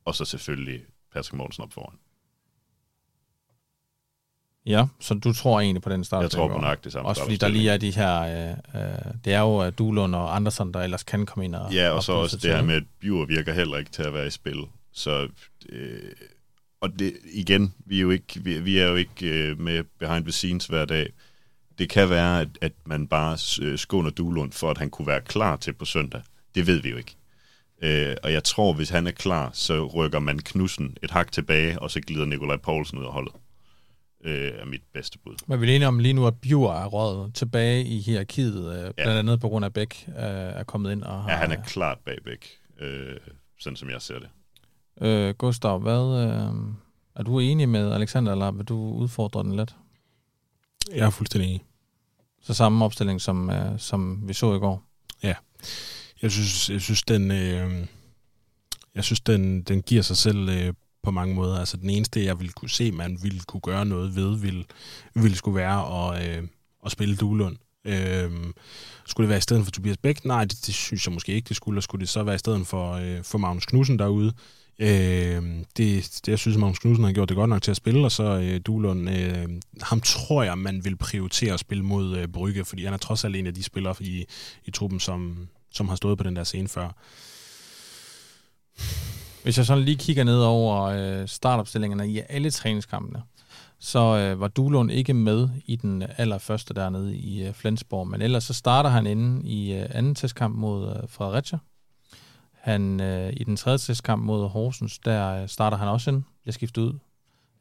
og så selvfølgelig Patrick Mortensen op foran. Ja, så du tror egentlig på den start? Jeg tror på det samme Også fordi der lige er de her, øh, øh, det er jo Duelund og Andersen, der ellers kan komme ind og... Ja, og så også det her med, at Bjur virker heller ikke til at være i spil. Så, øh, og det, igen, vi er jo ikke, vi, vi er jo ikke øh, med behind the scenes hver dag. Det kan være, at, at man bare øh, skåner Duelund for, at han kunne være klar til på søndag. Det ved vi jo ikke. Øh, og jeg tror, hvis han er klar, så rykker man Knudsen et hak tilbage, og så glider Nikolaj Poulsen ud af holdet øh, er mit bedste bud. Men vi er enige om lige nu, at Bjur er røget tilbage i hierarkiet, øh, blandt andet på grund af Bæk øh, er kommet ind og har... Ja, han er klart bag Bæk, øh, sådan som jeg ser det. Øh, Gustav, hvad, øh, er du enig med Alexander, eller vil du udfordre den lidt? Jeg er fuldstændig enig. Så samme opstilling, som, øh, som vi så i går? Ja. Jeg synes, jeg synes den... Øh, jeg synes, den, den giver sig selv øh, på mange måder. Altså den eneste, jeg ville kunne se, man ville kunne gøre noget ved, ville, ville skulle være at, øh, at spille Duelund. Øh, skulle det være i stedet for Tobias Bæk? Nej, det, det synes jeg måske ikke, det skulle. skulle det så være i stedet for, øh, for Magnus Knudsen derude? Øh, det, det, jeg synes, Magnus Knudsen har gjort det godt nok til at spille, og så øh, Duelund, øh, ham tror jeg, man vil prioritere at spille mod øh, Brygge, fordi han er trods alt en af de spillere i, i truppen, som, som har stået på den der scene før. Hvis jeg sådan lige kigger ned over øh, startopstillingerne i alle træningskampene, så øh, var Duelund ikke med i den allerførste dernede i øh, Flensborg, men ellers så starter han inde i øh, anden testkamp mod øh, Fredericia, han øh, i den tredje testkamp mod Horsens, der øh, starter han også ind, bliver skiftet ud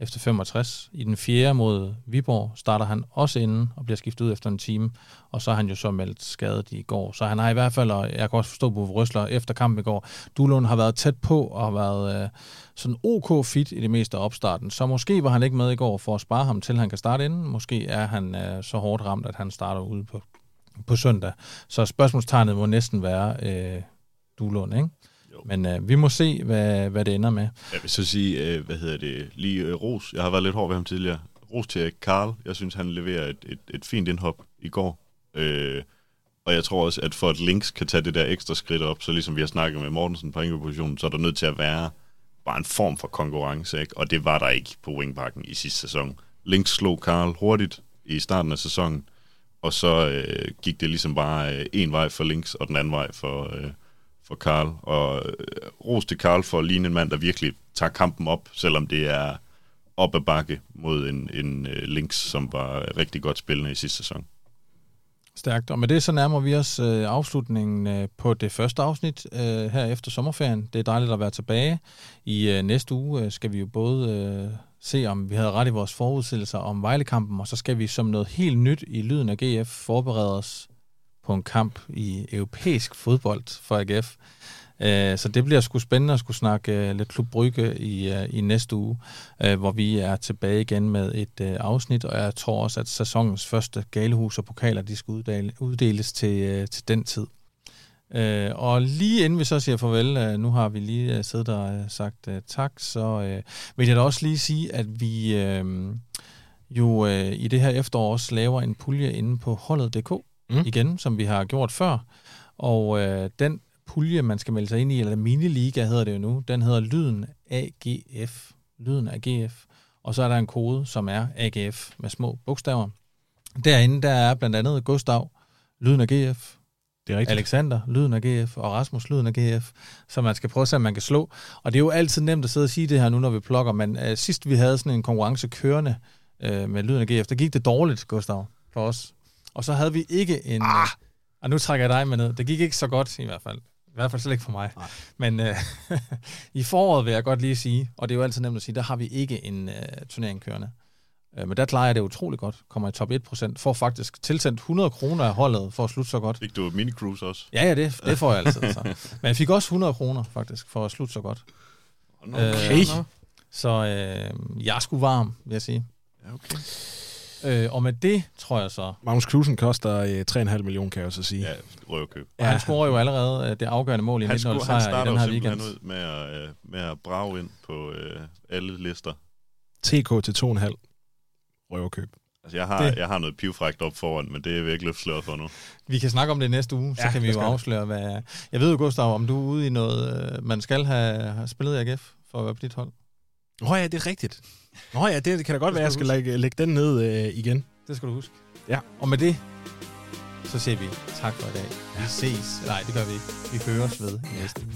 efter 65. I den fjerde mod Viborg starter han også inden og bliver skiftet ud efter en time, og så er han jo så meldt skadet i går. Så han har i hvert fald, og jeg kan også forstå på Røsler efter kampen i går, Dulund har været tæt på og har været øh, sådan ok fit i det meste af opstarten. Så måske var han ikke med i går for at spare ham til, han kan starte inden. Måske er han øh, så hårdt ramt, at han starter ude på, på søndag. Så spørgsmålstegnet må næsten være... Øh, Duelund, ikke? Jo. Men øh, vi må se, hvad, hvad det ender med. Jeg vil så sige, øh, hvad hedder det, lige øh, Ros. Jeg har været lidt hård ved ham tidligere. Ros til Karl. Jeg synes, han leverer et, et, et fint indhop i går. Øh, og jeg tror også, at for at Links kan tage det der ekstra skridt op, så ligesom vi har snakket med Mortensen på positionen, så er der nødt til at være bare en form for konkurrence, ikke? og det var der ikke på wingbacken i sidste sæson. Links slog Karl hurtigt i starten af sæsonen, og så øh, gik det ligesom bare øh, en vej for Links, og den anden vej for, øh, for Karl. Og øh, ros til Karl for at ligne en mand, der virkelig tager kampen op, selvom det er op ad bakke mod en, en uh, Lynx, som var rigtig godt spillende i sidste sæson. Stærkt. Og med det så nærmer vi os øh, afslutningen øh, på det første afsnit øh, her efter sommerferien. Det er dejligt at være tilbage. I øh, næste uge øh, skal vi jo både øh, se, om vi havde ret i vores forudsigelser om Vejlekampen, og så skal vi som noget helt nyt i lyden af GF forberede os på en kamp i europæisk fodbold for AGF. Øh, så det bliver sgu spændende at skulle snakke øh, lidt Klub Brygge i, øh, i næste uge, hvor vi er tilbage igen med et afsnit, og jeg tror også, at sæsonens første galehus og pokaler, de skal uddeles til, til den tid. og lige inden vi så siger farvel, nu har vi lige siddet og sagt tak, så vil jeg da også lige sige, at vi jo i det her efterår også laver en pulje inde på holdet.dk mm. igen, som vi har gjort før. Og øh, den pulje, man skal melde sig ind i, eller miniliga hedder det jo nu, den hedder Lyden AGF. Lyden AGF. Og så er der en kode, som er AGF med små bogstaver. Derinde, der er blandt andet Gustav, Lyden af GF, det er rigtigt. Alexander, lyden af GF, og Rasmus, lyden af GF, så man skal prøve at se, om man kan slå. Og det er jo altid nemt at sidde og sige det her nu, når vi plukker, men uh, sidst vi havde sådan en konkurrence kørende uh, med lyden af GF, der gik det dårligt, Gustav, for os. Og så havde vi ikke en... Ah. Uh, og nu trækker jeg dig med ned. Det gik ikke så godt i hvert fald. I hvert fald slet ikke for mig. Nej. Men øh, i foråret vil jeg godt lige sige, og det er jo altid nemt at sige, der har vi ikke en øh, turnering kørende. Øh, men der klarer jeg det utrolig godt. Kommer i top 1%. Får faktisk tilsendt 100 kroner af holdet for at slutte så godt. Fik du mini cruise også? Ja, ja, det, det får jeg altid. Så. Men jeg fik også 100 kroner faktisk for at slutte så godt. Okay. Øh, så øh, jeg skulle varm, vil jeg sige. Ja, okay. Øh, og med det, tror jeg så... Magnus Knudsen koster øh, 3,5 millioner, kan jeg så sige. Ja, røvkøb. Ja, han scorer jo allerede øh, det afgørende mål i 19 sejr i den her weekend. Han ud med at, øh, med at brage ind på øh, alle lister. TK til 2,5 røvkøb. Altså, jeg har, det. jeg har noget pivfrægt op foran, men det er virkelig sløret for nu. Vi kan snakke om det næste uge, så ja, kan vi jo afsløre, hvad... Jeg ved jo, Gustav, om du er ude i noget, øh, man skal have, have spillet i AGF for at være på dit hold. Nå ja, det er rigtigt. Nå ja, det kan da godt være, at jeg skal lægge, lægge den ned øh, igen. Det skal du huske. Ja. Og med det, så siger vi tak for i dag. Vi ses. Nej, det gør vi ikke. Vi høres ved i næste uge.